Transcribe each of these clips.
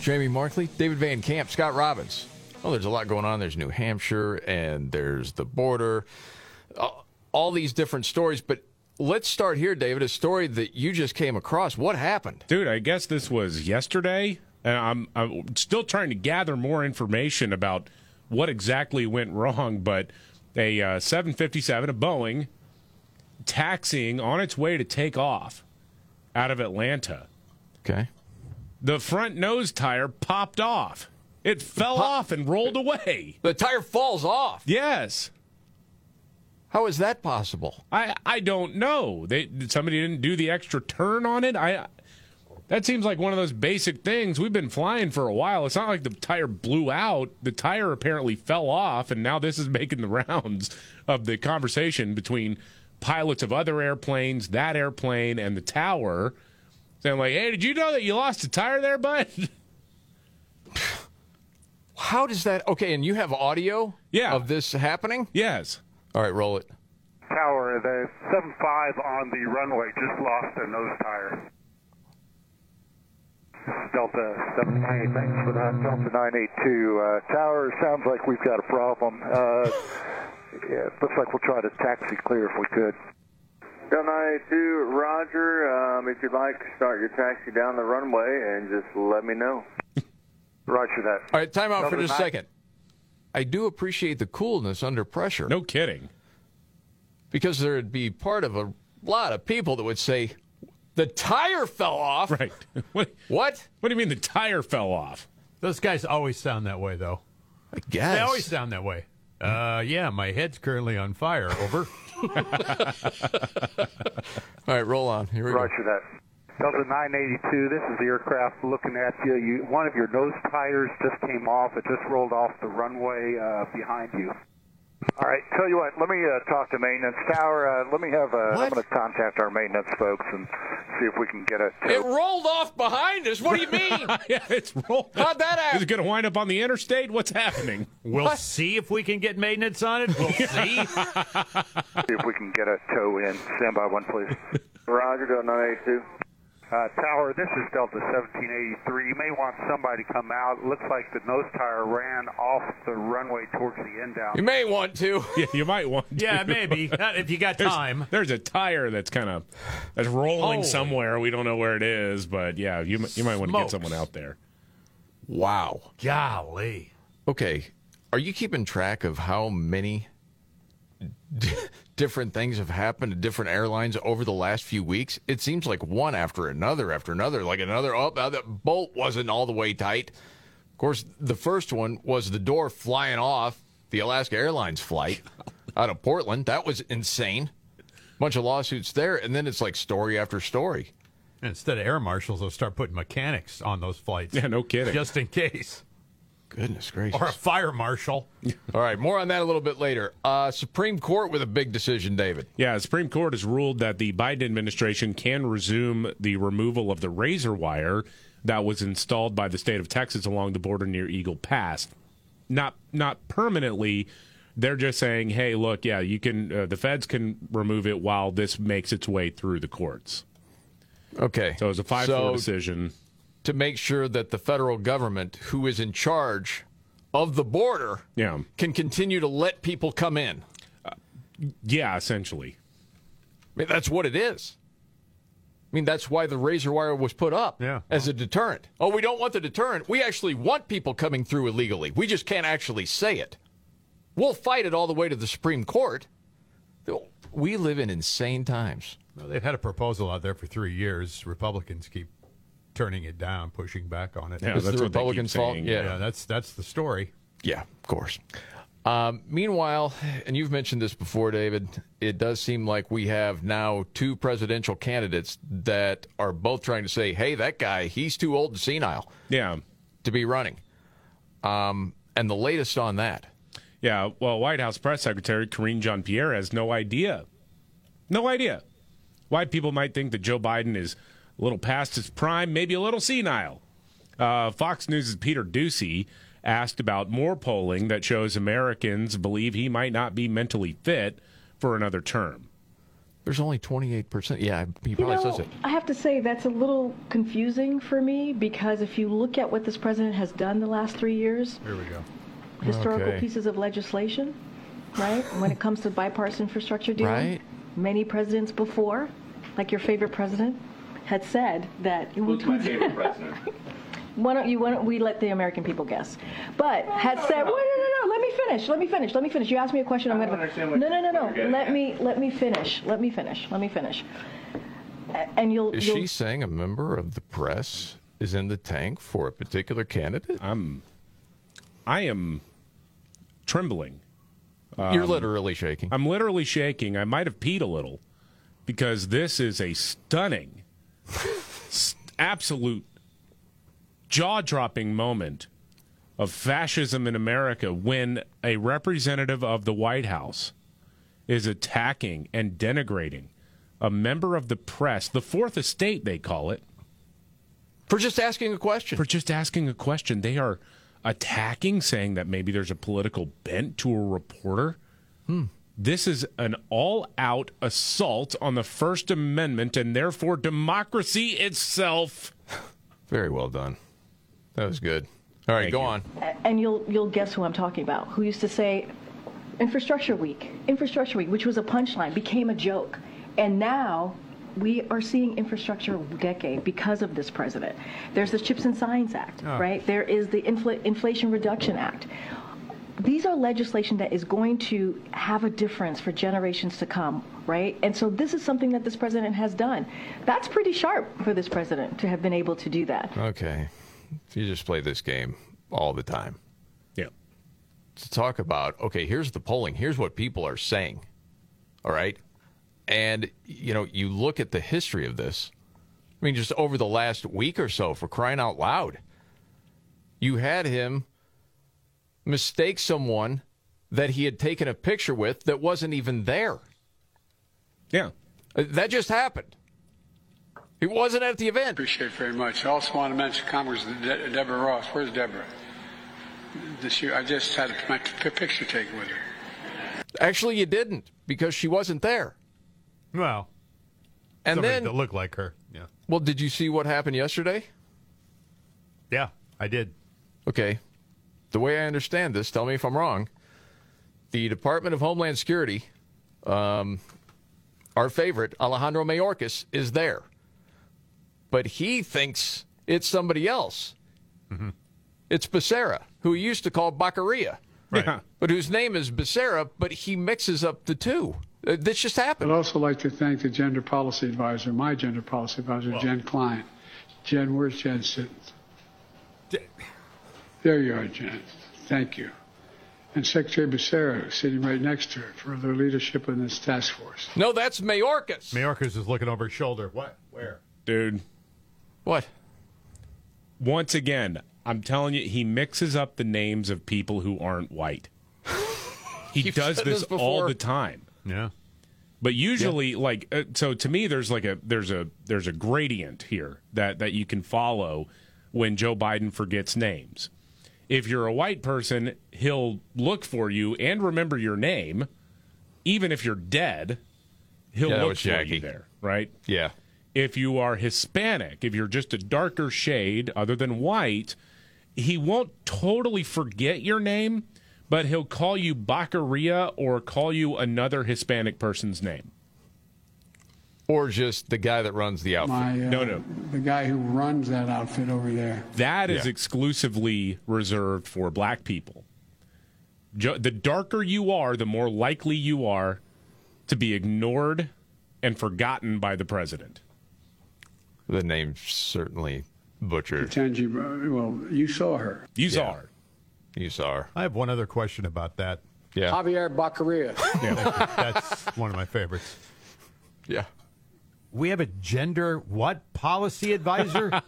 Jamie Markley, David Van Camp, Scott Robbins. Oh, there's a lot going on. There's New Hampshire and there's the border, all, all these different stories. But let's start here, David. A story that you just came across. What happened? Dude, I guess this was yesterday. And I'm, I'm still trying to gather more information about what exactly went wrong. But a uh, 757, a Boeing, taxiing on its way to take off out of Atlanta. Okay. The front nose tire popped off. It fell Pop- off and rolled away. The tire falls off. Yes. How is that possible? I I don't know. They somebody didn't do the extra turn on it. I that seems like one of those basic things. We've been flying for a while. It's not like the tire blew out. The tire apparently fell off, and now this is making the rounds of the conversation between pilots of other airplanes, that airplane, and the tower, saying like, "Hey, did you know that you lost a tire there, bud?" How does that? Okay, and you have audio Yeah. of this happening? yes. All right, roll it. Tower, the 7-5 on the runway just lost a nose tire. This is Delta 798, thanks for that. Delta 982. Uh, tower, sounds like we've got a problem. Uh, yeah, looks like we'll try to taxi clear if we could. Delta 982, Roger. Um, if you'd like, start your taxi down the runway and just let me know. Roger that. All right, time out for just a nine- second. I do appreciate the coolness under pressure. No kidding. because there'd be part of a lot of people that would say the tire fell off. Right. What, What? what do you mean the tire fell off? Those guys always sound that way, though. I guess. They always sound that way. Uh, yeah, my head's currently on fire. Over. All right, roll on. Here we Roger that. Delta 982, this is the aircraft looking at you. you. One of your nose tires just came off. It just rolled off the runway uh, behind you. All right, tell you what, let me uh, talk to maintenance tower. Uh, let me have. Uh, I'm going to contact our maintenance folks and see if we can get it. go. It rolled off behind us. What do you mean? yeah, it's rolling. How'd that Is happen? it going to wind up on the interstate? What's happening? We'll What? see if we can get maintenance on it. We'll see. see if we can get a tow in. Stand by one, please. Roger, 982. Uh, tower, this is Delta 1783. You may want somebody to come out. It looks like the nose tire ran off the runway towards the end down. You may want to. Yeah, you might want to. yeah, maybe Not if you got There's, time. there's a tire that's kind of that's rolling Oh. somewhere. We don't know where it is, but yeah, you you might want to get someone out there. Wow. Golly. Okay. Are you keeping track of how many d- different things have happened to different airlines over the last few weeks? It seems like one after another after another, like another. Oh, now that bolt wasn't all the way tight. Of course, the first one was the door flying off the Alaska Airlines flight out of Portland. That was insane. Bunch of lawsuits there, and then it's like story after story. Instead of air marshals, they'll start putting mechanics on those flights. Yeah, no kidding. Just in case. Goodness gracious. Or a fire marshal. All right, more on that a little bit later. Uh, Supreme Court with a big decision, David. Yeah, the Supreme Court has ruled that the Biden administration can resume the removal of the razor wire that was installed by the state of Texas along the border near Eagle Pass. Not not permanently. They're just saying, "Hey, look, yeah, you can. Uh, the feds can remove it while this makes its way through the courts." Okay. So it was a five-four So, decision. To make sure that the federal government, who is in charge of the border, Yeah, can continue to let people come in. Uh, yeah, essentially. I mean, that's what it is. I mean, that's why the razor wire was put up Yeah. as a deterrent. Oh, we don't want the deterrent. We actually want people coming through illegally. We just can't actually say it. We'll fight it all the way to the Supreme Court. We live in insane times. Well, they've had a proposal out there for three years. Republicans keep turning it down, pushing back on it. Yeah, It's that's the what they keep Republicans' fault. saying. Yeah. Yeah, that's that's the story. Yeah, of course. Um, meanwhile, and you've mentioned this before, David, it does seem like we have now two presidential candidates that are both trying to say, hey, that guy, he's too old and senile Yeah, to be running. Um, and the latest on that. Yeah, well, White House press secretary Karine Jean Pierre has no idea. No idea why people might think that Joe Biden is a little past his prime, maybe a little senile. Uh, Fox News' Peter Doocy asked about more polling that shows Americans believe he might not be mentally fit for another term. There's only 28%. Yeah, he You know, says it. I have to say that's a little confusing for me because if you look at what this president has done the last three years, Here we go. historical Okay. pieces of legislation, right? when it comes to bipartisan infrastructure dealing, Right. many presidents before, like your favorite president, had said that. Who's my favorite president? why don't you? Why don't we let the American people guess? But had said, wait, no, no, no. Let me finish. Let me finish. Let me finish. You asked me a question. I'm going to. No, no, no, no. Let me. Let me finish. Let me finish. Let me finish. And you'll. Is you'll she saying a member of the press is in the tank for a particular candidate? I'm, I am trembling. You're um, literally shaking. I'm literally shaking. I might have peed a little because this is a stunning, s- absolute jaw dropping moment of fascism in America when a representative of the White House is attacking and denigrating a member of the press, the fourth estate, they call it, for just asking a question. for just asking a question. They are attacking, saying that maybe there's a political bent to a reporter. Hmm. This is an all out assault on the First Amendment and therefore democracy itself. Very well done. That was good. All right, Thank go you. on. and you'll you'll guess who I'm talking about. Who used to say, "Infrastructure Week, Infrastructure Week," which was a punchline, became a joke, and now we are seeing infrastructure decade because of this president. There's the Chips and Science Act, ah. right? There is the Infl- Inflation Reduction Act. These are legislation that is going to have a difference for generations to come, right? And so this is something that this president has done. That's pretty sharp for this president to have been able to do that. Okay. You just play this game all the time. Yeah. To talk about, okay, here's the polling, here's what people are saying. All right. And, you know, you look at the history of this. I mean, just over the last week or so, for crying out loud, you had him mistake someone that he had taken a picture with that wasn't even there. Yeah. Uh, That just happened. He wasn't at the event. Appreciate it very much. I also want to mention comments to De- Deborah Ross. Where's Deborah? This year, I just had my p- picture taken with her. Actually, you didn't because she wasn't there. Well, And somebody then, that looked like her. Yeah. well, did you see what happened yesterday? Yeah, I did. Okay. The way I understand this, tell me if I'm wrong. The Department of Homeland Security, um, our favorite, Alejandro Mayorkas, is there. But he thinks it's somebody else. It's Becerra, who he used to call Baccaria, Right. But whose name is Becerra, but he mixes up the two. Uh, This just happened. I'd also like to thank the gender policy advisor, my gender policy advisor, Jen Klein. Jen, where's Jen sitting? There you are, Jen. Thank you. And Secretary Becerra, who's sitting right next to her, for their leadership in this task force. No, that's Mayorkas. Mayorkas is looking over his shoulder. What? Where? Dude, What? once again, I'm telling you, he mixes up the names of people who aren't white. He You've does this this all the time. Yeah. But usually, like, uh, so to me, there's like a there's a there's a gradient here that that you can follow when Joe Biden forgets names. If you're a white person, he'll look for you and remember your name, even if you're dead. He'll Yeah, look for Jackie. you there, right? Yeah. if you are Hispanic, if you're just a darker shade other than white, he won't totally forget your name, but he'll call you Baccaria or call you another Hispanic person's name. Or just the guy that runs the outfit. My, uh, No, no. The guy who runs that outfit over there. That is Yeah. exclusively reserved for black people. Jo- the darker you are, the more likely you are to be ignored and forgotten by the president. The name certainly butchered. Tangi, well, you saw her. You saw her. You saw her. I have one other question about that. Yeah. Javier Baccaria. That's one of my favorites. Yeah. We have a gender what policy advisor?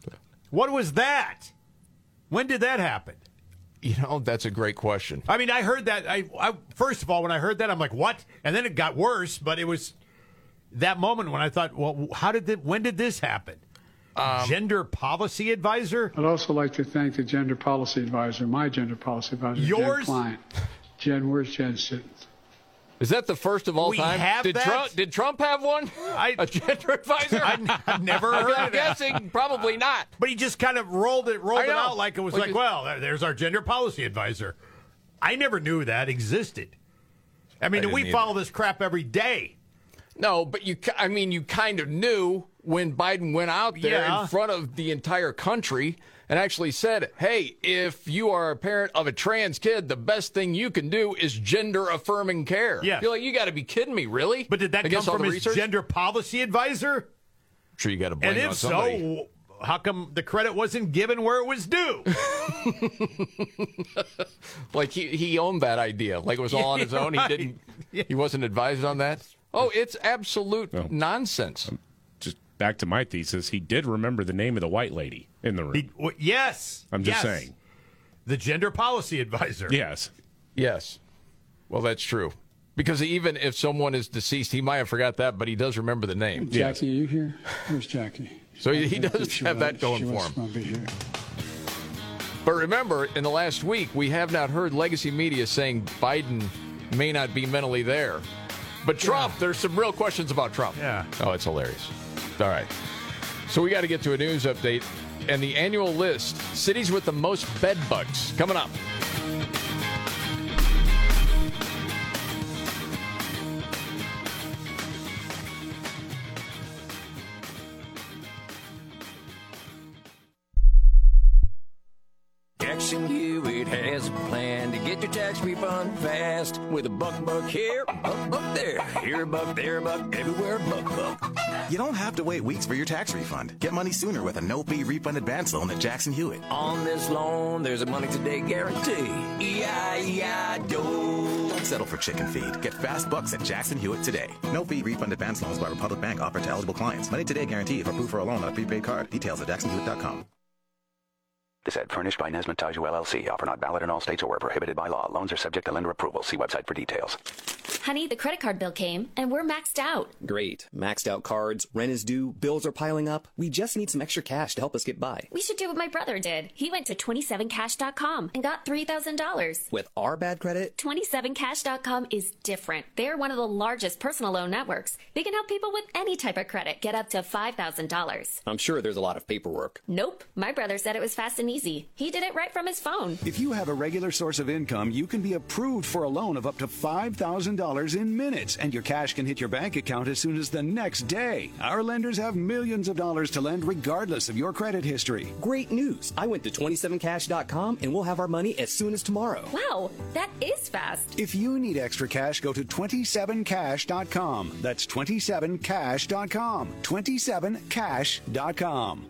what was that? When did that happen? You know, that's a great question. I mean, I heard that. I, I first of all, when I heard that, I'm like, what? And then it got worse. But it was that moment when I thought, well, how did that? When did this happen? Um, Gender policy advisor. I'd also like to thank the gender policy advisor, my gender policy advisor, Yours? Jen Klein. Jen, where's Jen sitting? Is that the first of all We time? have did that? Trump did Trump have one? I- a gender advisor? I, have never I'm of that. guessing probably not. But he just kind of rolled it, rolled it out like it was Like well, there's our gender policy advisor. I never knew that existed. I mean, I we didn't follow this crap every day. No, but you. I mean, you kind of knew when Biden went out there Yeah. in front of the entire country and actually said, "Hey, if you are a parent of a trans kid, the best thing you can do is gender affirming care." Yes. You're like, you got to be kidding me, really? But did that Against come from his research? gender policy advisor? sure, you got to blame And it on if somebody. so, how come the credit wasn't given where it was due? like he, he owned that idea, like it was all on his own. He didn't. Yeah. He wasn't advised on that. Oh, it's absolute No. nonsense. Just back to my thesis, he did remember the name of the white lady in the room. He- w- yes. I'm just yes. saying. The gender policy advisor. Yes. Yes. Well, that's true. Because even if someone is deceased, he might have forgot that, but he does remember the name. Jackie, are you here? Where's Jackie? So he- he does think she have was- that going for him. gonna be here. But remember, in the last week, we have not heard legacy media saying Biden may not be mentally there. But Trump, there's some real questions about Trump. Yeah. Oh, it's hilarious. All right. So we got to get to a news update and the annual list cities with the most bed bugs coming up. Jackson Hewitt has a plan to get your tax refund fast with a buck buck here, buck buck there, here buck, there a buck, everywhere buck buck. You don't have to wait weeks for your tax refund. Get money sooner with a no fee refund advance loan at Jackson Hewitt. On this loan, there's a money today guarantee. E-I-E-I-Do. Don't settle for chicken feed. Get fast bucks at Jackson Hewitt today. No fee refund advance loans by Republic Bank offered to eligible clients. Money today guarantee if approved for a loan on a prepaid card. Details at jacksonhewitt.com. This ad furnished by Nesmith Taju LLC. Offer not valid in all states or where prohibited by law. Loans are subject to lender approval. See website for details. Honey, the credit card bill came and we're maxed out. Great. Maxed out cards, rent is due, bills are piling up. We just need some extra cash to help us get by. We should do what my brother did. He went to 27cash.com and got $3,000. With our bad credit, 27cash.com is different. They're one of the largest personal loan networks. They can help people with any type of credit get up to $5,000. I'm sure there's a lot of paperwork. Nope. My brother said it was fast and easy. He did it right from his phone. If you have a regular source of income, you can be approved for a loan of up to $5,000 in minutes, and your cash can hit your bank account as soon as the next day. Our lenders have millions of dollars to lend regardless of your credit history. Great news. I went to 27cash.com and we'll have our money as soon as tomorrow. Wow, that is fast. If you need extra cash, go to 27cash.com. That's 27cash.com. 27cash.com.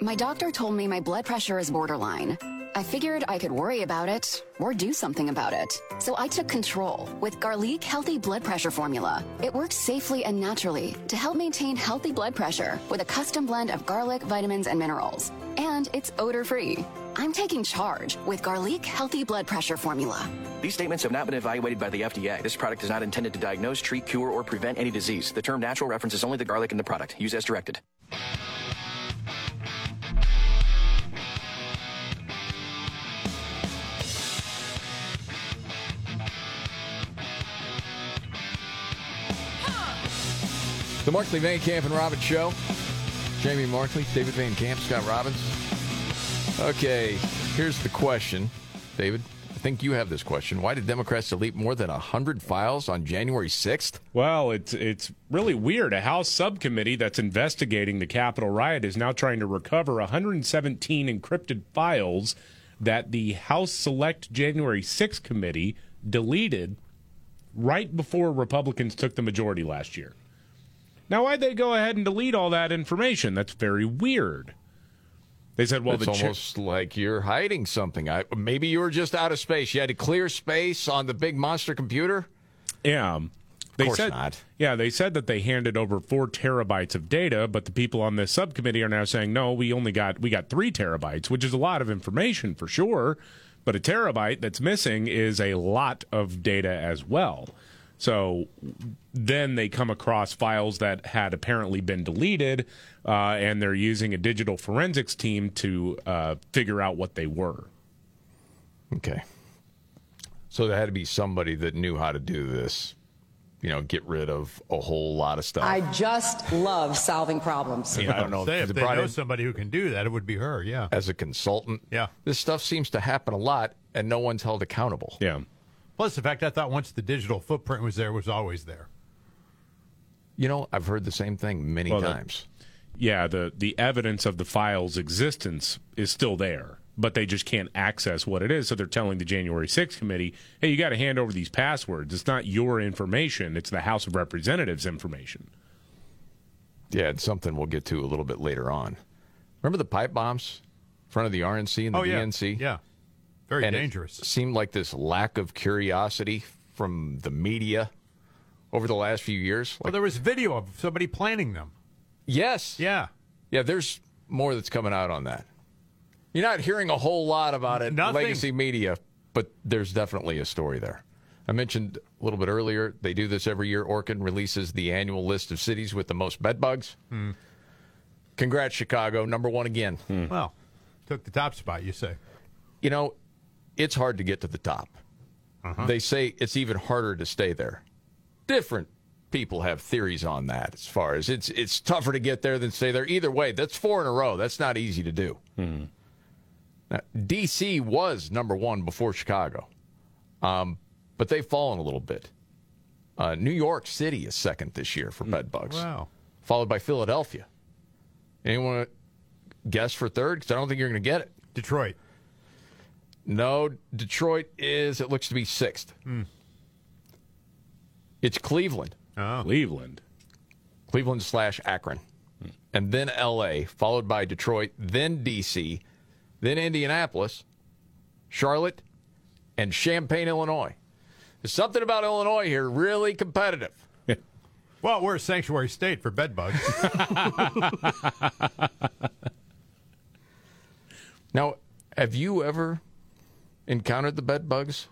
My doctor told me my blood pressure is borderline. I figured I could worry about it or do something about it. So I took control with Garlic Healthy Blood Pressure Formula. It works safely and naturally to help maintain healthy blood pressure with a custom blend of garlic, vitamins, and minerals. And it's odor free. I'm taking charge with Garlic Healthy Blood Pressure Formula. These statements have not been evaluated by the FDA. This product is not intended to diagnose, treat, cure, or prevent any disease. The term natural references only the garlic in the product. Use as directed. The Markley Van Camp and Robbins Show. Jamie Markley, David Van Camp, Scott Robbins. Okay, here's the question, David. I think you have this question. Why did Democrats delete more than 100 files on January 6th? Well, it's it's really weird. A House subcommittee that's investigating the Capitol riot is now trying to recover 117 encrypted files that the House Select January 6th committee deleted right before Republicans took the majority last year. Now, why'd they go ahead and delete all that information? That's very weird. They said, well, it's almost like you're hiding something. I, maybe you were just out of space. You had to clear space on the big monster computer. Yeah. They course said, not. Yeah, they said that they handed over four terabytes of data, but the people on this subcommittee are now saying, no, we only got we got three terabytes, which is a lot of information for sure. But a terabyte that's missing is a lot of data as well. So then they come across files that had apparently been deleted, uh, and they're using a digital forensics team to uh, figure out what they were. Okay. So there had to be somebody that knew how to do this. You know, get rid of a whole lot of stuff. I just love solving problems. I, mean, I don't know Say, if they they know in somebody who can do that, it would be her. Yeah. as a consultant. Yeah. This stuff seems to happen a lot, and no one's held accountable. Yeah. Plus, the fact I thought once the digital footprint was there, it was always there. You know, I've heard the same thing many Well, the- times. yeah, the the evidence of the file's existence is still there, but they just can't access what it is. So they're telling the January 6th committee, "Hey, you got to hand over these passwords. It's not your information; it's the House of Representatives' information." Yeah, it's something we'll get to a little bit later on. Remember the pipe bombs in front of the RNC and the oh yeah. DNC? Yeah. Very and dangerous. It seemed like this lack of curiosity from the media over the last few years. well, there was video of somebody planning them. Yes. Yeah. Yeah, there's more that's coming out on that. You're not hearing a whole lot about it Nothing. legacy media, but there's definitely a story there. I mentioned a little bit earlier, they do this every year. Orkin releases the annual list of cities with the most bed bugs. Hmm. Congrats, Chicago, number one again. Well, took the top spot, you say. You know, it's hard to get to the top. Uh-huh. They say it's even harder to stay there. Different people have theories on that as far as it's it's tougher to get there than stay there. Either way, that's four in a row. That's not easy to do. Now, DC was number one before Chicago, um, but they've fallen a little bit. Uh, New York City is second this year for bed bugs, Wow. followed by Philadelphia. Anyone guess for third? Because I don't think you're going to get it. Detroit. No, Detroit is. It looks to be sixth. Hmm. It's Cleveland. Oh. Cleveland. Cleveland slash Akron, and then L.A., followed by Detroit, then D.C., then Indianapolis, Charlotte, and Champaign, Illinois. There's something about Illinois here really competitive. Well, we're a sanctuary state for bed bugs. Now, have you ever encountered the bed bugs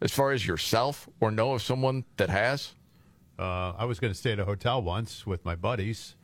as far as yourself or know of someone that has? Uh, I was going to stay at a hotel once with my buddies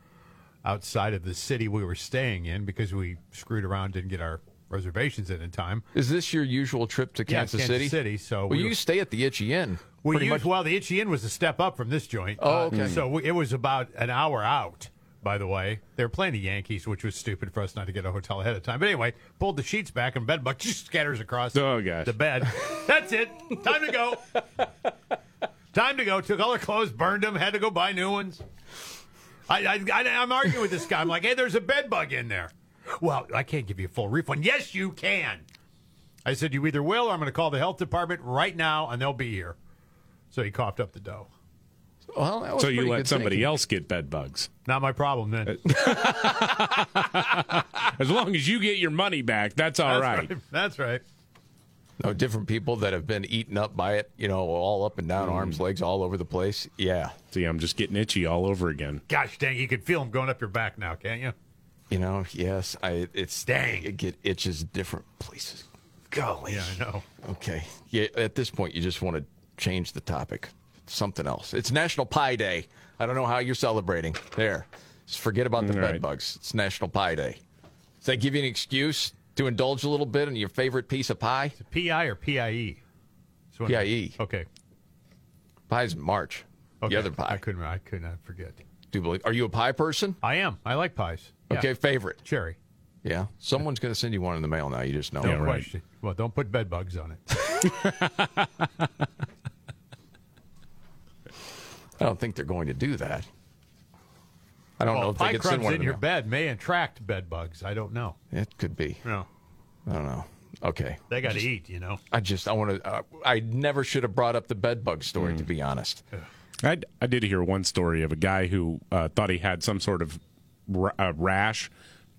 outside of the city we were staying in because we screwed around didn't get our reservations in in time. Is this your usual trip to Yeah, Kansas, Kansas City? City, so well, we you were- stay at the Itchy Inn. We used, much. well, the Itchy Inn was a step up from this joint. Uh, Oh, okay. So we, it was about an hour out. By the way, they were playing the Yankees, which was stupid for us not to get a hotel ahead of time. But anyway, pulled the sheets back and bed bug just scatters across Oh, gosh. the bed. That's it. Time to go. Time to go. Took all our clothes, burned them, had to go buy new ones. I, I, I, I'm arguing with this guy. I'm like, hey, there's a bed bug in there. Well, I can't give you a full refund. Yes, you can. I said, you either will or I'm going to call the health department right now and they'll be here. So he coughed up the dough. Well, that was So you let good somebody thinking. else get bed bugs. Not my problem then. Uh, as long as you get your money back, that's all That's right. right. That's right. No, different people that have been eaten up by it, you know, all up and down, arms, mm. legs, all over the place. Yeah. See, I'm just getting itchy all over again. Gosh dang, you can feel them going up your back now, can't you? You know, yes, I it's Dang. it get itches different places. Golly. Yeah, I know. Okay. Yeah, at this point you just want to change the topic. Something else. It's National Pie Day. I don't know how you're celebrating. There. Just forget about the All bed right. bugs. It's National Pie Day. Does that give you an excuse to indulge a little bit in your favorite piece of pie? PI or PIE? PIE. Okay. Pie's in March. okay. The other pie. I couldn't. I could not forget. Do you believe? Are you a pie person? I am. I like pies. Yeah. Okay, favorite. Cherry. Yeah. Someone's going to send you one in the mail now. You just know. No it. question. Well, don't put bed bugs on it. I don't think they're going to do that. I don't well, know if pie they could send crumbs one in your mail. bed may attract bed bugs. I don't know. It could be. No, I don't know. Okay. they got to eat. You know. I just I want to. Uh, I never should have brought up the bed bug story, Mm. to be honest. I, I did hear one story of a guy who uh, thought he had some sort of ra- uh, rash,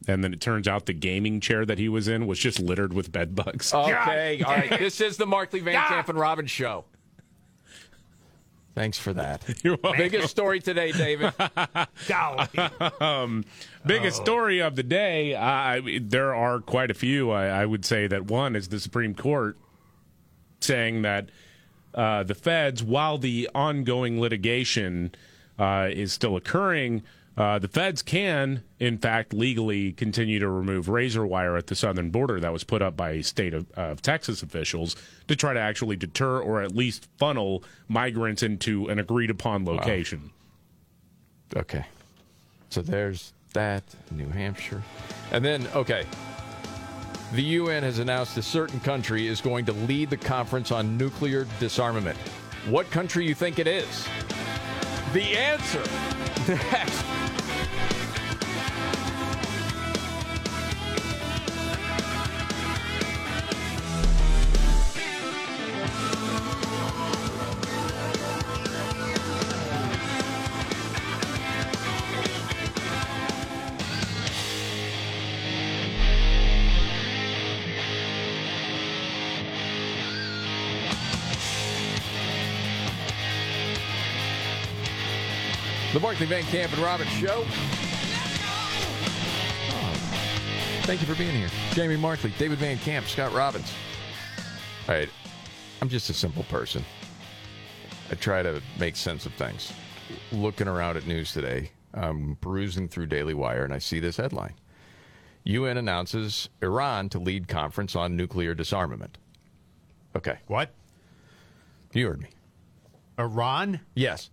and then it turns out the gaming chair that he was in was just littered with bed bugs. Okay, all right. This is the Markley Van Camp and Robbins show. Thanks for that. You're welcome. Biggest story today, David. um, biggest Oh. story of the day. Uh, there are quite a few. I, I would say that one is the Supreme Court saying that uh, the feds, while the ongoing litigation uh, is still occurring, uh, the feds can, in fact, legally continue to remove razor wire at the southern border that was put up by state of, of Texas officials to try to actually deter or at least funnel migrants into an agreed upon location. Okay. So there's that, New Hampshire. And then, okay. The UN has announced a certain country is going to lead the conference on nuclear disarmament. What country you think it is? The answer next. Markley Van Camp and Robbins Show. Thank you for being here. Jamie Markley, David Van Camp, Scott Robbins. All right. I'm just a simple person. I try to make sense of things. Looking around at news today, I'm perusing through Daily Wire, and I see this headline UN announces Iran to lead conference on nuclear disarmament. Okay. What? You heard me. Iran? Yes.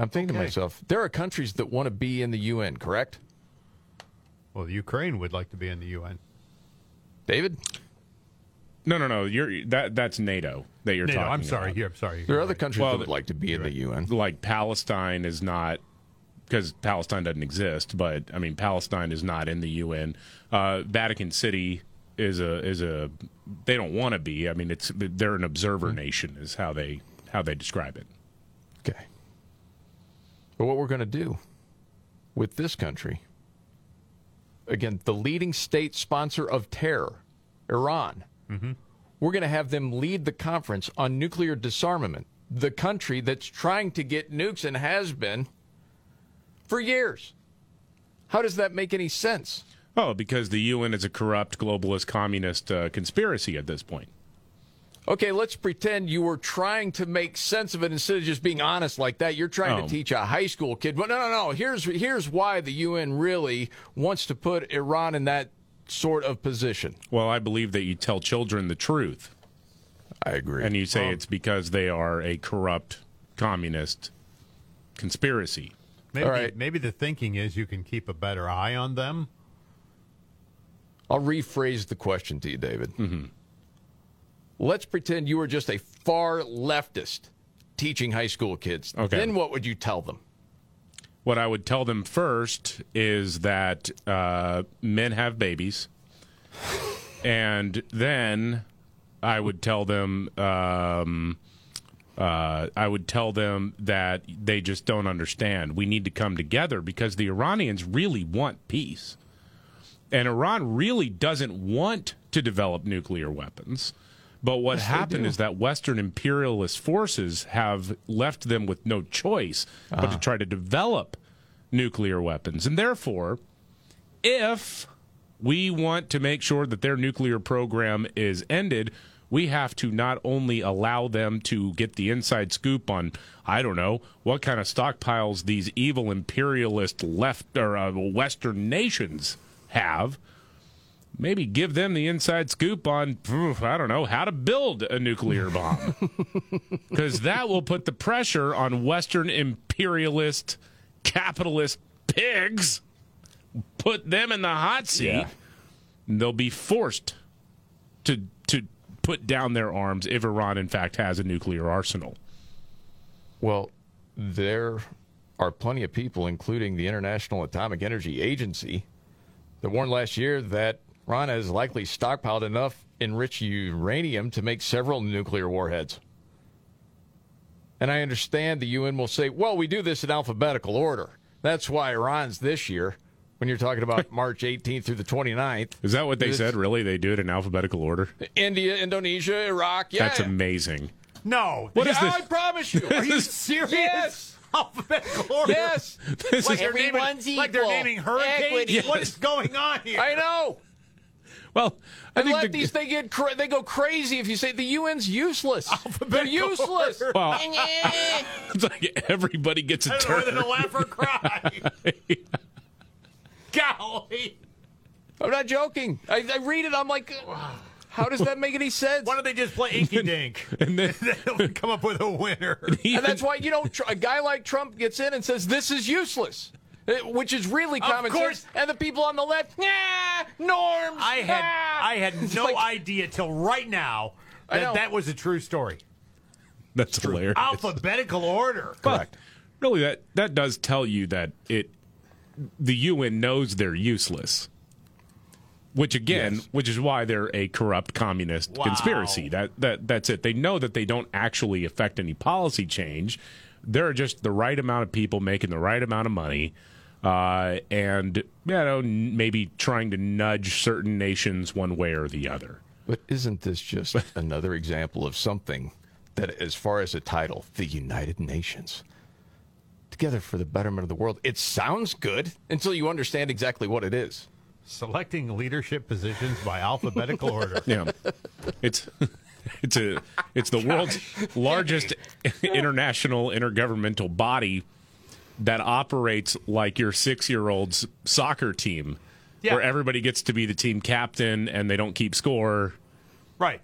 I'm thinking to myself, there are countries that want to be in the UN, correct? Well, Ukraine would like to be in the UN. David? No, no, no. You're that. That's NATO that you're NATO, talking. I'm sorry. about. Here, I'm sorry. There are other countries Well, that would like to be in the UN. Like Palestine is not because Palestine doesn't exist. But I mean, Palestine is not in the UN. Uh, Vatican City is a is a. They don't want to be. I mean, it's they're an observer nation, is how they how they describe it. Okay. But what we're going to do with this country, again, the leading state sponsor of terror, Iran, we're going to have them lead the conference on nuclear disarmament, the country that's trying to get nukes and has been for years. How does that make any sense? Oh, because the UN is a corrupt globalist communist uh, conspiracy at this point. Okay, let's pretend you were trying to make sense of it instead of just being honest like that. You're trying Oh. to teach a high school kid. But no, no, no. Here's here's why the UN really wants to put Iran in that sort of position. Well, I believe that you tell children the truth. I agree. And you say Well- it's because they are a corrupt communist conspiracy. Maybe, maybe the thinking is you can keep a better eye on them. I'll rephrase the question to you, David. Mm-hmm. Let's pretend you were just a far leftist teaching high school kids. Okay. Then what would you tell them? What I would tell them first is that uh, men have babies, and then I would tell them. Um, uh, I would tell them that they just don't understand. We need to come together because the Iranians really want peace. And Iran really doesn't want to develop nuclear weapons. But what Yes, happened is that Western imperialist forces have left them with no choice but Ah. to try to develop nuclear weapons. And therefore, if we want to make sure that their nuclear program is ended, we have to not only allow them to get the inside scoop on, I don't know, what kind of stockpiles these evil imperialist left or uh, Western nations have. Maybe give them the inside scoop on, I don't know, how to build a nuclear bomb. Because that will put the pressure on Western imperialist, capitalist pigs, put them in the hot seat. Yeah. And they'll be forced to to put down their arms if Iran, in fact, has a nuclear arsenal. Well, there are plenty of people, including the International Atomic Energy Agency, that warned last year that Iran has likely stockpiled enough enriched uranium to make several nuclear warheads. And I understand the UN will say, well, we do this in alphabetical order. That's why Iran's this year, when you're talking about March 18th through the 29th. Is that what they said? Really? They do it in alphabetical order? India, Indonesia, Iraq. Yeah. That's amazing. No. What is Yeah, this? I promise you. Are you serious? Yes. Alphabetical order. Yes. This like is- they're naming, like they're naming hurricanes. Equity. What is going on here? I know. Well, I And think let the- these they get cra- they go crazy if you say the UN's useless. They're useless. Well, it's like everybody gets a I don't know whether turn. to laugh or cry. Golly. I'm not joking. I, I read it. I'm like, how does that make any sense? Why don't they just play Inky Dink? And then They'll come up with a winner. And that's why you know tr- a guy like Trump gets in and says this is useless, which is really Of common course. sense. And the people on the left, yeah, norms. I had ah." I had no like- idea till right now that that was a true story. That's hilarious. Alphabetical order. But really, that that does tell you that it the UN knows they're useless. Which again, which is why they're a corrupt communist Wow. conspiracy. That that that's it. They know that they don't actually affect any policy change. They're just the right amount of people making the right amount of money, uh, and you know maybe trying to nudge certain nations one way or the other. But isn't this just another example of something that, as far as a title, the United Nations, together for the betterment of the world, it sounds good until you understand exactly what it is. Selecting leadership positions by alphabetical order. Yeah, it's it's a it's the world's largest international intergovernmental body that operates like your six year old's soccer team, Yeah. where everybody gets to be the team captain and they don't keep score. Right.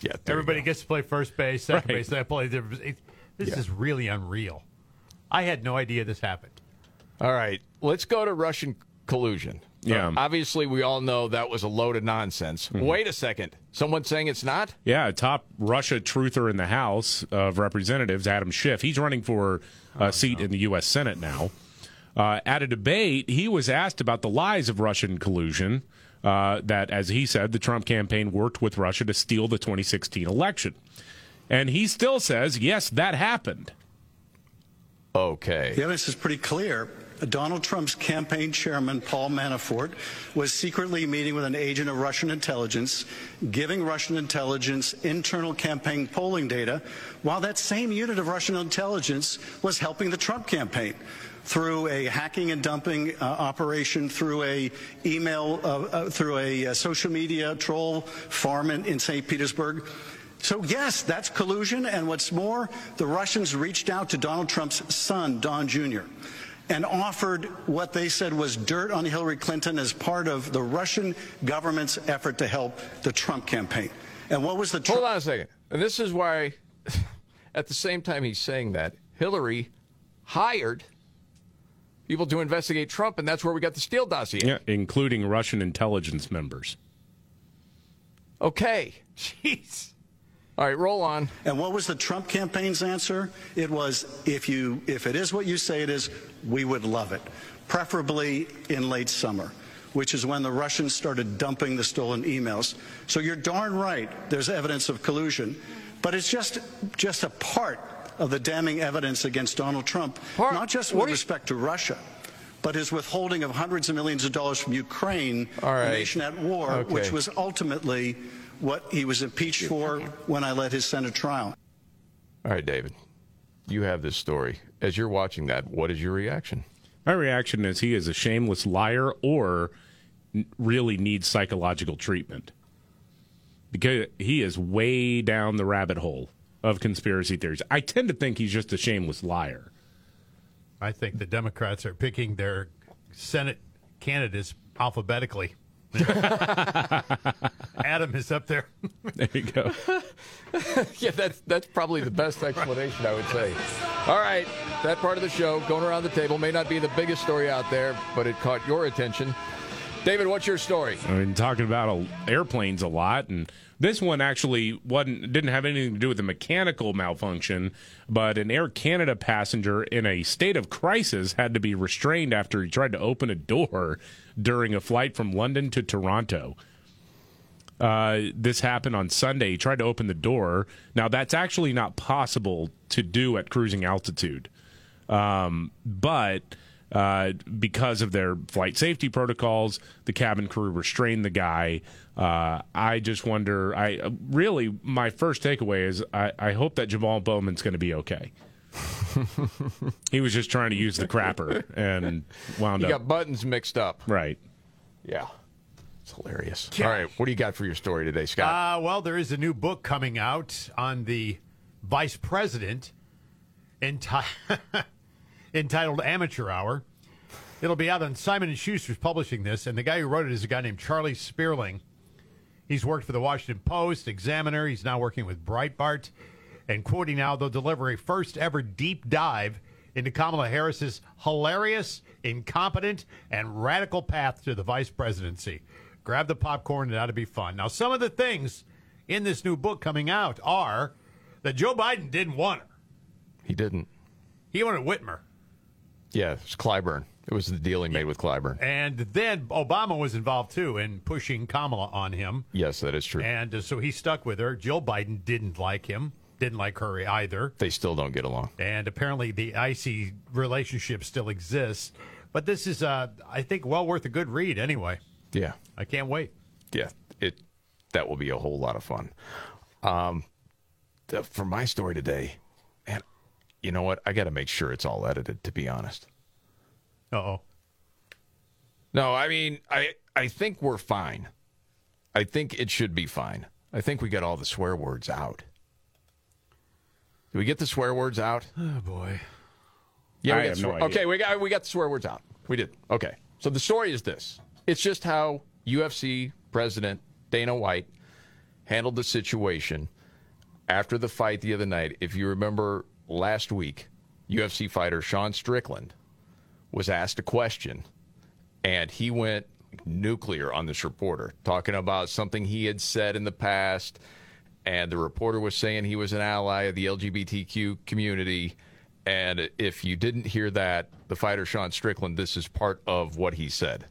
Yeah. Everybody gets to play first base, second Right. base. They play. it- This Yeah. is really unreal. I had no idea this happened. All right, let's go to Russian collusion. Yeah. Uh, obviously, we all know that was a load of nonsense. Wait a second. Someone saying it's not? Yeah, top Russia truther in the House of Representatives, Adam Schiff. He's running for a seat in the U.S. Senate now. Uh, at a debate, he was asked about the lies of Russian collusion. Uh, that, as he said, the Trump campaign worked with Russia to steal the 2016 election. And he still says, yes, that happened. Okay. The evidence is pretty clear. Donald Trump's campaign chairman, Paul Manafort, was secretly meeting with an agent of Russian intelligence, giving Russian intelligence internal campaign polling data, while that same unit of Russian intelligence was helping the Trump campaign through a hacking and dumping uh, operation, through a email, uh, uh, through a uh, social media troll farm in, in St. Petersburg. So, yes, that's collusion. And what's more, the Russians reached out to Donald Trump's son, Don Jr., and offered what they said was dirt on Hillary Clinton as part of the Russian government's effort to help the Trump campaign. And what was the Hold on a second. And this is why, at the same time he's saying that, Hillary hired people to investigate Trump, and that's where we got the Steele dossier. Yeah, including Russian intelligence members. Okay. Jeez. All right, roll on. And what was the Trump campaign's answer? It was if you if it is what you say it is, we would love it. Preferably in late summer, which is when the Russians started dumping the stolen emails. So you're darn right, there's evidence of collusion, but it's just just a part of the damning evidence against Donald Trump, not just with respect to Russia. But his withholding of hundreds of millions of dollars from Ukraine, right. a nation at war, Okay. which was ultimately what he was impeached for when I led his Senate trial. All right, David, you have this story. As you're watching that, what is your reaction? My reaction is he is a shameless liar or really needs psychological treatment because he is way down the rabbit hole of conspiracy theories. I tend to think he's just a shameless liar. I think the Democrats are picking their Senate candidates alphabetically. Adam is up there. There you go. yeah, that's that's probably the best explanation I would say. All right, that part of the show going around the table may not be the biggest story out there, but it caught your attention. David, what's your story? I mean, talking about airplanes a lot, and this one actually wasn't didn't have anything to do with a mechanical malfunction, but an Air Canada passenger in a state of crisis had to be restrained after he tried to open a door during a flight from London to Toronto. Uh, this happened on Sunday. He tried to open the door. Now that's actually not possible to do at cruising altitude, um, but Uh, because of their flight safety protocols, the cabin crew restrained the guy. Uh, I just wonder. I really my first takeaway is I, I hope that Jamal Bowman's going to be okay. he was just trying to use the crapper and wound You up got buttons mixed up. right. Yeah. It's hilarious. All right, what do you got for your story today, Scott? Uh, well, there is a new book coming out on the vice president enti- entitled Amateur Hour. It'll be out on Simon and Schuster's publishing this, and the guy who wrote it is a guy named Charlie Spiering. He's worked for the Washington Post, Examiner. He's now working with Breitbart. And quoting now, they'll deliver a first ever deep dive into Kamala Harris's hilarious, incompetent, and radical path to the vice presidency. Grab the popcorn, it ought to be fun. Now, some of the things in this new book coming out are that Joe Biden didn't want her. he didn't. He wanted Whitmer. Yeah, it was Clyburn. It was the deal he made with Clyburn. And then Obama was involved too in pushing Kamala on him. Yes, that is true. And uh, so he stuck with her. Jill Biden didn't like him, didn't like her either. They still don't get along. And apparently the icy relationship still exists. But this is, uh, I think, well worth a good read anyway. Yeah. I can't wait. Yeah, it that will be a whole lot of fun. Um, the, for my story today, man, you know what? I got to make sure it's all edited. To be honest. Uh oh. No, I mean, I I think we're fine. I think it should be fine. I think we got all the swear words out. Did we get the swear words out? Oh boy. Yeah, we I got have swear- no idea. Okay, we got we got the swear words out. We did. Okay. So the story is this. It's just how UFC president Dana White handled the situation after the fight the other night. If you remember last week, UFC fighter Sean Strickland was asked a question and he went nuclear on this reporter, talking about something he had said in the past. And the reporter was saying he was an ally of the LGBTQ community. And if you didn't hear that, the fighter Sean Strickland, this is part of what he said.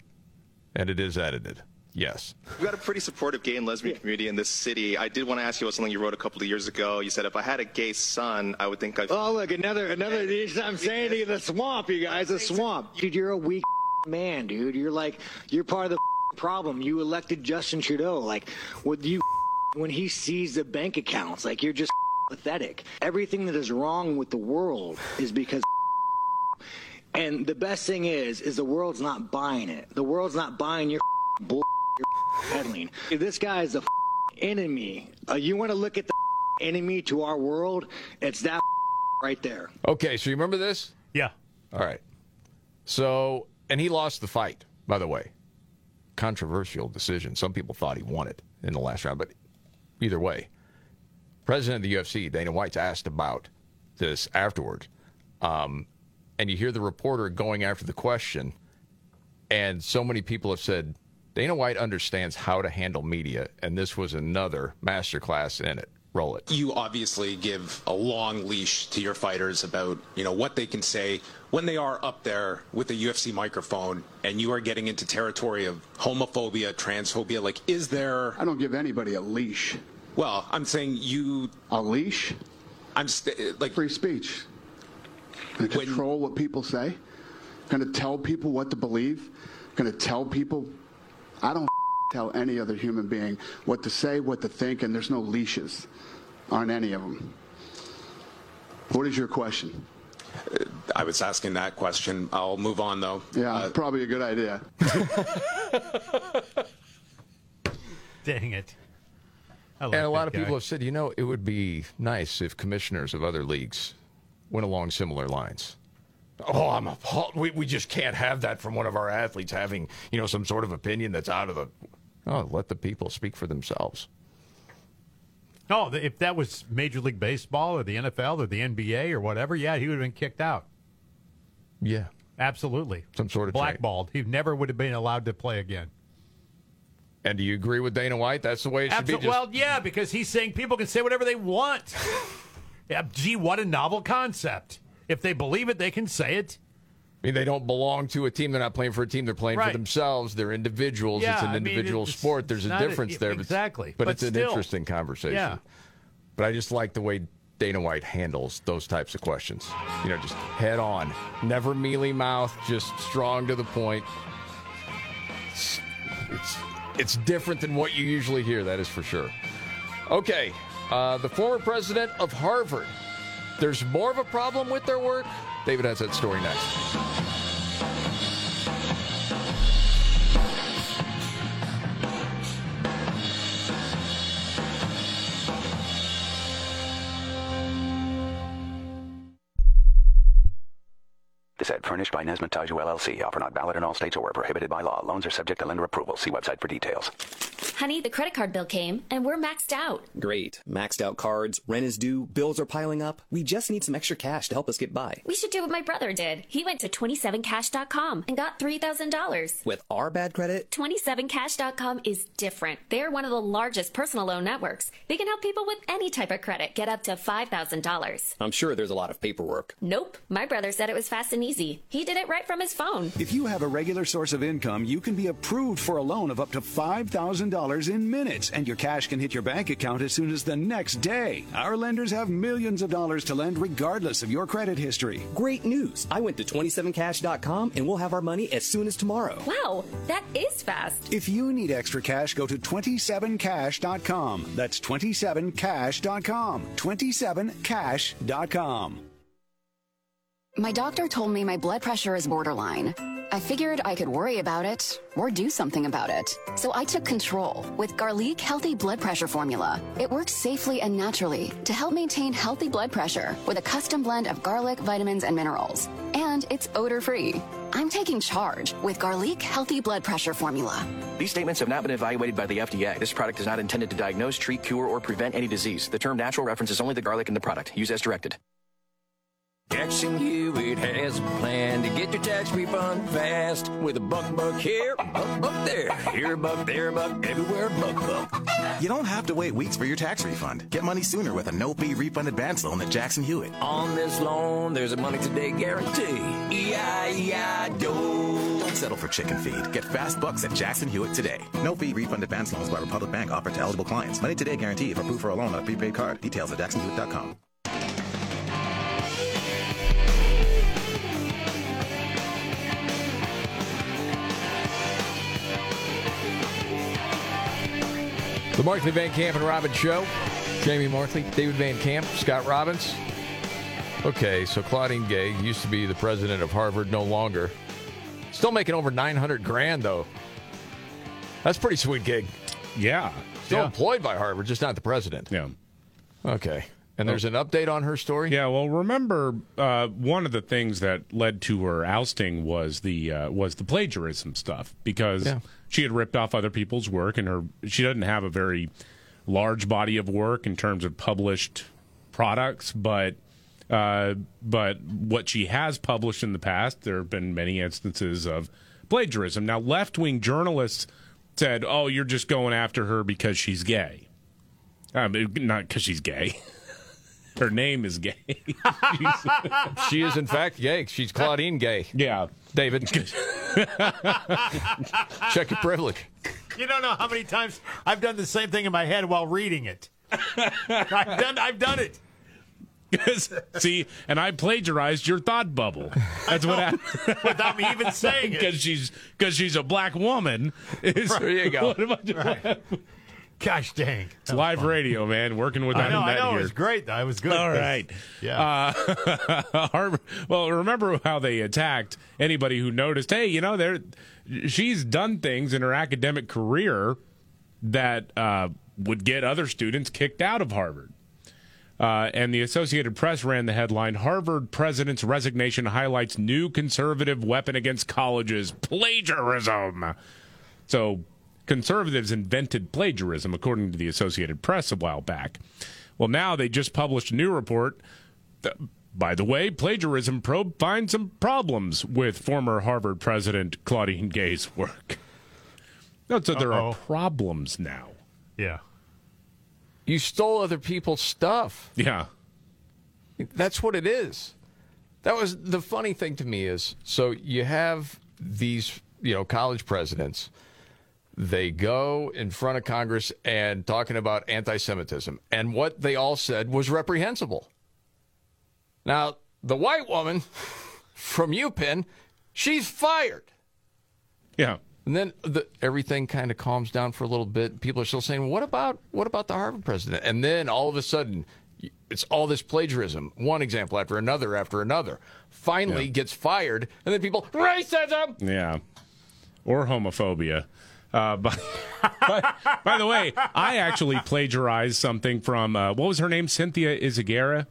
And it is edited. Yes. We've got a pretty supportive gay and lesbian community in this city. I did want to ask you about something you wrote a couple of years ago. You said if I had a gay son, I would think I'd. Oh, look, another, another. I'm saying to you, the swamp, you guys, the swamp. Dude, you're a weak man, dude. You're like, you're part of the problem. You elected Justin Trudeau. Like, would you, when he sees the bank accounts, like, you're just pathetic. Everything that is wrong with the world is because. And the best thing is, is the world's not buying it. The world's not buying your bull you're peddling. If this guy is the enemy, uh, you want to look at the enemy to our world, it's that right there. Okay, so you remember this? Yeah. All right. So, and he lost the fight, by the way. Controversial decision. Some people thought he won it in the last round, but either way, president of the UFC, Dana White's asked about this afterward. Um, and you hear the reporter going after the question, and so many people have said Dana White understands how to handle media, and this was another masterclass in it. Roll it. You obviously give a long leash to your fighters about, you know, what they can say when they are up there with the UFC microphone and you are getting into territory of homophobia, transphobia. Like, is there. I don't give anybody a leash. Well, I'm saying you. A leash? I'm st- eh, like. Free speech. Going to control what people say? Going to tell people what to believe? Going to tell people. I don't tell any other human being what to say, what to think, and there's no leashes on any of them. What is your question? I was asking that question. I'll move on, though. Yeah, uh, probably a good idea. Dang it. I like and a lot that of people have said, you know, it would be nice if commissioners of other leagues went along similar lines. Oh, I'm appalled. We, we just can't have that from one of our athletes having, you know, some sort of opinion that's out of the. Oh, let the people speak for themselves. No, if that was Major League Baseball or the NFL or the NBA or whatever, yeah, he would have been kicked out. Yeah. Absolutely. Some sort of blackballed. He never would have been allowed to play again. And do you agree with Dana White? That's the way it should Absol- be. Just, well, yeah, because he's saying people can say whatever they want. yeah, gee, what a novel concept. If they believe it, they can say it. I mean, they don't belong to a team. They're not playing for a team. They're playing Right. for themselves. They're individuals. Yeah, it's an I mean, individual it's- sport. There's a not a- difference there. exactly. But, But it's an interesting conversation. Yeah. But I just like the way Dana White handles those types of questions. You know, just head on, never mealy mouth, just strong to the point. It's, it's, it's different than what you usually hear, that is for sure. Okay, uh, the former president of Harvard. There's more of a problem with their work. David has that story next. Furnished by Nesmith Taju LLC. Offer not valid in all states or prohibited by law. Loans are subject to lender approval. See website for details. Honey, the credit card bill came and we're maxed out. Great. Maxed out cards, rent is due, bills are piling up. We just need some extra cash to help us get by. We should do what my brother did. He went to 27cash.com and got $3,000. With our bad credit, 27cash.com is different. They're one of the largest personal loan networks. They can help people with any type of credit get up to $5,000. I'm sure there's a lot of paperwork. Nope. My brother said it was fast and easy. He did it right from his phone. If you have a regular source of income, you can be approved for a loan of up to $5,000 in minutes, and your cash can hit your bank account as soon as the next day. Our lenders have millions of dollars to lend regardless of your credit history. Great news. I went to 27cash.com and we'll have our money as soon as tomorrow. Wow, that is fast. If you need extra cash, go to 27cash.com. That's 27cash.com. 27cash.com. My doctor told me my blood pressure is borderline. I figured I could worry about it or do something about it. So I took control with Garlic Healthy Blood Pressure Formula. It works safely and naturally to help maintain healthy blood pressure with a custom blend of garlic, vitamins, and minerals. And it's odor free. I'm taking charge with Garlic Healthy Blood Pressure Formula. These statements have not been evaluated by the FDA. This product is not intended to diagnose, treat, cure, or prevent any disease. The term natural references only the garlic in the product. Use as directed. Jackson Hewitt has a plan to get your tax refund fast with a buck buck here, buck buck there, here a buck, there a buck, everywhere a buck buck. You don't have to wait weeks for your tax refund. Get money sooner with a no fee refund advance loan at Jackson Hewitt. On this loan, there's a money today guarantee. E-I-E-I-Do. Don't settle for chicken feed. Get fast bucks at Jackson Hewitt today. No fee refund advance loans by Republic Bank offered to eligible clients. Money today guarantee if approved for a loan on a prepaid card. Details at jacksonhewitt.com. The Markley Van Camp and Robbins Show. Jamie Markley, David Van Camp, Scott Robbins. Okay, so Claudine Gay used to be the president of Harvard, no longer. Still making over 900 grand, though. That's a pretty sweet gig. Yeah. Still Yeah. employed by Harvard, just not the president. Yeah. Okay. And there's an update on her story? Yeah, well, remember uh, one of the things that led to her ousting was the uh, was the plagiarism stuff because Yeah. She had ripped off other people's work and her she doesn't have a very large body of work in terms of published products, but uh, but what she has published in the past, there have been many instances of plagiarism. Now, left wing journalists said, "Oh, you're just going after her because she's gay." Mean, not because she's gay. Her name is gay. she is, in fact, gay. She's Claudine Gay. Yeah. David. Check your privilege. You don't know how many times I've done the same thing in my head while reading it. I've done. I've done it. See, and I plagiarized your thought bubble. That's what happened. Without me even saying it. Because she's because she's a black woman. Is, There you go. What am I doing? Right. Gosh dang. It's live radio, man. Working with I that know. I know. here. It was great. Though. It was good. All right. Yeah. Uh, Harvard, well, remember how they attacked anybody who noticed, hey, you know, there she's done things in her academic career that uh, would get other students kicked out of Harvard. Uh, and the Associated Press ran the headline Harvard president's resignation highlights new conservative weapon against colleges plagiarism. So, conservatives invented plagiarism, according to the Associated Press a while back. Well, now they just published a new report. that- by the way, plagiarism probe finds some problems with former Harvard president Claudine Gay's work. Note that there are Uh-oh. problems now. Yeah. You stole other people's stuff. Yeah. That's what it is. That was the funny thing to me is so you have these, you know, college presidents They go in front of Congress and talking about anti Semitism. And what they all said was reprehensible. Now, the white woman from UPenn, she's fired. Yeah. And then the, everything kind of calms down for a little bit. People are still saying, "What about what about the Harvard president?" And then all of a sudden, it's all this plagiarism, one example after another after another. Finally, Yeah. gets fired, and then people racism. Yeah. Or homophobia. Uh, by, by, by the way, I actually plagiarized something from, uh, what was her name? Cynthia Izaguirre,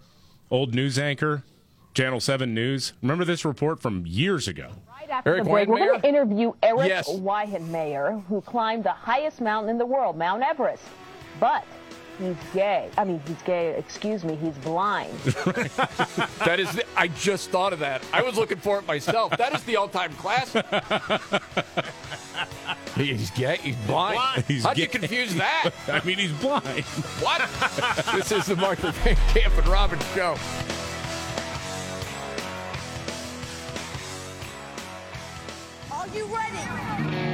old news anchor, Channel 7 News. Remember this report from years ago? Right after the break, we're going to interview Eric Weihenmayer, who climbed the highest mountain in the world, Mount Everest. But he's gay. I mean, he's gay. Excuse me, he's blind. that is, the, I just thought of that. I was looking for it myself. That is the all-time classic. He's gay. He's blind. He's How'd gay. you confuse that? I mean, he's blind. What? this is the Markley Van Camp and Robbins show. Are you ready?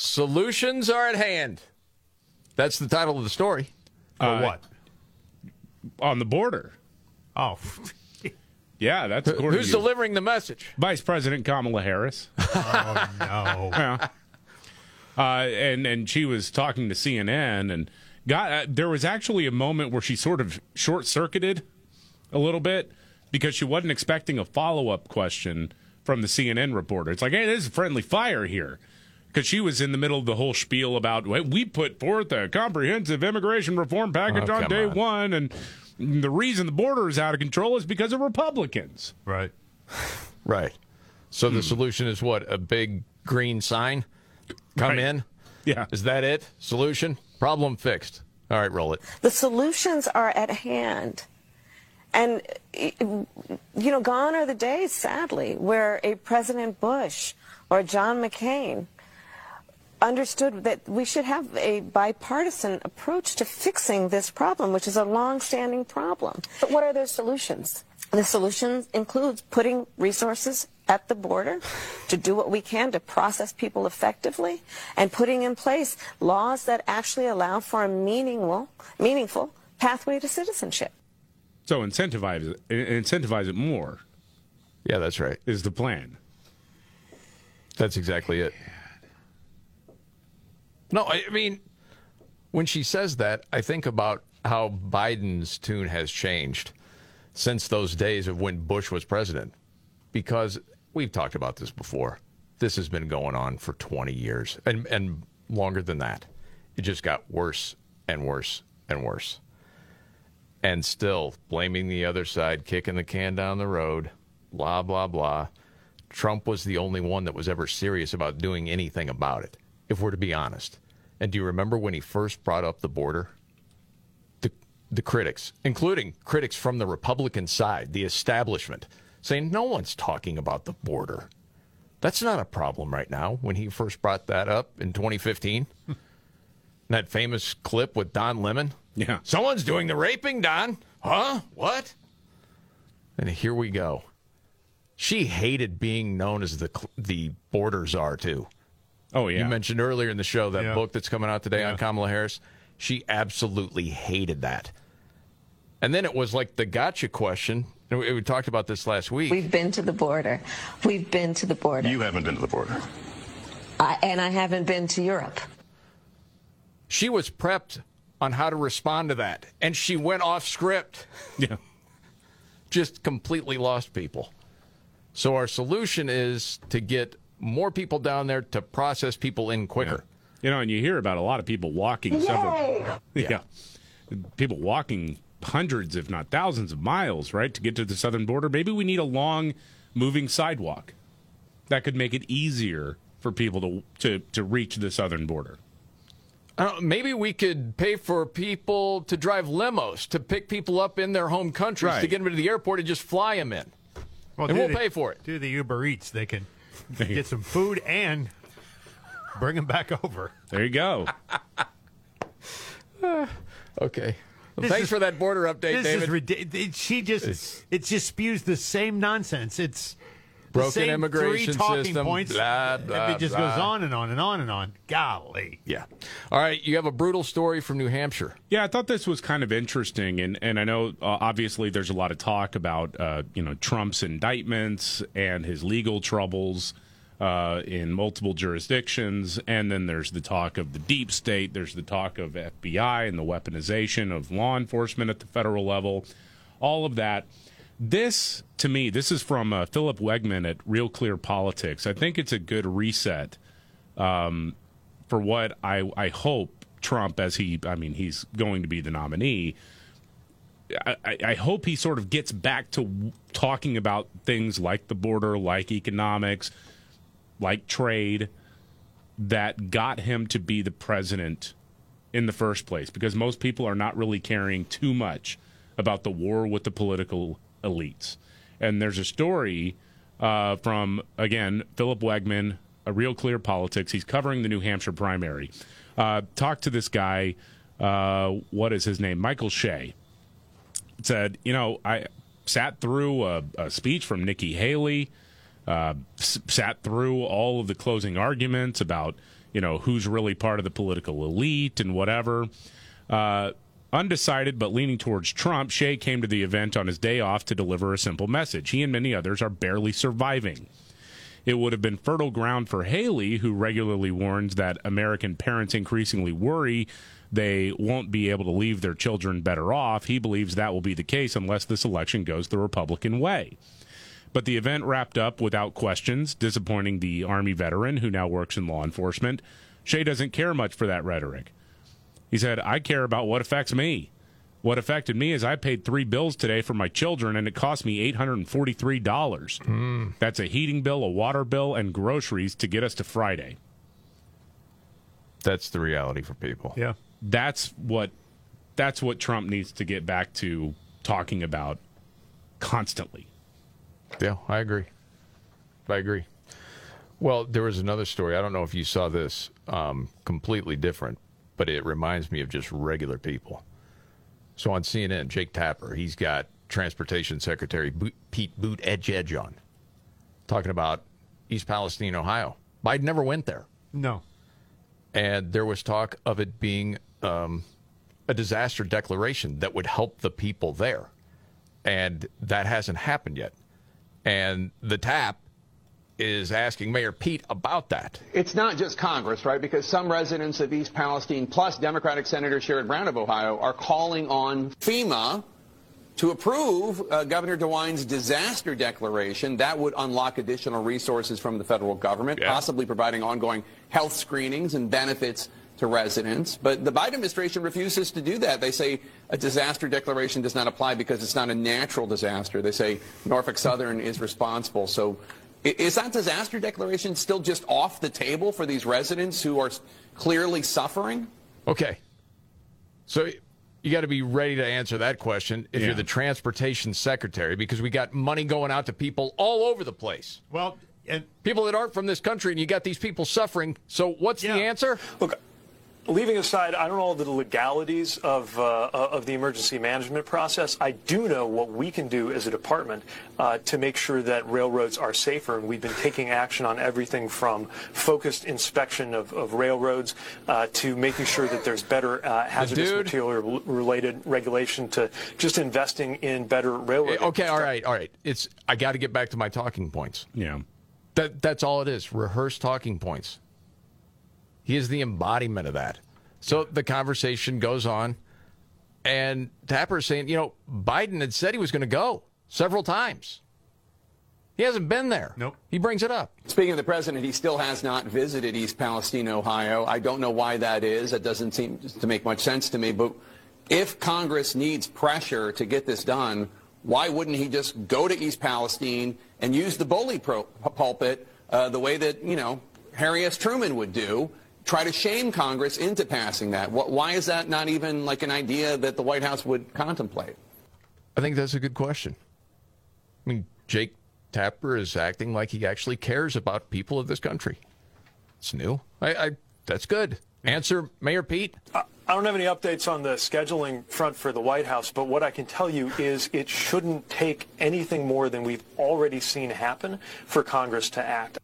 Solutions are at hand. That's the title of the story. Uh, what? On the border. Oh. Yeah, that's Who- Who's delivering the message? Vice President Kamala Harris. Oh, no. Yeah. Uh, and and she was talking to CNN and got uh, there was actually a moment where she sort of short circuited a little bit because she wasn't expecting a follow up question from the CNN reporter. It's like, hey, there's a friendly fire here. Because she was in the middle of the whole spiel about we put forth a comprehensive immigration reform package Oh, on day on. one, and the reason the border is out of control is because of Republicans. Right. Right. So the hmm. solution is what? A big green sign? Come Right. in? Yeah. Is that it? Solution? Problem fixed. All right, roll it. The solutions are at hand. And, you know, gone are the days, sadly, where a President Bush or John McCain understood that we should have a bipartisan approach to fixing this problem, which is a long-standing problem. But what are their solutions? The solution includes putting resources at the border to do what we can to process people effectively and putting in place laws that actually allow for a meaningful, meaningful pathway to citizenship. So incentivize it, incentivize it more. Yeah, that's right. Is the plan. That's exactly it. No, I mean, when she says that, I think about how Biden's tune has changed since those days of when Bush was president. Because we've talked about this before. This has been going on for 20 years and, and longer than that. It just got worse and worse and worse. And still blaming the other side, kicking the can down the road, blah, blah, blah. Trump was the only one that was ever serious about doing anything about it, if we're to be honest. And do you remember when he first brought up the border? The, the critics, including critics from the Republican side, the establishment, saying no one's talking about the border. That's not a problem right now. When he first brought that up in 2015, that famous clip with Don Lemon. Yeah. Someone's doing the raping, Don. Huh? What? And here we go. She hated being known as the the border czar too. Oh yeah. You mentioned earlier in the show that Yeah. book that's coming out today Yeah. on Kamala Harris. She absolutely hated that. And then it was like the gotcha question. We, we talked about this last week. We've been to the border. We've been to the border. You haven't been to the border. I, and I haven't been to Europe. She was prepped on how to respond to that, and she went off script. Yeah. Just completely lost people. So our solution is to get more people down there to process people in quicker. You know, and you hear about a lot of people walking several. Yeah. People walking hundreds, if not thousands, of miles, right, to get to the southern border. Maybe we need a long moving sidewalk that could make it easier for people to to, to reach the southern border. Uh, maybe we could pay for people to drive limos to pick people up in their home countries Right. to get them to the airport and just fly them in. and do we'll the- pay for it. Do the Uber Eats. They can get some food and bring them back over. There you go. okay. Well, This thanks is- for that border update, This David. is ridiculous. She just it just spews the same nonsense. It's the Broken same immigration three talking system, points. blah, blah, it just blah. goes on and on and on and on. Golly. Yeah. All right. You have a brutal story from New Hampshire. Yeah, I thought this was kind of interesting, and and I know uh, obviously there's a lot of talk about uh, you know Trump's indictments and his legal troubles uh, in multiple jurisdictions, and then there's the talk of the deep state. There's the talk of FBI and the weaponization of law enforcement at the federal level. All of that. This, to me, this is from uh, Philip Wegmann at Real Clear Politics. I think it's a good reset um, for what I, I hope Trump, as he, I mean, he's going to be the nominee. I, I hope he sort of gets back to talking about things like the border, like economics, like trade, that got him to be the president in the first place. Because most people are not really caring too much about the war with the political elites. And there's a story uh, from, again, Philip Wegmann, a real clear politics. He's covering the New Hampshire primary. Uh, talked to this guy, uh, what is his name? Michael Shea. Said, you know, I sat through a, a speech from Nikki Haley, uh, s- sat through all of the closing arguments about, you know, who's really part of the political elite and whatever. Undecided but leaning towards Trump, Shea came to the event on his day off to deliver a simple message. He and many others are barely surviving. It would have been fertile ground for Haley, who regularly warns that American parents increasingly worry they won't be able to leave their children better off. He believes that will be the case unless this election goes the Republican way. But the event wrapped up without questions, disappointing the Army veteran who now works in law enforcement. Shea doesn't care much for that rhetoric. He said, I care about what affects me. What affected me is I paid three bills today for my children, and it cost me $843. That's a heating bill, a water bill, and groceries to get us to Friday. That's the reality for people. Yeah. That's what that's what Trump needs to get back to talking about constantly. Yeah, I agree. I agree. Well, there was another story. I don't know if you saw this, um, completely different, but it reminds me of just regular people. So on CNN, Jake Tapper, he's got Transportation Secretary Boot, Pete Buttigieg on, talking about East Palestine, Ohio. Biden never went there. No. And there was talk of it being um, a disaster declaration that would help the people there. And that hasn't happened yet. And the TAP is asking Mayor Pete about that. It's not just Congress, right? Because some residents of East Palestine, plus Democratic Senator Sherrod Brown of Ohio, are calling on FEMA to approve uh, Governor DeWine's disaster declaration. That would unlock additional resources from the federal government, possibly providing ongoing health screenings and benefits to residents. But the Biden administration refuses to do that. They say a disaster declaration does not apply because it's not a natural disaster. They say Norfolk Southern is responsible. So is that disaster declaration still just off the table for these residents who are clearly suffering? Okay. So you got to be ready to answer that question if Yeah. you're the transportation secretary because we got money going out to people all over the place. Well, and people that aren't from this country and you got these people suffering. So what's the answer? Look, leaving aside, I don't know all the legalities of uh, of the emergency management process. I do know what we can do as a department uh, to make sure that railroads are safer, and we've been taking action on everything from focused inspection of, of railroads uh, to making sure that there's better uh, hazardous dude- material related regulation to just investing in better railroad. Okay, all right, all right. It's I got to get back to my talking points. Yeah. That that's all it is. Rehearse talking points. He is the embodiment of that. So the conversation goes on and Tapper is saying, you know, Biden had said he was going to go several times. He hasn't been there. Nope. He brings it up. Speaking of the president, he still has not visited East Palestine, Ohio. I don't know why that is. That doesn't seem to make much sense to me. But if Congress needs pressure to get this done, why wouldn't he just go to East Palestine and use the bully pro- pulpit uh, the way that, you know, Harry S. Truman would do? Try to shame Congress into passing that. What, why is that not even like an idea that the White House would contemplate? I think that's a good question. I mean, Jake Tapper is acting like he actually cares about people of this country. It's new. I, I that's good. Answer, Mayor Pete. I don't have any updates on the scheduling front for the White House, but what I can tell you is it shouldn't take anything more than we've already seen happen for Congress to act.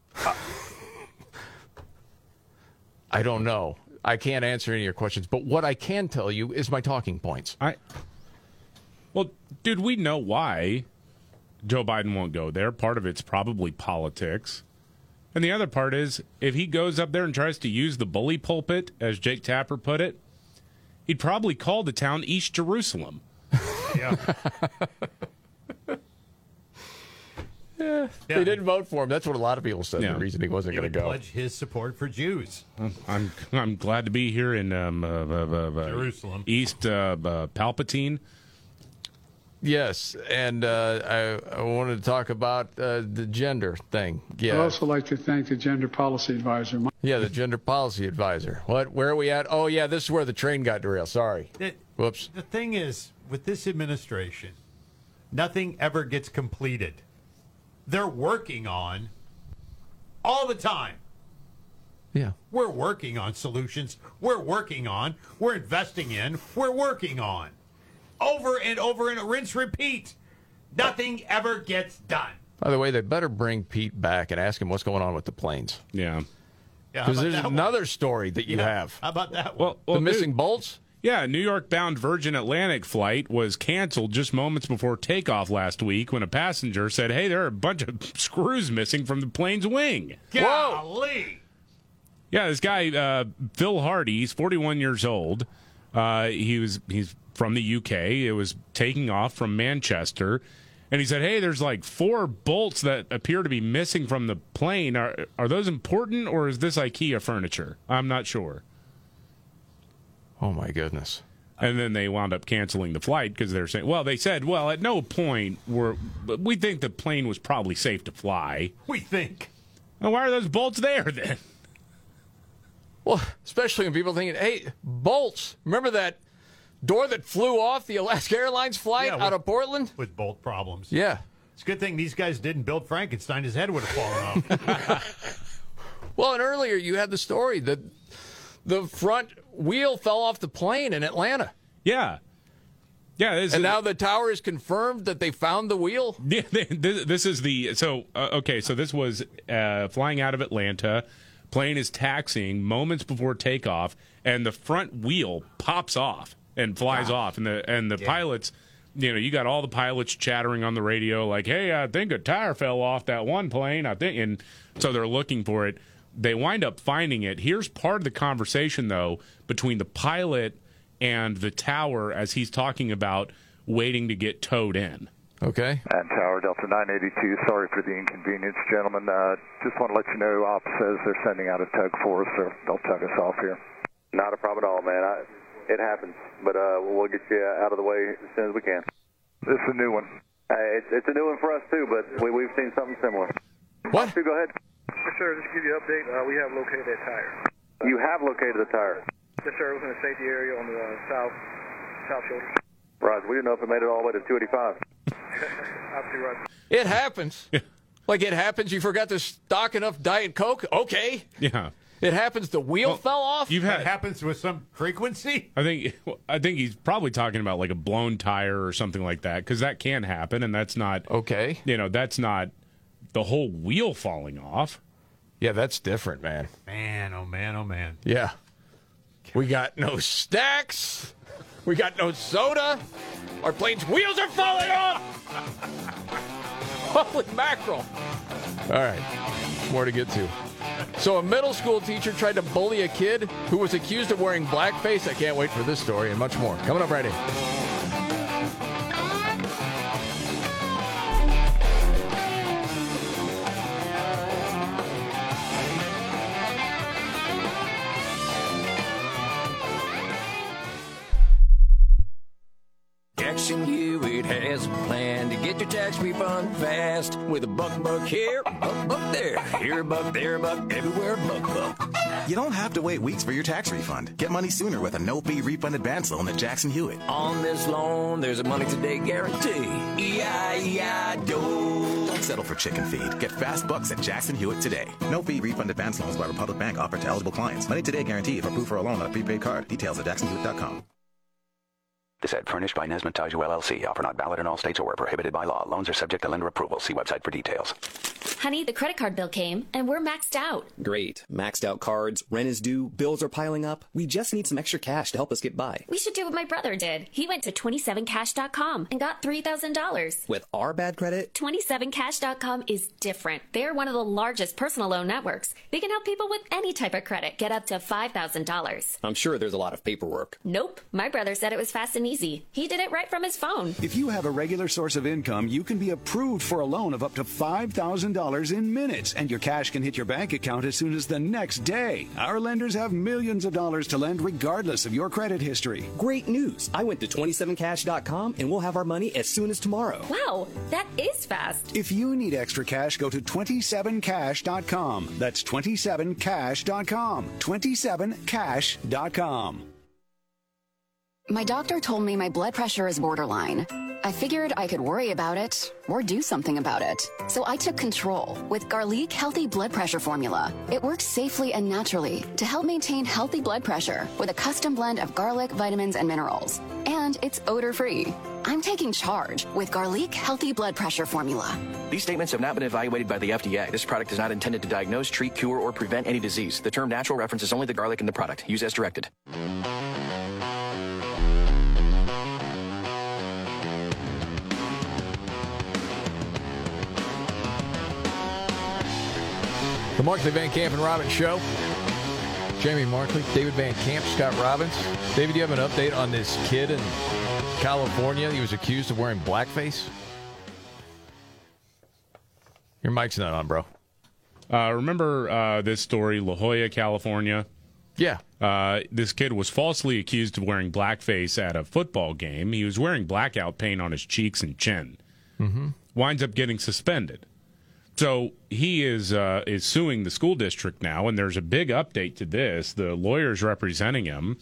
I don't know. I can't answer any of your questions, but what I can tell you is my talking points. I Well, dude, we know why Joe Biden won't go there. Part of it's probably politics. And the other part is if he goes up there and tries to use the bully pulpit, as Jake Tapper put it, he'd probably call the town East Jerusalem. Yeah. Yeah, They didn't vote for him. That's what a lot of people said. Yeah. The reason he wasn't going to go. pledge his support for Jews. I'm I'm glad to be here in um, uh, uh, uh, uh, Jerusalem. East uh, uh, Palpatine. Yes, and uh, I, I wanted to talk about uh, the gender thing. Yeah, I'd also like to thank the Gender Policy Advisor. yeah, the gender policy advisor. What? Where are we at? Oh, yeah, this is where the train got derailed. Sorry. It- Whoops. The thing is, with this administration, nothing ever gets completed. They're working on all the time. Yeah. We're working on solutions. We're working on. We're investing in. We're working on. Over and over and rinse repeat. Nothing ever gets done. By the way, they better bring Pete back and ask him what's going on with the planes. Yeah. Yeah, Because about there's that one? another story that you Yeah, have. How about that one? Well, well the missing dude, bolts? Yeah, New York bound Virgin Atlantic flight was canceled just moments before takeoff last week when a passenger said, Hey, there are a bunch of screws missing from the plane's wing. Golly. Yeah, this guy, uh, Phil Hardy, he's 41 years old. Uh, he was he's from the UK. It was taking off from Manchester. And he said, Hey, there's like four bolts that appear to be missing from the plane. Are, are those important or is this IKEA furniture? I'm not sure. Oh, my goodness. And then they wound up canceling the flight because they're saying, well, they said, well, at no point were we think the plane was probably safe to fly. We think. Well, why are those bolts there then? Well, especially when people thinking, hey, bolts. Remember that door that flew off the Alaska Airlines flight Yeah, out of Portland? With bolt problems. Yeah. It's a good thing these guys didn't build Frankenstein. His head would have fallen off. Well, and earlier you had the story that the front wheel fell off the plane in Atlanta. Yeah. Yeah, this and now the tower is confirmed that they found the wheel. Yeah, this, this is the so uh, okay. So this was uh, flying out of Atlanta. Plane is taxiing moments before takeoff, and the front wheel pops off and flies off, and the and the pilots. You know, you got all the pilots chattering on the radio, like, "Hey, I think a tire fell off that one plane." I think, and so they're looking for it. They wind up finding it. Here's part of the conversation, though, between the pilot and the tower as he's talking about waiting to get towed in. Okay. And Tower Delta 982, sorry for the inconvenience, gentlemen. Uh, just want to let you know, Op says they're sending out a tug for us, so they'll tug us off here. Not a problem at all, man. I, it happens, but uh, we'll get you out of the way as soon as we can. This is a new one. Uh, it's, it's a new one for us too, but we, we've seen something similar. What? Go ahead. Yes, sir. Just to give you an update, uh, we have located that tire. You have located the tire. Yes, sir. It was in a safety area on the uh, south south shoulder. Roger. We didn't know if it made it all the way to 285. Absolutely right. It happens. like it happens. You forgot to stock enough Diet Coke. Okay. Yeah. It happens. The wheel fell off. You've had it happens with some frequency. I think I think he's probably talking about like a blown tire or something like that because that can happen, and that's not okay. You know, that's not the whole wheel falling off. Yeah, that's different, man. Man, oh man, oh man. Yeah. We got no stacks. We got no soda. Our plane's wheels are falling off. Holy mackerel. All right. More to get to. So, a middle school teacher tried to bully a kid who was accused of wearing blackface. I can't wait for this story and much more. Coming up right in. Has a plan to get your tax refund fast with a buck buck here, a buck buck there, here a buck, there a buck, everywhere a buck buck. You don't have to wait weeks for your tax refund. Get money sooner with a no fee refund advance loan at Jackson Hewitt. On this loan, there's a money today guarantee. E-I-E-I-Do. Don't settle for chicken feed. Get fast bucks at Jackson Hewitt today. No fee refund advance loans by Republic Bank offered to eligible clients. Money today guarantee if approved for a loan on a prepaid card. Details at jacksonhewitt.com. This ad furnished by Nesmith Taju LLC. Offer not valid in all states or where prohibited by law. Loans are subject to lender approval. See website for details. Honey, the credit card bill came and we're maxed out. Great. Maxed out cards, rent is due, bills are piling up. We just need some extra cash to help us get by. We should do what my brother did. He went to 27cash.com and got $3,000. With our bad credit, 27cash.com is different. They're one of the largest personal loan networks. They can help people with any type of credit get up to $5,000. I'm sure there's a lot of paperwork. Nope. My brother said it was fast and easy. He did it right from his phone. If you have a regular source of income, you can be approved for a loan of up to $5,000 in minutes, and your cash can hit your bank account as soon as the next day. Our lenders have millions of dollars to lend regardless of your credit history. Great news! I went to 27cash.com and we'll have our money as soon as tomorrow. Wow, that is fast. If you need extra cash, go to 27cash.com. That's 27cash.com. 27cash.com. My doctor told me my blood pressure is borderline. I figured I could worry about it or do something about it. So I took control with Garlic Healthy Blood Pressure Formula. It works safely and naturally to help maintain healthy blood pressure with a custom blend of garlic, vitamins, and minerals. And it's odor free. I'm taking charge with Garlic Healthy Blood Pressure Formula. These statements have not been evaluated by the FDA. This product is not intended to diagnose, treat, cure, or prevent any disease. The term natural references only the garlic in the product. Use as directed. Markley Van Camp and Robbins Show. Jamie Markley, David Van Camp, Scott Robbins. David, do you have an update on this kid in California? He was accused of wearing blackface. Your mic's not on, bro. Uh, remember uh, this story, La Jolla, California? Yeah. Uh, this kid was falsely accused of wearing blackface at a football game. He was wearing blackout paint on his cheeks and chin. Mm-hmm. Winds up getting suspended. So he is uh, is suing the school district now, and there's a big update to this. The lawyers representing him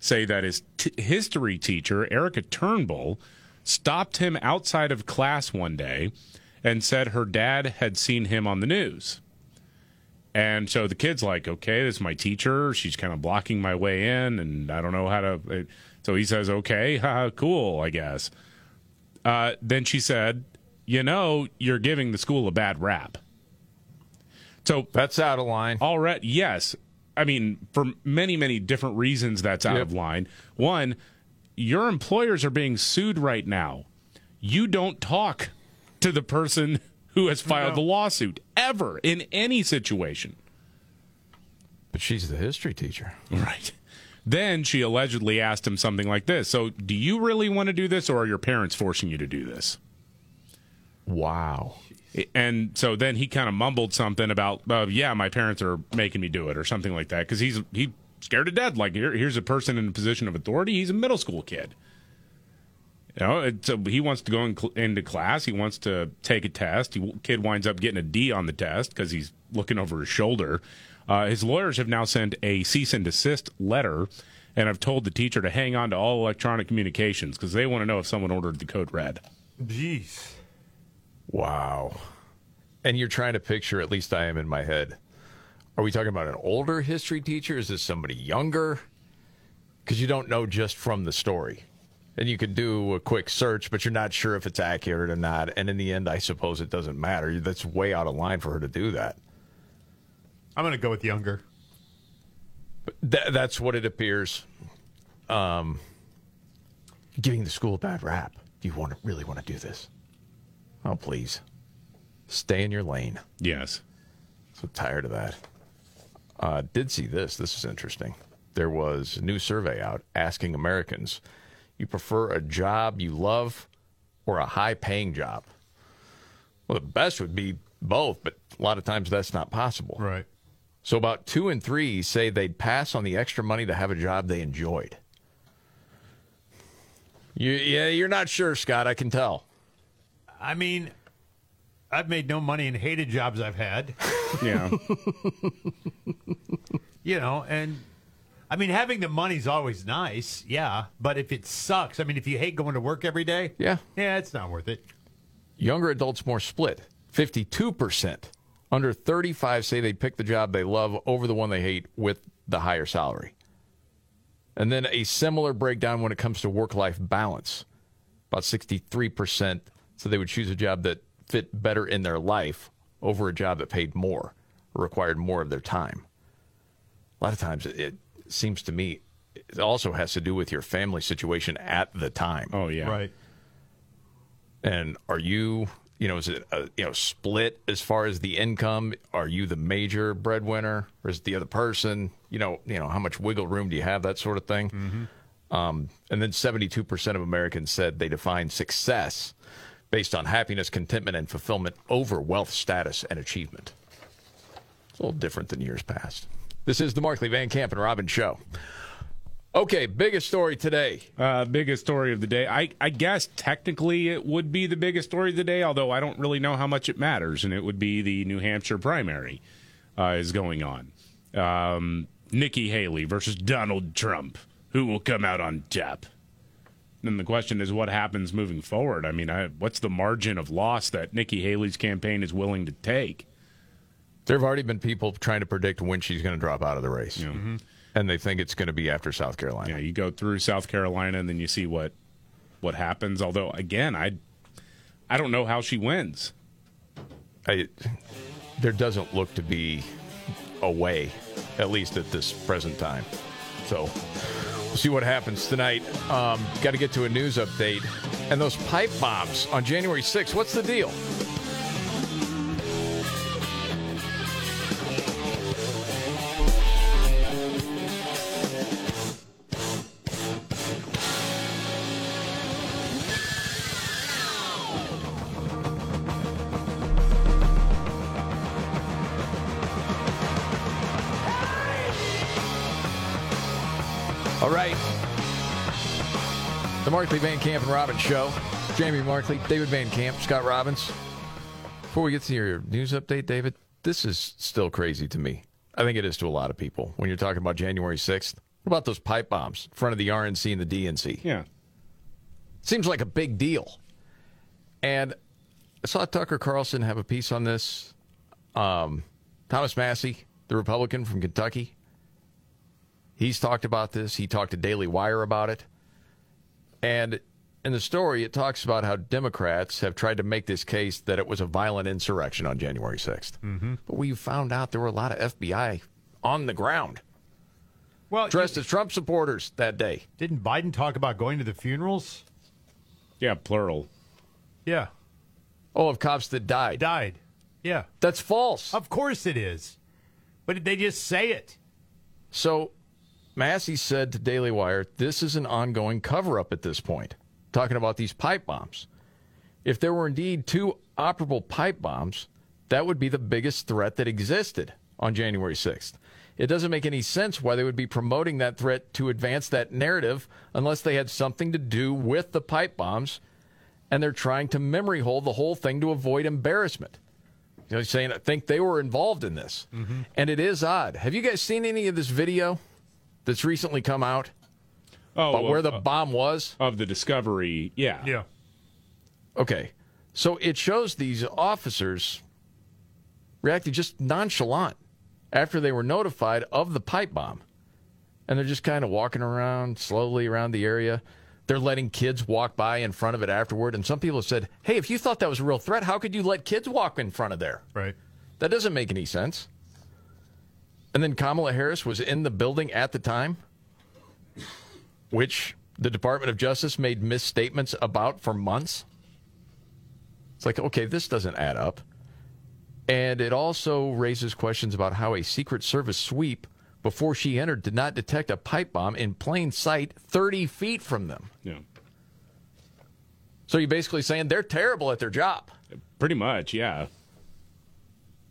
say that his t- history teacher Erica Turnbull stopped him outside of class one day and said her dad had seen him on the news. And so the kid's like, okay, this is my teacher. She's kind of blocking my way in, and I don't know how to. So he says, okay, cool, I guess. Uh, then she said, you know, you're giving the school a bad rap. So that's out of line. Already, yes. I mean, for many, many different reasons, that's out Yep. of line. One, your employers are being sued right now. You don't talk to the person who has filed the lawsuit ever in any situation. But she's the history teacher. Right. Then she allegedly asked him something like this So, do you really want to do this, or are your parents forcing you to do this? Wow. And so then he kind of mumbled something about, uh, yeah, my parents are making me do it, or something like that, because he's he scared to death. Like here, here's a person in a position of authority. He's a middle school kid. You know, it, so he wants to go in, cl- into class. He wants to take a test. He kid winds up getting a D on the test because he's looking over his shoulder. Uh, his lawyers have now sent a cease and desist letter, and have told the teacher to hang on to all electronic communications because they want to know if someone ordered the code red. Jeez. Wow. And you're trying to picture, at least I am in my head. Are we talking about an older history teacher? Is this somebody younger? Because you don't know just from the story. And you could do a quick search, but you're not sure if it's accurate or not. And in the end, I suppose it doesn't matter. That's way out of line for her to do that. I'm going to go with younger. Th- that's what it appears. Um, giving the school a bad rap. Do you want to really want to do this? Oh, please. Stay in your lane. Yes. So tired of that. Uh, did see this. This is interesting. There was a new survey out asking Americans, you prefer a job you love or a high paying job? Well, the best would be both, but a lot of times that's not possible. Right. So about two and three say they'd pass on the extra money to have a job they enjoyed. You, yeah, you're not sure, Scott. I can tell. I mean, I've made no money in hated jobs I've had. Yeah. you know, and I mean, having the money's always nice, yeah. But if it sucks, I mean, if you hate going to work every day, Yeah. yeah, it's not worth it. Younger adults more split. 52% under 35 say they'd pick the job they love over the one they hate with the higher salary. And then a similar breakdown when it comes to work life balance. About 63% so they would choose a job that fit better in their life over a job that paid more or required more of their time. A lot of times it, it seems to me it also has to do with your family situation at the time. Oh yeah. Right. And are you, you know, is it a, you know split as far as the income? Are you the major breadwinner, or is it the other person? You know, you know, how much wiggle room do you have? That sort of thing. Mm-hmm. Um, and then seventy-two percent of Americans said they define success based on happiness, contentment, and fulfillment over wealth, status, and achievement. It's a little different than years past. This is the Markley Van Camp and Robbins Show. Okay, biggest story today. Uh, biggest story of the day. I, I guess technically it would be the biggest story of the day, although I don't really know how much it matters. And it would be the New Hampshire primary uh, is going on. Um, Nikki Haley versus Donald Trump. Who will come out on top? Then the question is, what happens moving forward? I mean, I, what's the margin of loss that Nikki Haley's campaign is willing to take? There have already been people trying to predict when she's going to drop out of the race. Mm-hmm. And they think it's going to be after South Carolina. Yeah, you go through South Carolina and then you see what what happens. Although, again, I I don't know how she wins. I, there doesn't look to be a way, at least at this present time. So see what happens tonight. Um, Got to get to a news update. And those pipe bombs on January 6th, what's the deal? Markley Van Camp and Robbins Show. Jamie Markley, David Van Camp, Scott Robbins. Before we get to your news update, David, this is still crazy to me. I think it is to a lot of people when you're talking about January 6th. What about those pipe bombs in front of the RNC and the DNC? Yeah. Seems like a big deal. And I saw Tucker Carlson have a piece on this. Um, Thomas Massie, the Republican from Kentucky, he's talked about this. He talked to Daily Wire about it. And in the story, it talks about how Democrats have tried to make this case that it was a violent insurrection on January 6th. Mm-hmm. But we found out there were a lot of FBI on the ground Well, dressed as Trump supporters that day. didn't Biden talk about going to the funerals? Yeah, plural. Yeah, Oh, of cops that died. died. Yeah, That's false. of course it is. But they just say it. So Massie said to Daily Wire, this is an ongoing cover up at this point, talking about these pipe bombs. If there were indeed two operable pipe bombs, that would be the biggest threat that existed on January 6th. It doesn't make any sense why they would be promoting that threat to advance that narrative unless they had something to do with the pipe bombs and they're trying to memory hold the whole thing to avoid embarrassment. You know, saying I think they were involved in this. Mm-hmm. And it is odd. Have you guys seen any of this video that's recently come out Oh, about where of- the uh, bomb was? of the discovery. Yeah. Yeah. Okay. So it shows these officers reacted just nonchalant after they were notified of the pipe bomb. And they're just kind of walking around slowly around the area. They're letting kids walk by in front of it afterward. And some people have said, hey, if you thought that was a real threat, how could you let kids walk in front of there? Right. That doesn't make any sense. And then Kamala Harris was in the building at the time, which the Department of Justice made misstatements about for months. It's like, okay, this doesn't add up. And it also raises questions about how a Secret Service sweep before she entered did not detect a pipe bomb in plain sight 30 feet from them. Yeah. So you're basically saying they're terrible at their job. Pretty much, yeah.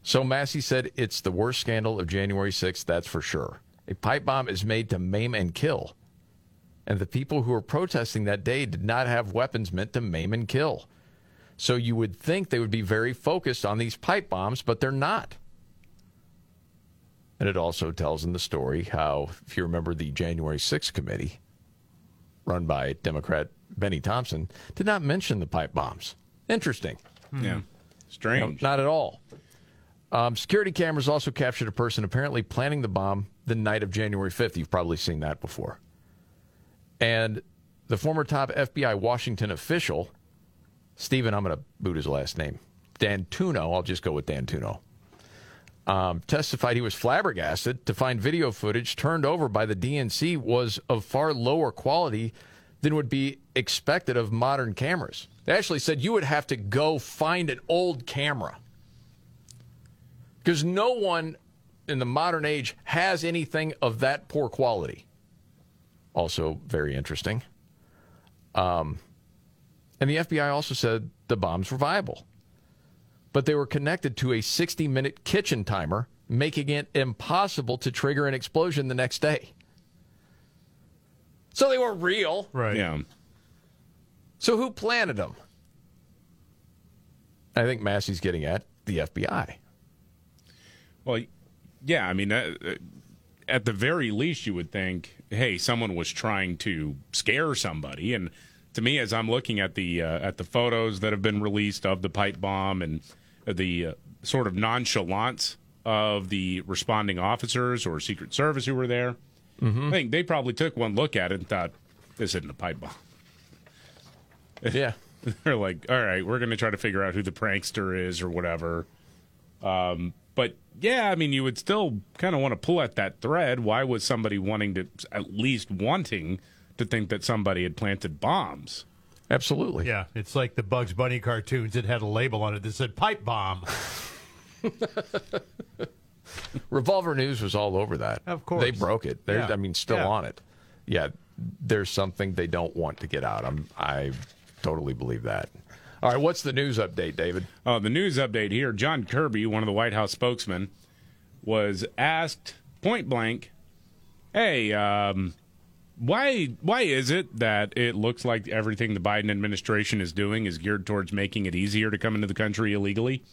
So Massie said it's the worst scandal of January 6th, that's for sure. A pipe bomb is made to maim and kill. And the people who were protesting that day did not have weapons meant to maim and kill. So you would think they would be very focused on these pipe bombs, but they're not. And it also tells in the story how, if you remember, the January 6th committee, run by Democrat Benny Thompson, did not mention the pipe bombs. Interesting. Hmm. Yeah. Strange. No, not at all. Um, security cameras also captured a person apparently planning the bomb the night of January 5th. You've probably seen that before. And the former top FBI Washington official, Steven, I'm going to boot his last name, Dan Tuno, I'll just go with Dan Tuno, um, testified he was flabbergasted to find video footage turned over by the DNC was of far lower quality than would be expected of modern cameras. They actually said you would have to go find an old camera because no one in the modern age has anything of that poor quality. Also, very interesting. Um, and the FBI also said the bombs were viable, but they were connected to a 60 minute kitchen timer, making it impossible to trigger an explosion the next day. So they were real. Right. Yeah. So who planted them? I think Massie's getting at the FBI. Well, yeah, I mean, uh, at the very least, you would think, hey, someone was trying to scare somebody. And to me, as I'm looking at the uh, at the photos that have been released of the pipe bomb and the uh, sort of nonchalance of the responding officers or Secret Service who were there, Mm-hmm. I think they probably took one look at it and thought, this isn't a pipe bomb. Yeah. They're like, all right, we're going to try to figure out who the prankster is or whatever. Um, but yeah, I mean, you would still kind of want to pull at that thread. Why was somebody wanting to, at least wanting to think that somebody had planted bombs? Absolutely. Yeah, it's like the Bugs Bunny cartoons that had a label on it that said pipe bomb. Revolver News was all over that. Of course. They broke it. They're, Yeah. I mean, still Yeah. on it. Yeah, there's something they don't want to get out. I'm, I totally believe that. All right, what's the news update, David? Oh, the news update here. John Kirby, one of the White House spokesmen, was asked point blank, "Hey, um, why why is it that it looks like everything the Biden administration is doing is geared towards making it easier to come into the country illegally?"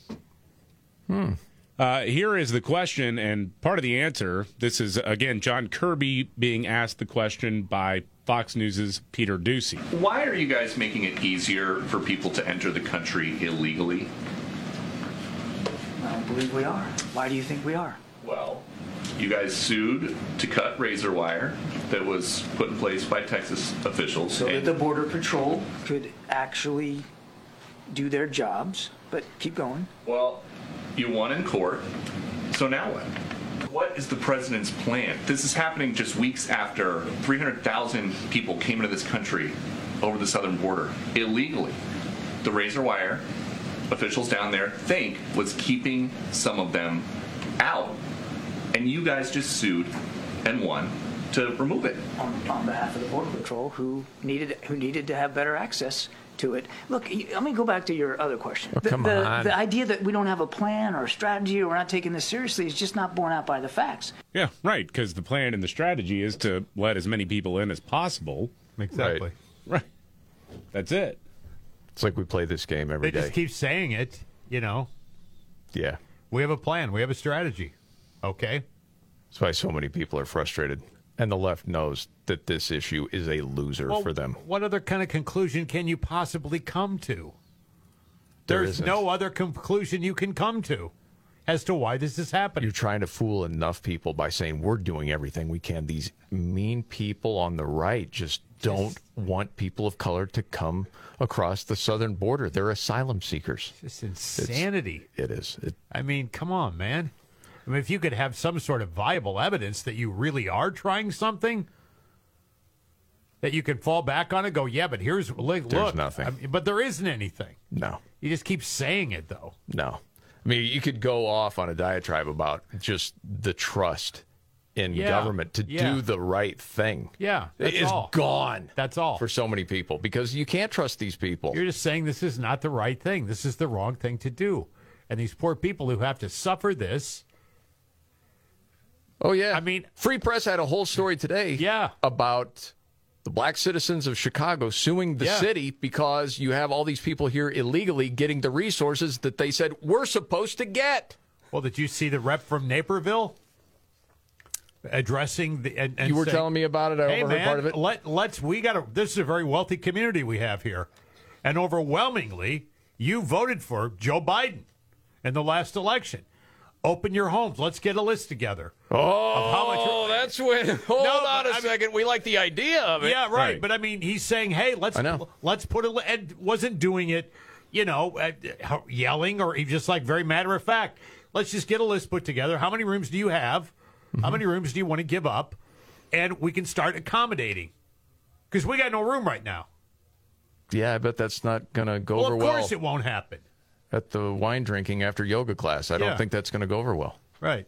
Hmm. Uh, here is the question, and part of the answer. This is again John Kirby being asked the question by Fox News's Peter Doocy. Why are you guys making it easier for people to enter the country illegally? I don't believe we are. Why do you think we are? Well, you guys sued to cut razor wire that was put in place by Texas officials. So that the Border Patrol could actually do their jobs. But keep going. Well, you won in court. So now what? What is the president's plan? This is happening just weeks after 300,000 people came into this country over the southern border illegally. The razor wire officials down there think was keeping some of them out. And you guys just sued and won to remove it. On, on behalf of the Border Patrol, who needed who needed to have better access to it. Look, let me go back to your other question. Oh, the, come the, on. the idea that we don't have a plan or a strategy or we're not taking this seriously is just not borne out by the facts. Yeah, right. Because the plan and the strategy is to let as many people in as possible. Exactly. Right. That's it. It's like we play this game every They day. just keep saying it, you know. yeah. We have a plan. We have a strategy. Okay. That's why so many people are frustrated. And the left knows that this issue is a loser Well, for them. What other kind of conclusion can you possibly come to? There There's isn't. no other conclusion you can come to as to why this is happening. You're trying to fool enough people by saying we're doing everything we can. These mean people on the right just don't want people of color to come across the southern border. They're asylum seekers. It's insanity. It is. It, I mean, come on, man. I mean, if you could have some sort of viable evidence that you really are trying something, that you can fall back on and go, yeah, but here's look. There's nothing. I mean, but there isn't anything. no, You just keep saying it, though. no. I mean, you could go off on a diatribe about just the trust in Yeah, government to yeah. do the right thing. Yeah, it is all. gone. That's all. for so many people because you can't trust these people. You're just saying this is not the right thing. This is the wrong thing to do. And these poor people who have to suffer this. Oh yeah. I mean, Free Press had a whole story today. Yeah. About the black citizens of Chicago suing the Yeah. city because you have all these people here illegally getting the resources that they said we're supposed to get. Well, did you see the rep from Naperville addressing the? And, and You were saying, telling me about it. I hey overheard man, part of it. let let's we got a this is a very wealthy community we have here, and overwhelmingly you voted for Joe Biden in the last election. Open your homes. Let's get a list together. Oh, how much- that's when. Hold No, on but a I mean- second. we like the idea of it. Yeah, right. But I mean, he's saying, "Hey, let's let's put a and wasn't doing it, you know, uh, yelling or he just like very matter of fact. Let's just get a list put together. How many rooms do you have? Mm-hmm. How many rooms do you want to give up? And we can start accommodating because we got no room right now. Yeah, I bet that's not going to go well, over of well course it won't happen. At the wine drinking after yoga class. I don't Yeah. think that's going to go over well. Right.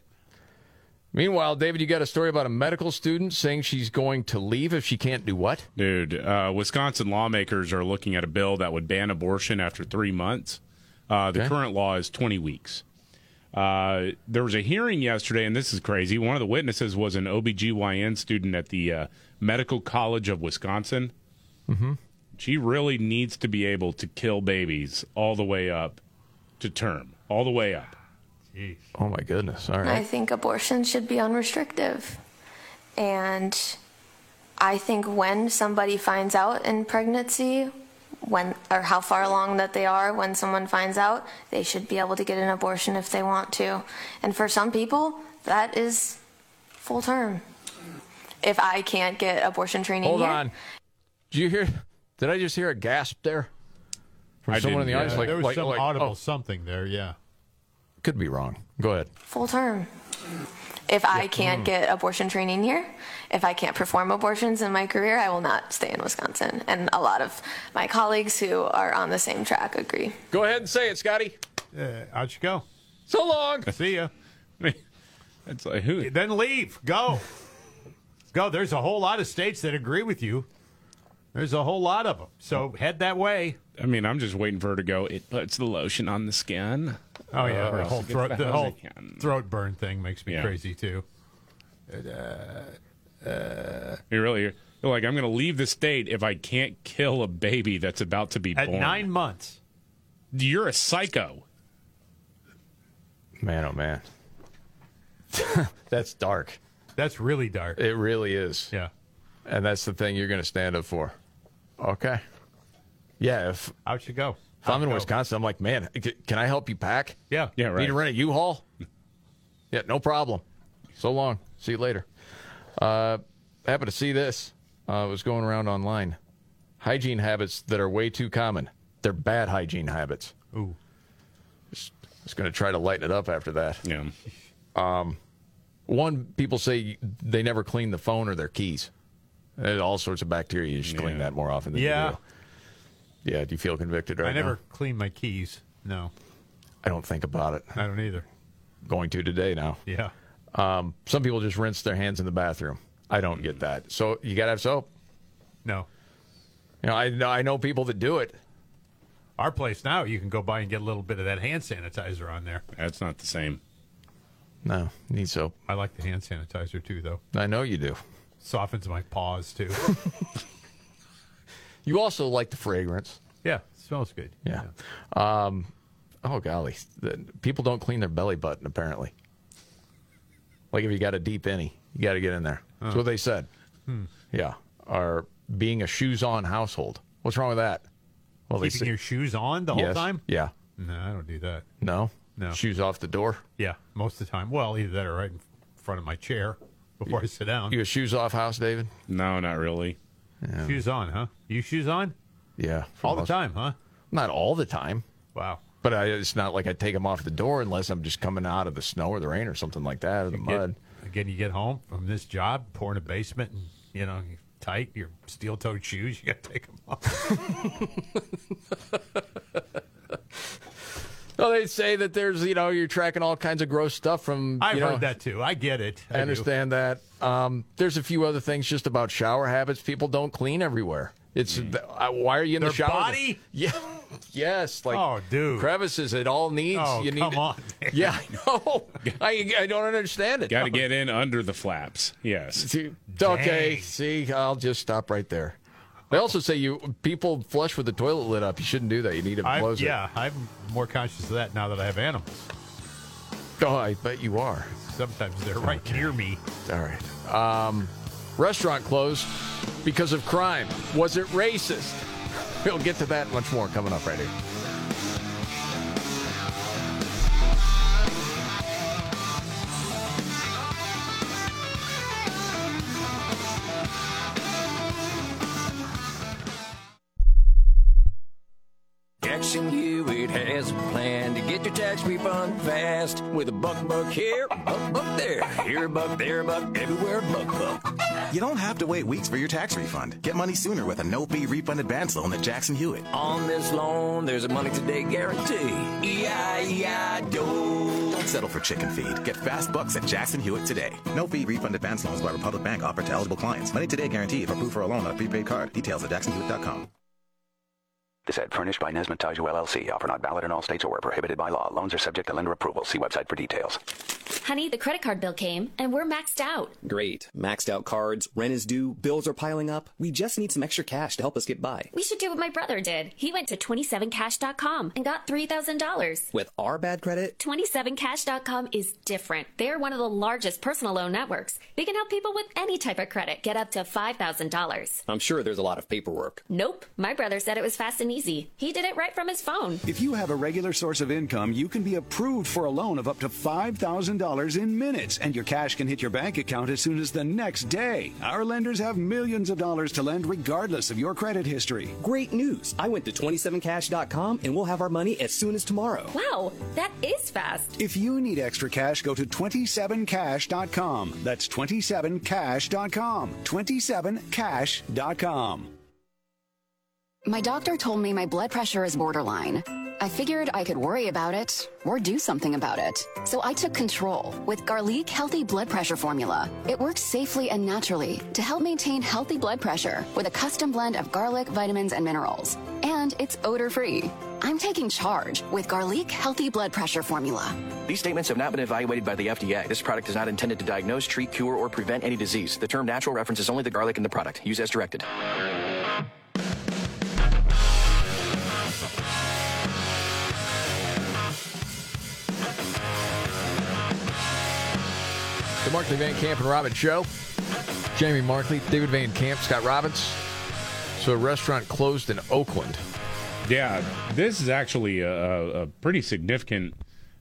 Meanwhile, David, you got a story about a medical student saying she's going to leave if she can't do what? Dude, uh, Wisconsin lawmakers are looking at a bill that would ban abortion after three months. Uh, the Okay. current law is 20 weeks. Uh, there was a hearing yesterday, and this is crazy. One of the witnesses was an OBGYN student at the uh, Medical College of Wisconsin. Mm-hmm. She really needs to be able to kill babies all the way up to term, all the way up. Oh, my goodness. All I think abortion should be unrestrictive. And I think when somebody finds out in pregnancy, when or how far along that they are when someone finds out, they should be able to get an abortion if they want to. And for some people, that is full term. If I can't get abortion training Hold here, on. Did you hear? Did I just hear a gasp there? From I someone in the didn't, audience? Like, there was like, some like, audible oh, something there. Yeah. could be wrong. Go ahead. full term. If I can't get abortion training here, if I can't perform abortions in my career, I will not stay in Wisconsin. And a lot of my colleagues who are on the same track agree. Go ahead and say it, Scotty. Uh, out you go. So long. I see ya. It's like who? Then leave. Go. Go. There's a whole lot of states that agree with you. There's a whole lot of them. So head that way. I mean, I'm just waiting for her to go. It puts the lotion on the skin. Oh yeah, Or uh, the whole throat, bad the whole it throat burn thing makes me Yeah. crazy too. Uh, uh, you really, you're like, I'm going to leave the state if I can't kill a baby that's about to be born. At born. nine months. You're a psycho. Man, oh man. that's dark. That's really dark. It really is. Yeah. And that's the thing you're going to stand up for. Okay. Yeah. If, Out you go. if I'm in go. Wisconsin, I'm like, man, c- can I help you pack? Yeah. Yeah, right. Need to rent a U-Haul? Yeah, no problem. So long. See you later. Uh, happened to see this. Uh, it was going around online. Hygiene habits that are way too common. They're bad hygiene habits. Ooh. Just, just going to try to lighten it up after that. Yeah. Um, one, people say they never clean the phone or their keys. There's all sorts of bacteria. You should clean that more often than Yeah. you do. Yeah. Do you feel convicted right now? I never now? clean my keys. No, I don't think about it. I don't either. Going to today now. Yeah. Um, some people just rinse their hands in the bathroom. I don't get that. So you got to have soap. No. You know, I know I know people that do it. Our place now, you can go by and get a little bit of that hand sanitizer on there. That's not the same. No, need soap. I like the hand sanitizer too, though. I know you do. Softens my paws too. You also like the fragrance. yeah, smells good. Yeah. Um, oh golly, The- people don't clean their belly button apparently. Like if you got a deep innie, you got to get in there. That's Oh. what they said. Hmm. Yeah. Or being a shoes-on household. What's wrong with that? Well, they Keeping say your shoes on the whole Yes. time? Yeah. No, I don't do that. No. No. Shoes off the door. Yeah, most of the time. Well, either that or right in front of my chair before I sit down. You a shoes off house, David? No, not really. Yeah. Shoes on, huh? You shoes on? Yeah. All the most- time, huh? Not all the time. Wow. But I, it's not like I take them off the door unless I'm just coming out of the snow or the rain or something like that or the Get- mud. again, you get home from this job, pour in a basement, and you know, tight, your steel-toed shoes, you got to take them off. Well, they say that there's, you know, you're tracking all kinds of gross stuff from. I've you know, heard that too. I get it. I, understand that. Um, there's a few other things just about shower habits. People don't clean everywhere. It's uh, why are you in Their the shower? body? Yeah. Yes, like Oh, dude. crevices. It all needs. Oh, you need come on, man. Yeah, I know. I, I don't understand it. Got to get in under the flaps. Yes. See, okay, see, I'll just stop right there. They also say you people flush with the toilet lid up. You shouldn't do that. You need to I, close yeah, I'm more conscious of that now that I have animals. Oh, I bet you are. Sometimes they're right near me. All right. Um, restaurant closed because of crime. Was it racist? We'll get to that much more coming up right here. Jackson Hewitt has a plan to get your tax refund fast with a buck buck here, buck buck there, here a buck, there a buck, everywhere a buck buck. You don't have to wait weeks for your tax refund. Get money sooner with a no-fee refund advance loan at Jackson Hewitt. On this loan, there's a money today guarantee. E-I-E-I-Do. Don't settle for chicken feed. Get fast bucks at Jackson Hewitt today. No fee refund advance loans by Republic Bank offered to eligible clients. Money today guarantee if approved for a loan on a prepaid card. Details at jacksonhewitt.com. This ad furnished by Nesmond Taiju LLC. Offer not valid in all states or where prohibited by law. Loans are subject to lender approval. See website for details. Honey, the credit card bill came and we're maxed out. Great. Maxed out cards, rent is due, bills are piling up. We just need some extra cash to help us get by. We should do what my brother did. He went to 27cash.com and got $3,000. With our bad credit, 27cash.com is different. They're one of the largest personal loan networks. They can help people with any type of credit get up to $5,000. I'm sure there's a lot of paperwork. Nope. My brother said it was fast and easy. He did it right from his phone. If you have a regular source of income, you can be approved for a loan of up to $5,000 in minutes, and your cash can hit your bank account as soon as the next day. Our lenders have millions of dollars to lend regardless of your credit history. Great news. I went to 27cash.com and we'll have our money as soon as tomorrow. Wow, that is fast. If you need extra cash, go to 27cash.com. That's 27cash.com. 27cash.com. My doctor told me my blood pressure is borderline. I figured I could worry about it or do something about it. So I took control with Garlic Healthy Blood Pressure Formula. It works safely and naturally to help maintain healthy blood pressure with a custom blend of garlic, vitamins, and minerals. And it's odor free. I'm taking charge with Garlic Healthy Blood Pressure Formula. These statements have not been evaluated by the FDA. This product is not intended to diagnose, treat, cure, or prevent any disease. The term natural references only the garlic in the product. Use as directed. Markley Van Camp and Robbins Show. Jamie Markley, David Van Camp, Scott Robbins. So a restaurant closed in Oakland. Yeah, this is actually a, a pretty significant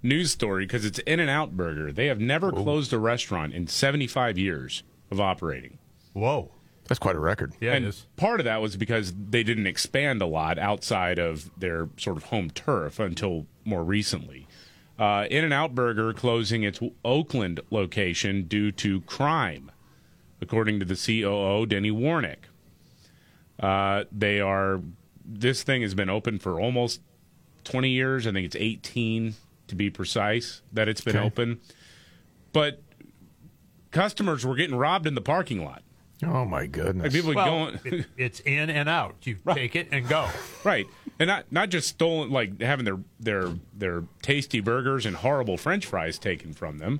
news story because it's In and Out Burger. They have never closed a restaurant in 75 years of operating. Whoa. That's quite a record. Yeah, and it is. part of that was because they didn't expand a lot outside of their sort of home turf until more recently. Uh, In and Out Burger closing its Oakland location due to crime, according to the COO, Denny Warnick. Uh, they are, this thing has been open for almost 20 years. I think it's 18 to be precise that it's been Okay. open. But customers were getting robbed in the parking lot. Oh my goodness! Like people Well, going. it- it's in and out. You take it and go. Right, and not not just stolen, like having their their their tasty burgers and horrible French fries taken from them.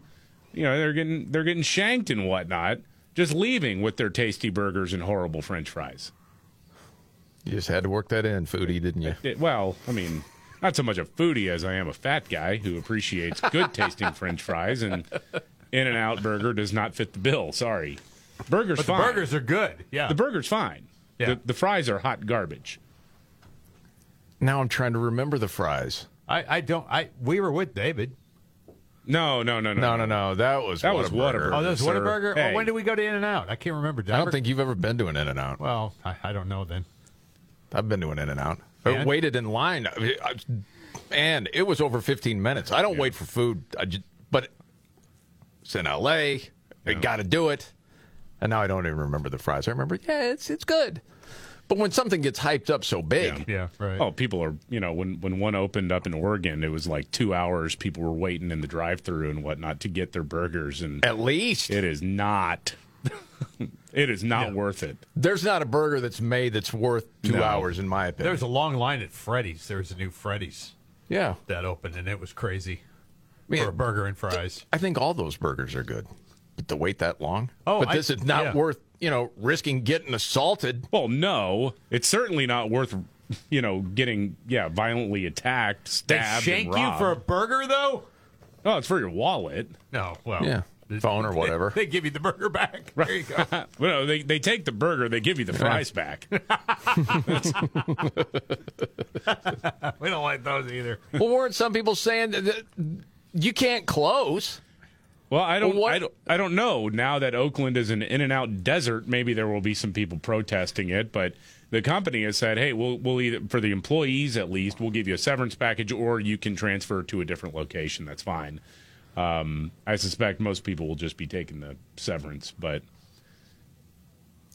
You know, they're getting they're getting shanked and whatnot. Just leaving with their tasty burgers and horrible French fries. You just had to work that in, foodie, didn't you? It- well, I mean, not so much a foodie as I am a fat guy who appreciates good tasting French fries, and In and Out Burger does not fit the bill. Sorry, burgers But the burgers are good. Yeah. The burger's fine. Yeah. The, the fries are hot garbage. Now I'm trying to remember the fries. I, I don't. I we were with David. No, no, no, no, No, no, no. That was That was Whataburger. Whataburger. Oh, that's sir. Whataburger. Hey. Oh, when did we go to In and Out? I can't remember. Did I don't think you've ever been to an In and Out. Well, I, I don't know then. I've been to an In and Out. I waited in line, I mean, I- and it was over 15 minutes. I don't wait for food, I just, but it's in L.A. I got to do it. And now I don't even remember the fries. I remember, yeah, it's it's good. But when something gets hyped up so big, Yeah, right. Oh, people are, you know, when, when one opened up in Oregon, it was like two hours. People were waiting in the drive through and whatnot to get their burgers. And at least it is not it is not worth it. There's not a burger that's made that's worth two No. hours, in my opinion. There's a long line at Freddy's. There's a new Freddy's yeah. that opened, and it was crazy mean, for a burger and fries. I think all those burgers are good, but to wait that long. Oh, but I- this is not yeah. worth you know risking getting assaulted. Well, no, it's certainly not worth, you know, getting yeah violently attacked, stabbed. They stabbed, shank and you for a burger, though? Oh, it's for your wallet. No, well, Yeah, phone or whatever. They, give you the burger back. There you go. well, they they take the burger, they give you the fries back. we don't like those either. well, weren't some people saying that that you can't close? Well, I don't, Well, what- I don't, I don't know. Now that Oakland is an in-and-out desert, maybe there will be some people protesting it. But the company has said, "Hey, we'll, we'll either for the employees at least, we'll give you a severance package, or you can transfer to a different location. That's fine." Um, I suspect most people will just be taking the severance, but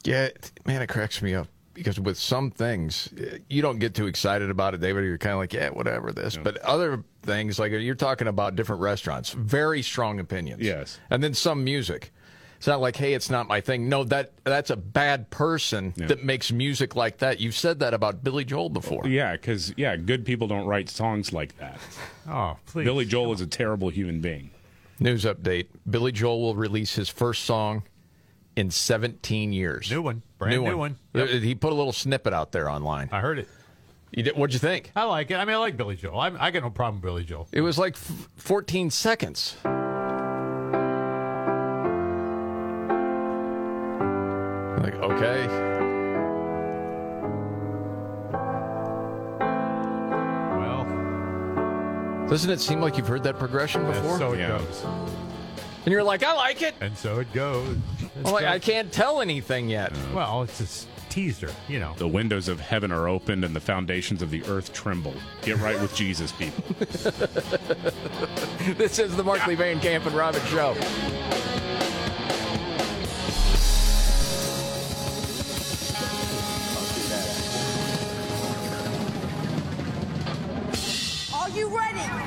Yeah, man, it cracks me up because with some things eh, you don't get too excited about it, David. You're kind of like, yeah, whatever this. But other things, like you're talking about different restaurants, very strong opinions. Yes. and then some music. It's not like, hey, it's not my thing. No, that that's a bad person that makes music like that. You've said that about Billy Joel before. yeah, because yeah, good people don't write songs like that. Oh, please. Billy Joel is a terrible human being. News update: Billy Joel will release his first song in 17 years. New one. Brand new one. Uh, He put a little snippet out there online. I heard it. You did, what'd you think? I like it. I mean, I like Billy Joel. I, I got no problem with Billy Joel. It was like f- 14 seconds. Like, okay. Well, Doesn't it seem like you've heard that progression before? so it goes. And you're like, I like it. And so it goes. I'm like, I can't tell anything yet. Well, it's just teaser, you know. The windows of heaven are opened and the foundations of the earth tremble. Get right with Jesus, people. this is the Markley Van Camp and Robbins Show. Are you ready?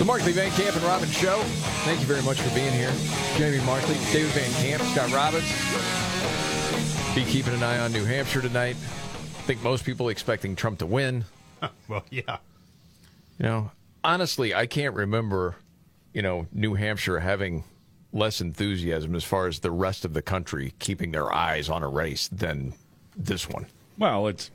The Markley Van Camp and Robbins Show. Thank you very much for being here. Jamie Markley, David Van Camp, Scott Robbins. Be keeping an eye on New Hampshire tonight. I think most people expecting Trump to win. well, yeah. You know, honestly, I can't remember, you know, New Hampshire having less enthusiasm as far as the rest of the country keeping their eyes on a race than this one. Well, it's.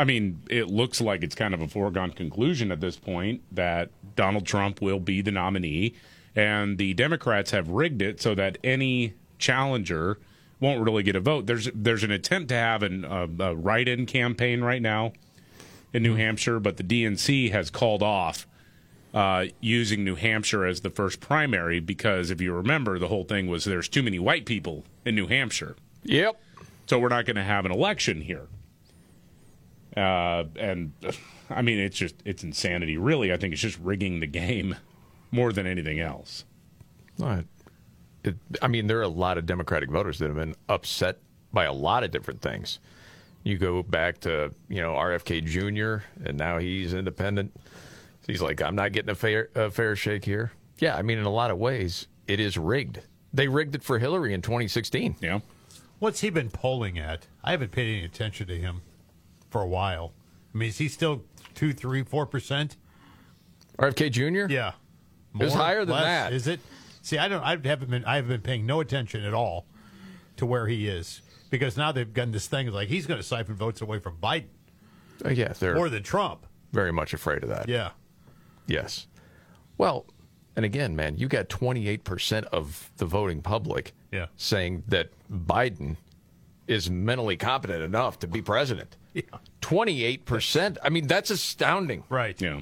I mean, it looks like it's kind of a foregone conclusion at this point that Donald Trump will be the nominee, and the Democrats have rigged it so that any challenger won't really get a vote. There's there's an attempt to have an, uh, a write-in campaign right now in New Hampshire, but the DNC has called off uh, using New Hampshire as the first primary because if you remember, the whole thing was there's too many white people in New Hampshire. Yep. So we're not going to have an election here. Uh, and I mean, it's just it's insanity. Really, I think it's just rigging the game more than anything else. Right. It, I mean, there are a lot of Democratic voters that have been upset by a lot of different things. You go back to you know RFK Jr. and now he's independent. He's like, I'm not getting a fair a fair shake here. Yeah, I mean, in a lot of ways, it is rigged. They rigged it for Hillary in 2016. Yeah. What's he been polling at? I haven't paid any attention to him for a while. I mean, is he still two, three, four percent? RFK Jr. Yeah, It was higher than less? that. Is it? See, I don't. I haven't been. I haven't been paying no attention at all to where he is because now they've gotten this thing like he's going to siphon votes away from Biden Uh, yeah, they're more than Trump. very much afraid of that. Yeah. Yes. Well, and again, man, you got 28% of the voting public Yeah. saying that Biden is mentally competent enough to be president. Yeah. 28%. I mean, that's astounding. Right. Yeah.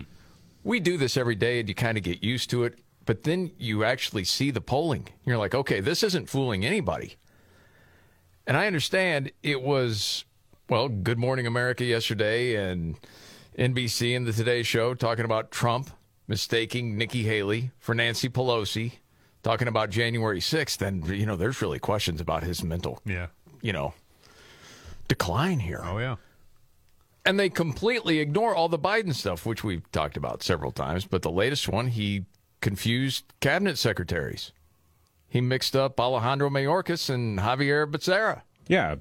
We do this every day and you kind of get used to it, but then you actually see the polling. You're like, okay, this isn't fooling anybody. And I understand it was, well, Good Morning America yesterday and NBC and the Today Show talking about Trump mistaking Nikki Haley for Nancy Pelosi, talking about January 6th. And, you know, there's really questions about his mental, Yeah. you know, decline here. Oh, yeah. And they completely ignore all the Biden stuff, which we've talked about several times. But the latest one, he confused cabinet secretaries. He mixed up Alejandro Mayorkas and Xavier Becerra. Yeah.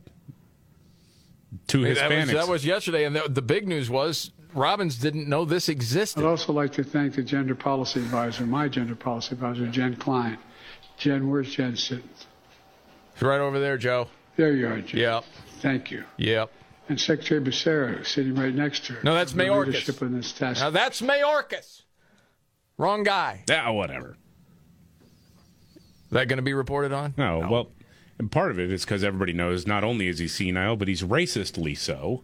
Two That was, Hispanics. that was yesterday. And the, the big news was Robbins didn't know this existed. I'd also like to thank the gender policy advisor, my gender policy advisor, Jen Klein. Jen, where's Jen sitting? It's right over there, Joe. There you are, Jen. Yep. Thank you. Yep. And Secretary Becerra sitting right next to her. No, that's for the Mayorkas. Leadership in this task. Now that's Mayorkas. Wrong guy. Yeah, oh, whatever. Is That going to be reported on? No, well, and part of it is because everybody knows not only is he senile, but he's racistly so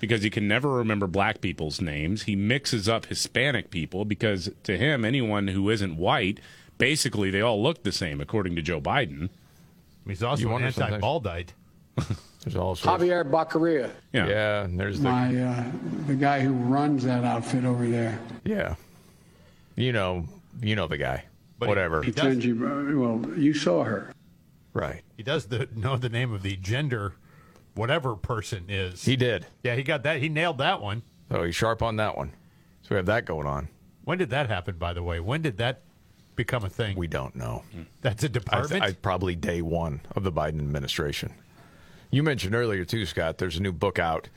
because he can never remember black people's names. He mixes up Hispanic people because to him, anyone who isn't white, basically they all look the same, according to Joe Biden. He's also You an anti-baldite. There's also Javier Baccaria, Yeah. yeah. And there's the my uh, the guy who runs that outfit over there. yeah. You know, you know the guy. But he- Whatever. he does- Ketanji, uh, well, you saw her. right. He does the, know the name of the gender, whatever person is. He did. yeah, he got that. He nailed that one. So he's sharp on that one. So we have that going on. When did that happen, by the way? When did that become a thing? We don't know. That's a I, department? I probably day one of the Biden administration. You mentioned earlier too, Scott. There's a new book out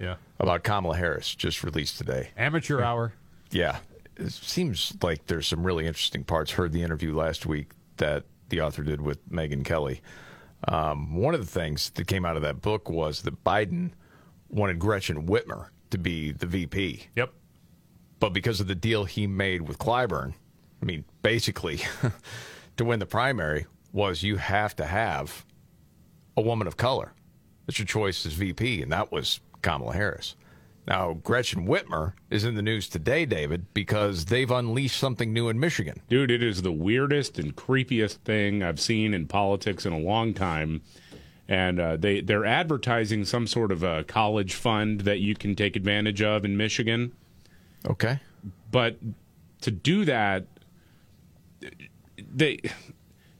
yeah. about Kamala Harris, just released today. Amateur hour. Yeah, it seems like there's some really interesting parts. Heard the interview last week that the author did with Megyn Kelly. Um, one of the things that came out of that book was that Biden wanted Gretchen Whitmer to be the VP. Yep. But because of the deal he made with Clyburn, I mean, basically, to win the primary was you have to have a woman of color. That's your choice as VP, and that was Kamala Harris. Now, Gretchen Whitmer is in the news today, David, because they've unleashed something new in Michigan. Dude, it is the weirdest and creepiest thing I've seen in politics in a long time. And uh, they they're advertising some sort of a college fund that you can take advantage of in Michigan. Okay. But to do that, they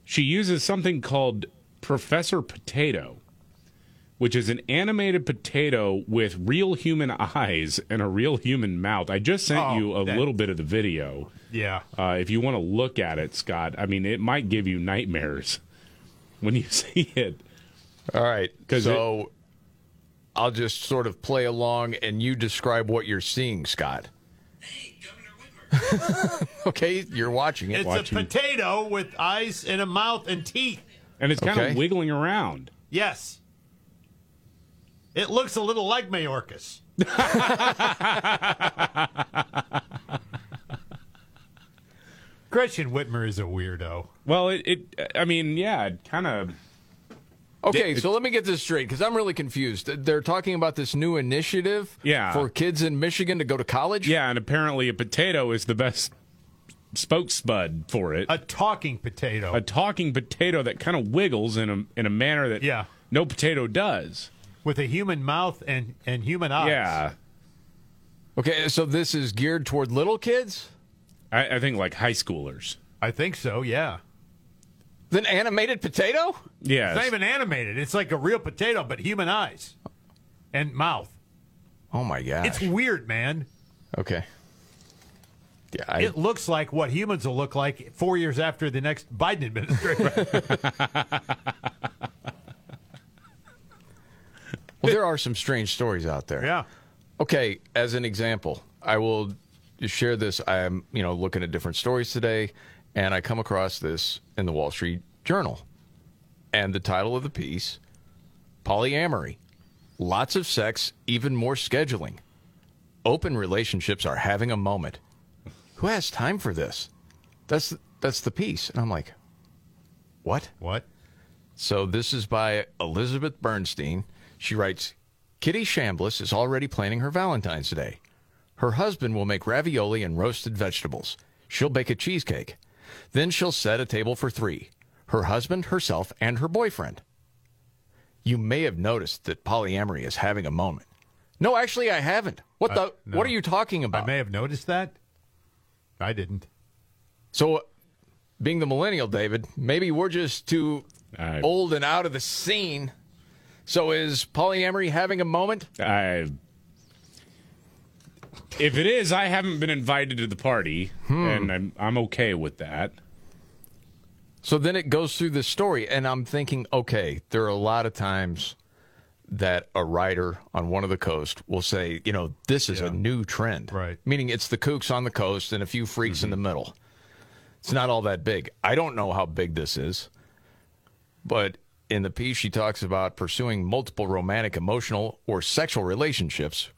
she uses something called Professor Potato, which is an animated potato with real human eyes and a real human mouth. I just sent Oh, you a that- little bit of the video. Yeah. Uh, if you want to look at it, Scott, I mean, it might give you nightmares when you see it. All right. So I'll just sort of play along and you describe what you're seeing, Scott. Hey, Governor Whitmer. okay, you're watching it. It's Watching. a potato with eyes and a mouth and teeth. And it's kind Okay. of wiggling around. Yes. It looks a little like Mayorkas. Gretchen Whitmer is a weirdo. Well, it, it I mean, yeah, it kind of. Okay, It- so let me get this straight because I'm really confused. They're talking about this new initiative Yeah. for kids in Michigan to go to college? Yeah, and apparently a potato is the best spokesbud for it. A talking potato. A talking potato that kind of wiggles in a in a manner that Yeah. no potato does. With a human mouth and, and human eyes. Yeah, Okay, so this is geared toward little kids? I, I think like high schoolers. I think so, yeah. Then animated potato? Yeah. It's not even animated. It's like a real potato, but human eyes and mouth. Oh my god. It's weird, man. okay. Yeah, I, It looks like what humans will look like four years after the next Biden administration. there are some strange stories out there. yeah. Okay, as an example, I will share this. I'm, you know, looking at different stories today, and I come across this in the Wall Street Journal. And the title of the piece Polyamory. Lots of sex, even more scheduling. Open relationships are having a moment. Who has time for this? That's that's the piece. And I'm like, what? What? So this is by Elizabeth Bernstein. She writes, Kitty Chambliss is already planning her Valentine's Day. Her husband will make ravioli and roasted vegetables. She'll bake a cheesecake. Then she'll set a table for three her husband, herself, and her boyfriend. You may have noticed that polyamory is having a moment. No, actually, I haven't. What the? Uh, no. What are you talking about? I may have noticed that. I didn't. So, being the millennial, David, maybe we're just too I- old and out of the scene. So, is polyamory having a moment? I. If it is, I haven't been invited to the party, Hmm. and I'm I'm okay with that. So then it goes through this story, and I'm thinking, okay, there are a lot of times that a writer on one of the coast will say, you know, this is a new trend. Right. Meaning it's the kooks on the coast and a few freaks in the middle. It's not all that big. I don't know how big this is, but in the piece, she talks about pursuing multiple romantic, emotional, or sexual relationships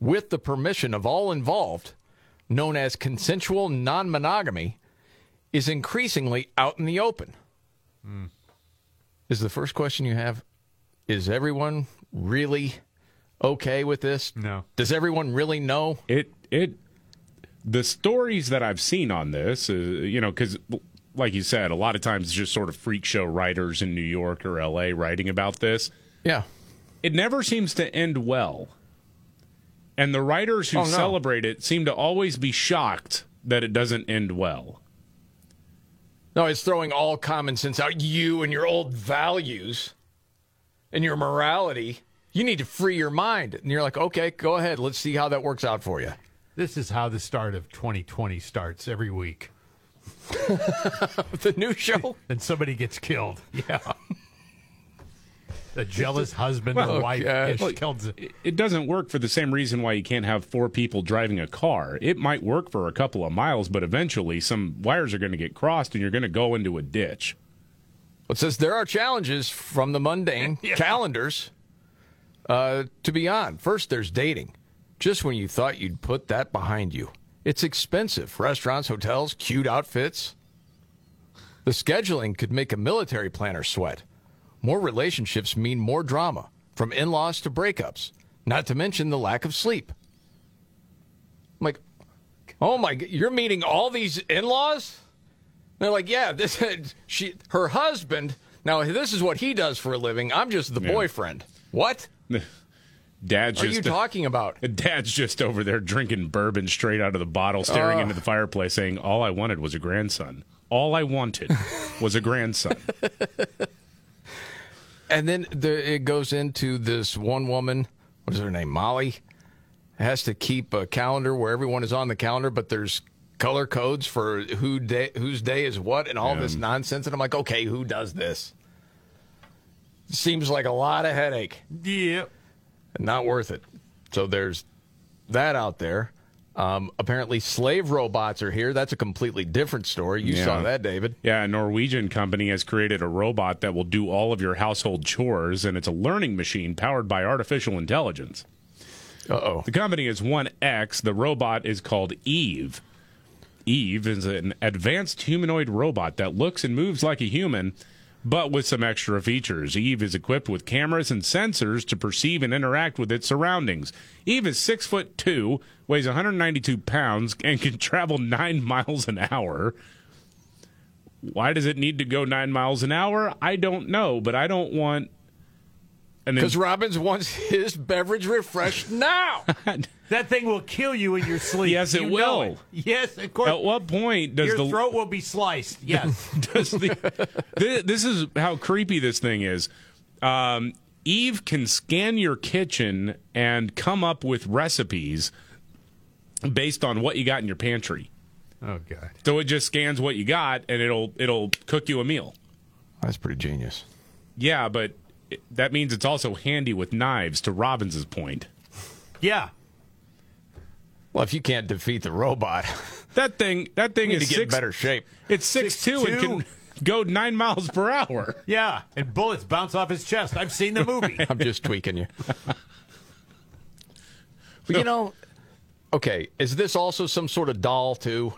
with the permission of all involved, known as consensual non monogamy, is increasingly out in the open. Is the first question you have, is everyone really okay with this? No. Does everyone really know? It it the stories that I've seen on this, uh, you know, because like you said, a lot of times it's just sort of freak show writers in New York or L.A. writing about this. Yeah, it never seems to end well, and the writers who Oh, no. celebrate it seem to always be shocked that it doesn't end well. No, it's throwing all common sense out. You and your old values and your morality. You need to free your mind. And you're like, okay, go ahead. Let's see how that works out for you. This is how the start of 2020 starts every week. the new show? and somebody gets killed. Yeah. The jealous husband Well, or wife uh, gets killed. it- It doesn't work for the same reason why you can't have four people driving a car. It might work for a couple of miles, but eventually some wires are going to get crossed and you're going to go into a ditch. It says there are challenges from the mundane calendars uh, to be on. First, there's dating. Just when you thought you'd put that behind you, it's expensive. Restaurants, hotels, cute outfits. The scheduling could make a military planner sweat. More relationships mean more drama, from in laws to breakups, not to mention the lack of sleep. I'm like, oh my, g- you're meeting all these in laws? They're like, yeah, this she her husband. Now this is what he does for a living. I'm just the Yeah. boyfriend. What? Dad's Are just you talking about? Dad's just over there drinking bourbon straight out of the bottle, staring Oh. into the fireplace, saying, "All I wanted was a grandson. All I wanted was a grandson." And then the, it goes into this one woman. What is her name? Molly has to keep a calendar where everyone is on the calendar, but there's color codes for who day, whose day is what, and all this nonsense. And I'm like, okay, who does this? Seems like a lot of headache. Yep. Not worth it. So there's that out there. Um, apparently, slave robots are here. That's a completely different story. You saw that, David. Yeah, a Norwegian company has created a robot that will do all of your household chores, and it's a learning machine powered by artificial intelligence. Uh oh. The company is 1X. The robot is called Eve. Eve is an advanced humanoid robot that looks and moves like a human, but with some extra features. Eve is equipped with cameras and sensors to perceive and interact with its surroundings. Eve is six foot two, weighs 192 pounds, and can travel nine miles an hour. Why does it need to go nine miles an hour? I don't know, but I don't want. An Because Robbins wants his beverage refreshed now. That thing will kill you in your sleep. Yes, it You will. it. Yes, of course. At what point does your the throat will be sliced? Yes. does the, Thi- this is how creepy this thing is. Um, Eve can scan your kitchen and come up with recipes based on what you got in your pantry. oh God. So it just scans what you got and it'll it'll cook you a meal. That's pretty genius. Yeah, but it, that means it's also handy with knives. To Robbins's point, Yeah. Well, if you can't defeat the robot, that thing that thing is to get in six, better shape. It's six two and can go nine miles per hour. Yeah. And bullets bounce off his chest. I've seen the movie. I'm just tweaking you. But you know, okay, is this also some sort of doll too?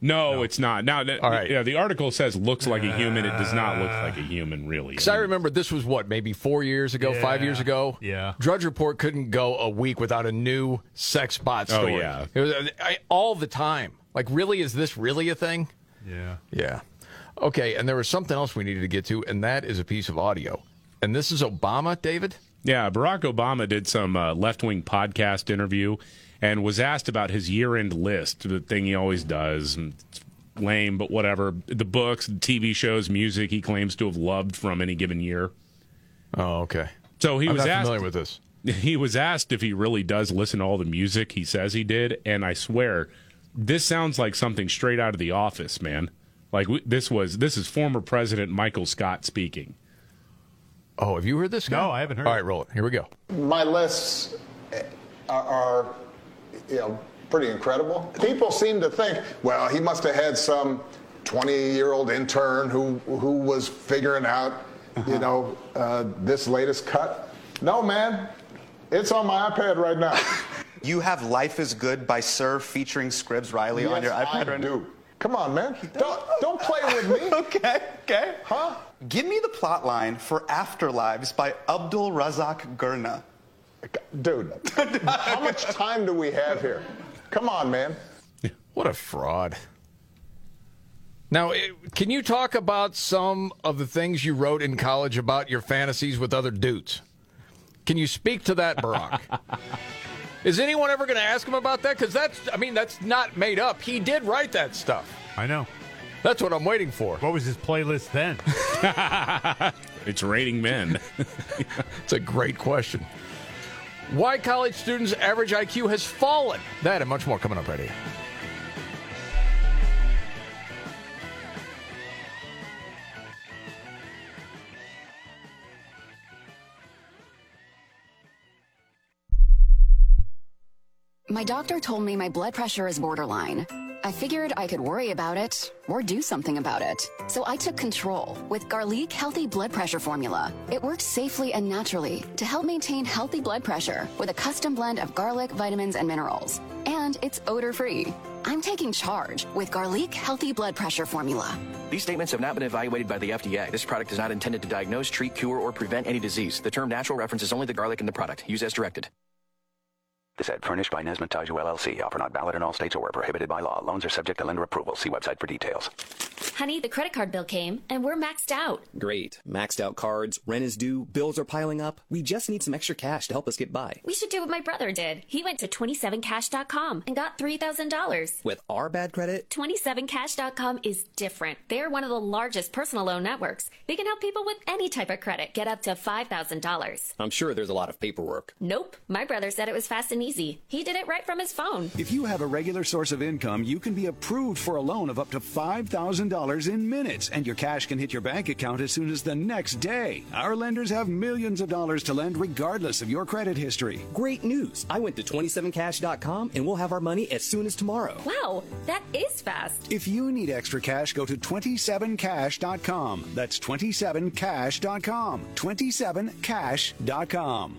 No, it's not. Now, that, All right. yeah, the article says looks like a human. It does not look like a human, really. Because I remember this was what, maybe four years ago, five years ago? Yeah. Drudge Report couldn't go a week without a new sex bot story. Oh, story. yeah. It was, I, all the time. Like, really, is this really a thing? Yeah. Yeah. Okay, and there was something else we needed to get to, and that is a piece of audio. And this is Obama, David, Yeah, Barack Obama did some uh, left wing podcast interview and was asked about his year end list, the thing he always does. And it's lame, but whatever. The books, the TV shows, music he claims to have loved from any given year. Oh, okay. So he I'm was not asked, familiar with this. He was asked if he really does listen to all the music he says he did, and I swear, this sounds like something straight out of The Office, man. Like this was this is former President Michael Scott speaking. Oh, have you heard this? No, I haven't heard. All right, roll it. Here we go. My lists are, are, you know, pretty incredible. People seem to think, well, he must have had some 20-year-old intern who who was figuring out, you know, uh, this latest cut. No, man, it's on my iPad right now. You have "Life Is Good" by Sir featuring Scribs Riley on your iPad I right do. Come on, man. Don't don't play with me. okay, okay. Huh? Give me the plot line for Afterlives by Abdulrazak Gurnah. Dude, how much time do we have here? Come on, man. What a fraud. Now, eh, can you talk about some of the things you wrote in college about your fantasies with other dudes? Can you speak to that, Barack? Is anyone ever going to ask him about that? Because that's, I mean, that's not made up. He did write that stuff. I know. That's what I'm waiting for. What was his playlist then? It's raining men. It's a great question. Why college students' average IQ has fallen. That and much more coming up right here. My doctor told me my blood pressure is borderline. I figured I could worry about it or do something about it. So I took control with Garlic Healthy Blood Pressure Formula. It works safely and naturally to help maintain healthy blood pressure with a custom blend of garlic, vitamins, and minerals. And it's odor free. I'm taking charge with Garlic Healthy Blood Pressure Formula. These statements have not been evaluated by the FDA. This product is not intended to diagnose, treat, cure, or prevent any disease. The term natural references only the garlic in the product. Use as directed. This ad furnished by Nesmith Taju LLC. Offer not valid in all states or where prohibited by law. Loans are subject to lender approval. See website for details. Honey, the credit card bill came and we're maxed out. Great. Maxed out cards, rent is due, bills are piling up. We just need some extra cash to help us get by. We should do what my brother did. He went to 27cash.com and got $3,000. With our bad credit, 27cash.com is different. They're one of the largest personal loan networks. They can help people with any type of credit get up to $5,000. I'm sure there's a lot of paperwork. Nope. My brother said it was fast and easy. He did it right from his phone. If you have a regular source of income, you can be approved for a loan of up to $5,000 in minutes, and your cash can hit your bank account as soon as the next day. Our lenders have millions of dollars to lend regardless of your credit history. Great news. I went to 27cash.com and we'll have our money as soon as tomorrow. Wow, that is fast. If you need extra cash, go to 27cash.com. That's 27cash.com. 27cash.com.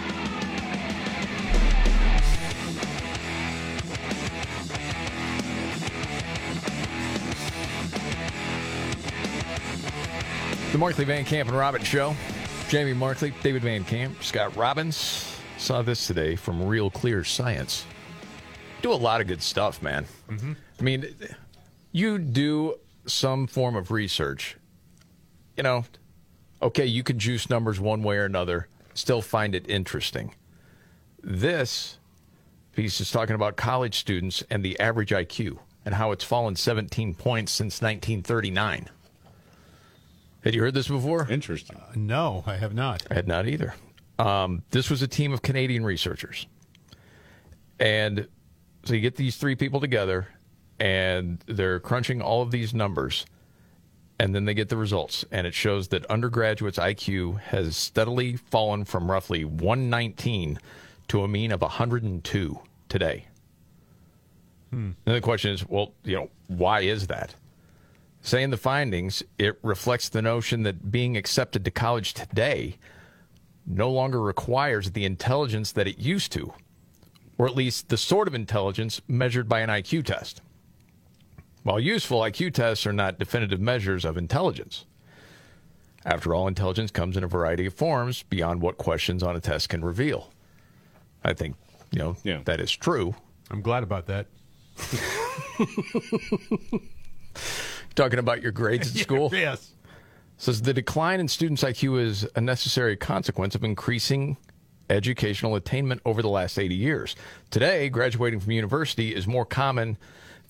The Markley Van Camp and Robbins Show. Jamie Markley, David Van Camp, Scott Robbins. Saw this today from Real Clear Science. Do a lot of good stuff, man. Mhm. I mean, you do some form of research. You know, okay, you can juice numbers one way or another, still find it interesting. This piece is talking about college students and the average IQ and how it's fallen 17 points since 1939. Had you heard this before? Interesting. no, I have not. I had not either. Um, this was a team of Canadian researchers. And so you get these three people together, and they're crunching all of these numbers, and then they get the results. And it shows that undergraduates' IQ has steadily fallen from roughly 119 to a mean of 102 today. Hmm. And the question is, well, you know, why is that? Saying the findings, it reflects the notion that being accepted to college today no longer requires the intelligence that it used to, or at least the sort of intelligence measured by an IQ test. While useful, IQ tests are not definitive measures of intelligence. After all, intelligence comes in a variety of forms beyond what questions on a test can reveal. I think, you know, that is true. I'm glad about that. Talking about your grades at school? yes. Says the decline in students' IQ is a necessary consequence of increasing educational attainment over the last 80 years. Today, graduating from university is more common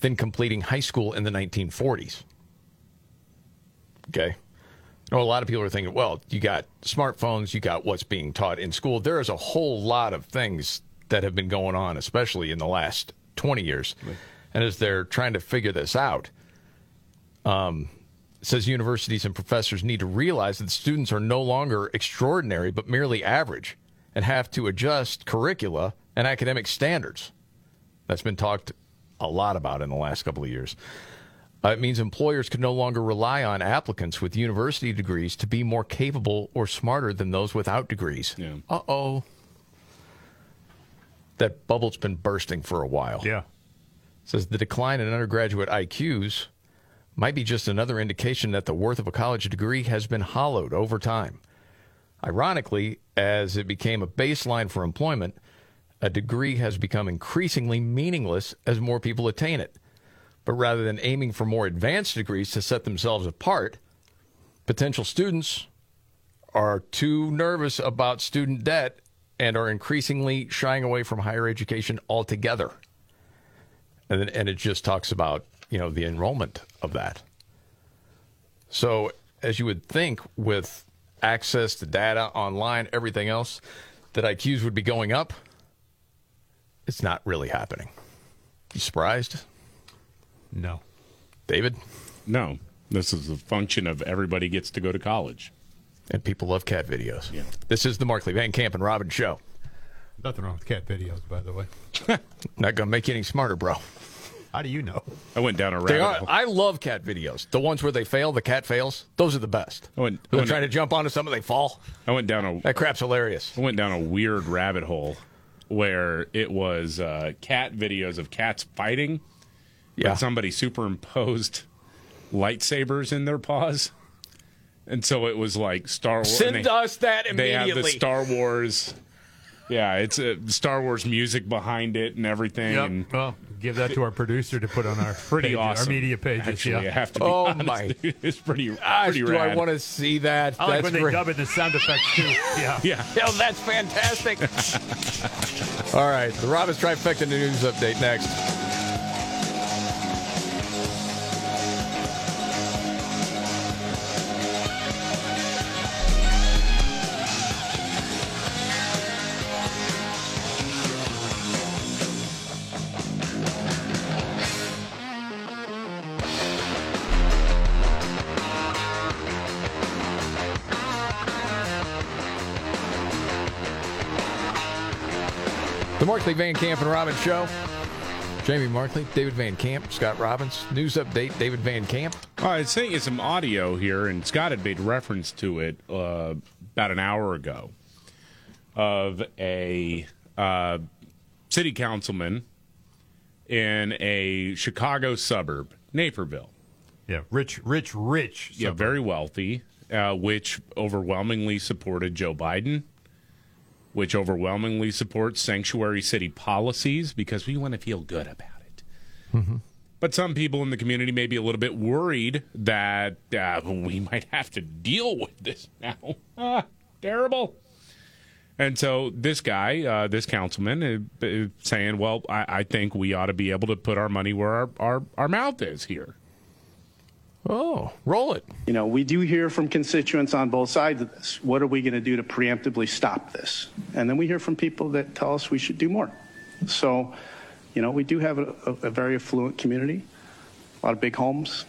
than completing high school in the 1940s. Okay. I know a lot of people are thinking, well, you got smartphones, you got what's being taught in school. There is a whole lot of things that have been going on, especially in the last 20 years. And as they're trying to figure this out, um, says universities and professors need to realize that students are no longer extraordinary, but merely average, and have to adjust curricula and academic standards. That's been talked a lot about in the last couple of years. Uh, it means employers can no longer rely on applicants with university degrees to be more capable or smarter than those without degrees. Uh oh. That bubble's been bursting for a while. Yeah. Says the decline in undergraduate IQs might be just another indication that the worth of a college degree has been hollowed over time. Ironically, as it became a baseline for employment, a degree has become increasingly meaningless as more people attain it. But rather than aiming for more advanced degrees to set themselves apart, potential students are too nervous about student debt and are increasingly shying away from higher education altogether. And then, and it just talks about, you know, the enrollment of that. So, as you would think with access to data online, everything else, that IQs would be going up, it's not really happening. You surprised? No. David? No. This is a function of everybody gets to go to college. And people love cat videos. Yeah. This is the Markley Van Camp and Robin show. Nothing wrong with cat videos, by the way. Not going to make you any smarter, bro. How do you know? I went down a rabbit are, hole. I love cat videos. The ones where they fail, the cat fails. Those are the best. I went, I They're went- trying to jump onto something, they fall. I went down a That crap's hilarious. I went down a weird rabbit hole where it was uh, cat videos of cats fighting. Yeah. But somebody superimposed lightsabers in their paws. And so it was like Star Wars. Send they- us that immediately. They have the. Star Wars. Yeah, it's a Star Wars music behind it and everything. Yep. And Well, give that to our producer to put on our pretty pages, awesome. our media pages. Actually, yeah. I have to be Oh, honest, my. dude. It's pretty, Gosh, pretty do rad. I want to see that? I like that's when they dub it the sound effects too. Yeah. Yeah. Oh, that's fantastic. All right, the Robbins Trifecta News Update next. Markley Van Camp and Robbins Show. Jamie Markley, David Van Camp, Scott Robbins. News update, David Van Camp. I was saying some audio here, and Scott had made reference to it uh, about an hour ago of a uh, city councilman in a Chicago suburb, Naperville. Yeah, rich, rich, rich. Yeah, very wealthy, uh, which overwhelmingly supported Joe Biden, which overwhelmingly supports sanctuary city policies because we want to feel good about it. But some people in the community may be a little bit worried that uh, we might have to deal with this now. Ah, terrible. And so this guy, uh, this councilman, uh, uh, saying, "Well, I, I think we ought to be able to put our money where our, our, our mouth is here." Oh, roll it. You know, we do hear from constituents on both sides of this. What are we going to do to preemptively stop this? And then we hear from people that tell us we should do more. So, you know, we do have a, a, very affluent community, a lot of big homes.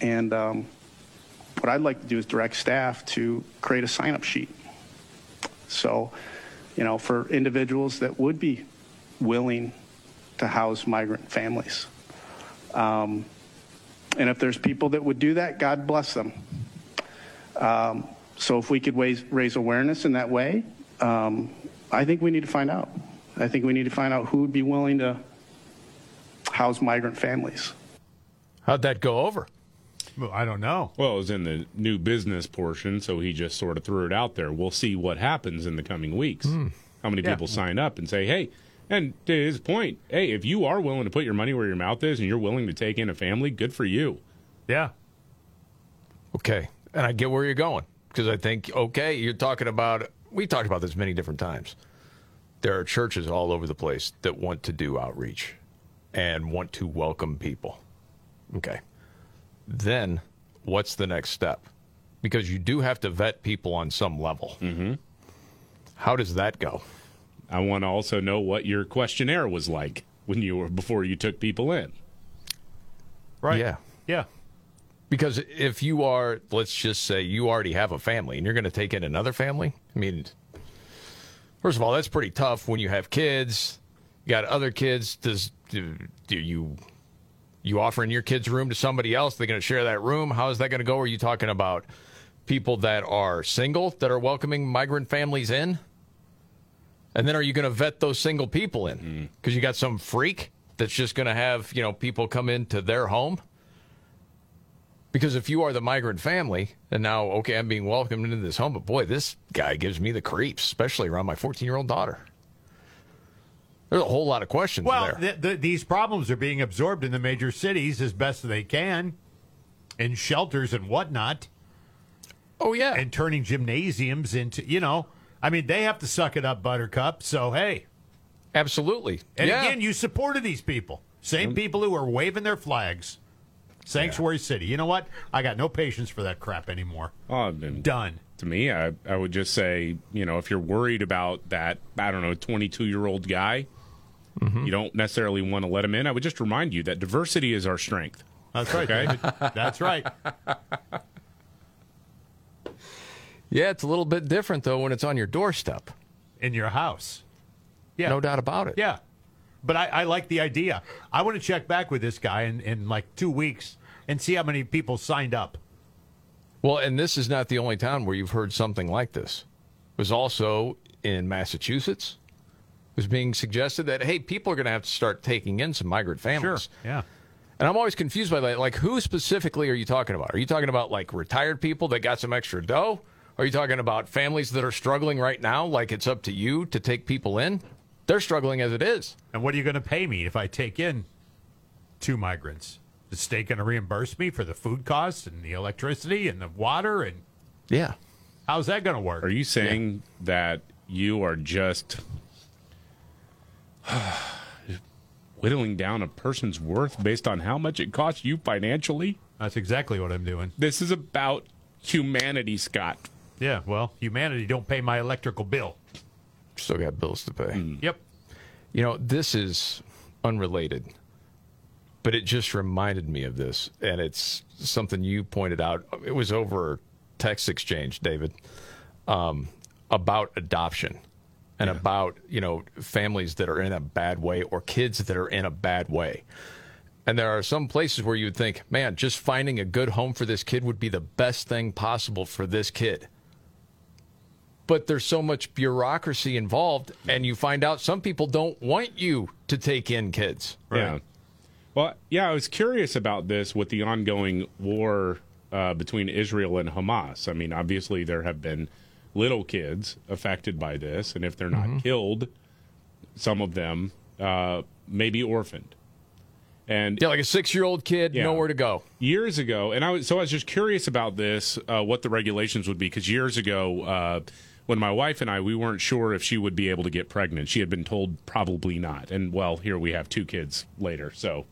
And um, what I'd like to do is direct staff to create a sign up sheet. So, you know, for individuals that would be willing to house migrant families. Um, and if there's people that would do that, God bless them. Um, so if we could raise, raise awareness in that way, um, I think we need to find out. I think we need to find out who would be willing to house migrant families. How'd that go over? Well, I don't know. Well, it was in the new business portion, so he just sort of threw it out there. We'll see what happens in the coming weeks. How many Yeah. people sign up and say, hey, and to his point, hey, if you are willing to put your money where your mouth is and you're willing to take in a family, good for you. Yeah. Okay. And I get where you're going because I think, okay, you're talking about, we talked about this many different times. There are churches all over the place that want to do outreach and want to welcome people. Okay. Then what's the next step? Because you do have to vet people on some level. Mm-hmm. How does that go? I want to also know what your questionnaire was like when you were before you took people in. Right. Yeah. Yeah. Because if you are, let's just say you already have a family and you're going to take in another family, I mean, first of all, that's pretty tough when you have kids. You got other kids. Does do, do you you offering your kids room to somebody else? They're going to share that room. How is that going to go? Are you talking about people that are single that are welcoming migrant families in? And then are you going to vet those single people in? Mm. Because you got some freak that's just going to have you know people come into their home. Because if you are the migrant family, and now, okay, I'm being welcomed into this home, but boy, this guy gives me the creeps, especially around my 14 year old daughter. There's a whole lot of questions Well, there. th- th- these problems are being absorbed in the major cities as best they can, in shelters and whatnot. Oh yeah, and turning gymnasiums into you know, I mean, they have to suck it up, Buttercup. So hey, absolutely. And Yeah. again, you supported these people, same people who are waving their flags. Sanctuary City. You know what? I got no patience for that crap anymore. Oh, Done. To me, I, I would just say, you know, if you're worried about that, I don't know, 22 year old guy, Mm-hmm. you don't necessarily want to let him in. I would just remind you that diversity is our strength. That's right, Okay? That's right. Yeah, it's a little bit different though when it's on your doorstep. In your house. Yeah. No doubt about it. Yeah. But I, I like the idea. I want to check back with this guy in, in like two weeks and see how many people signed up. Well, and this is not the only town where you've heard something like this. It was also in Massachusetts. It was being suggested that hey, people are going to have to start taking in some migrant families. Yeah. And I'm always confused by that. Like, who specifically are you talking about? Are you talking about like retired people that got some extra dough? Are you talking about families that are struggling right now? Like, it's up to you to take people in? They're struggling as it is. And what are you going to pay me if I take in two migrants? The state going to reimburse me for the food costs and the electricity and the water? And Yeah. how's that going to work? Are you saying that you are just whittling down a person's worth based on how much it costs you financially? That's exactly what I'm doing. This is about humanity, Scott. Yeah, well, humanity don't pay my electrical bill. Still got bills to pay. Yep. You know, this is unrelated, but it just reminded me of this, and it's something you pointed out. It was over text exchange, David, um, about adoption and about you know families that are in a bad way or kids that are in a bad way. And there are some places where you would think, man, just finding a good home for this kid would be the best thing possible for this kid but there's so much bureaucracy involved, and you find out some people don't want you to take in kids. Yeah. Well, yeah, I was curious about this with the ongoing war uh, between Israel and Hamas. I mean, obviously, there have been little kids affected by this, and if they're not Mm-hmm. killed, some of them uh, may be orphaned. And yeah, like a six-year-old kid, Yeah. nowhere to go. Years ago, and I was so I was just curious about this, uh, what the regulations would be, because years ago, uh, when my wife and I, we weren't sure if she would be able to get pregnant. She had been told probably not, and well, here we have two kids later, so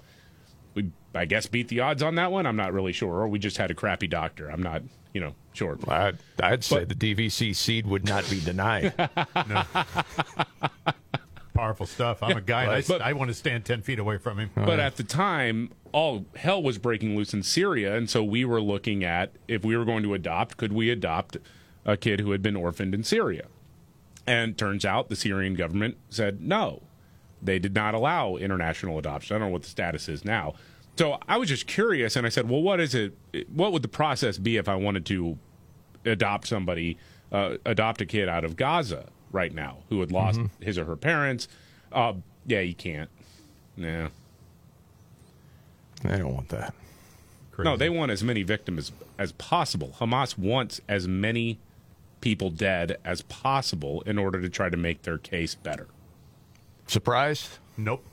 we I guess beat the odds on that one. I'm not really sure, or we just had a crappy doctor. I'm not, you know, sure. I'd, I'd say the DVC seed would not be denied. Powerful stuff. I'm a guy, and I, But- I want to stand 10 feet away from him. But at the time, all hell was breaking loose in Syria, and so we were looking at if we were going to adopt, could we adopt a kid who had been orphaned in Syria? And turns out the Syrian government said no. They did not allow international adoption. I don't know what the status is now. So I was just curious, and I said, well, what is it? What would the process be if I wanted to adopt somebody, uh, adopt a kid out of Gaza right now who had lost Mm-hmm. his or her parents. Uh, yeah, you can't. No. They don't want that. No, they want as many victims as, as possible. Hamas wants as many people dead as possible in order to try to make their case better. Surprised? Nope.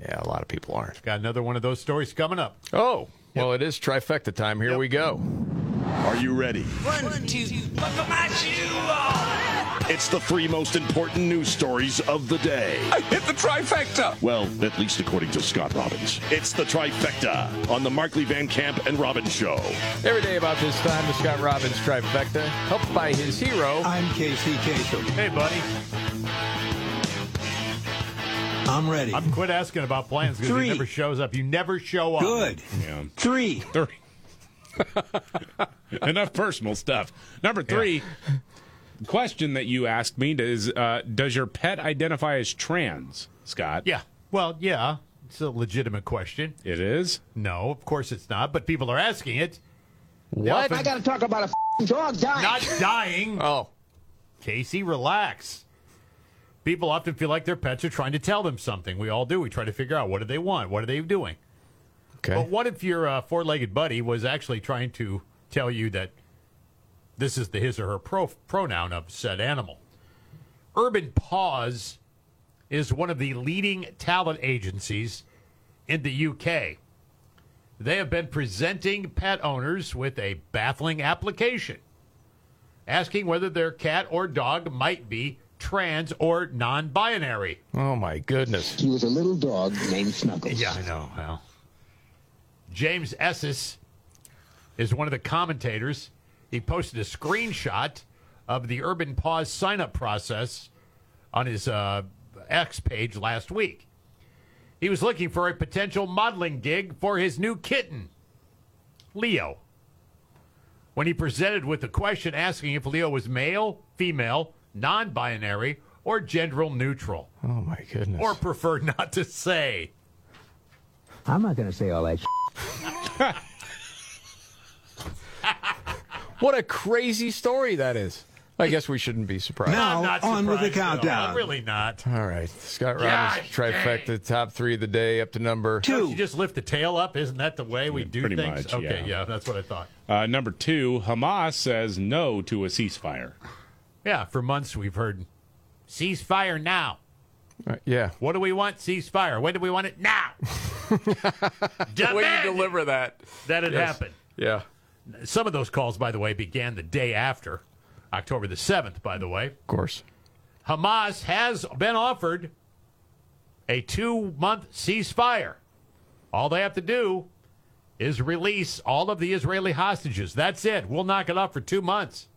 Yeah, a lot of people aren't. Got another one of those stories coming up. Oh, well, it is trifecta time. Here we go. Are you ready? One, two, buckle my shoe It's the three most important news stories of the day. I hit the trifecta. Well, at least according to Scott Robbins. It's the trifecta on the Markley Van Camp and Robbins Show. Every day about this time, the Scott Robbins trifecta, helped by his hero. I'm Casey Kasem. Hey, buddy. I'm ready. I'm quit asking about plans because he Three. never shows up. You never show up. Good. Yeah. Three. Three. Enough personal stuff. Number three, question that you asked me is uh, Does your pet identify as trans, Scott? Yeah. Well, yeah. It's a legitimate question. It is? No, of course it's not, but people are asking it. What? often- I got to talk about a f***ing dog dying. Not dying. Oh, Casey, relax. People often feel like their pets are trying to tell them something. We all do. We try to figure out what do they want? What are they doing? okay. But what if your uh, four-legged buddy was actually trying to tell you that this is the his or her pro- pronoun of said animal? Urban Paws is one of the leading talent agencies in the UK. They have been presenting pet owners with a baffling application asking whether their cat or dog might be trans or non-binary. Oh my goodness. He was a little dog named Snuggles. Yeah, I know. Well, James Esses is one of the commentators. He posted a screenshot of the Urban Paws sign-up process on his uh, X page last week. He was looking for a potential modeling gig for his new kitten, Leo. When he presented with the question asking if Leo was male, female, non-binary, or gender neutral, Oh my goodness. or preferred not to say. I'm not going to say all that sh- what a crazy story that is. I guess we shouldn't be surprised. Now, I'm not on with the surprised at countdown. I'm really not. All right. Scott Gosh Robbins trifecta, top three of the day, up to number Don't you just lift the tail up? Isn't that the way we do pretty things? much, okay, yeah. yeah, that's what I thought. Uh, number two, Hamas says no to a ceasefire. Yeah, for months we've heard ceasefire now. Uh, yeah. What do we want? Ceasefire. When do we want it? Now. The way you deliver that. that it Yes. happened. Yeah. Some of those calls, by the way, began the day after, October the 7th, by the way. Of course. Hamas has been offered a two month ceasefire. All they have to do is release all of the Israeli hostages. That's it. We'll knock it off for two months.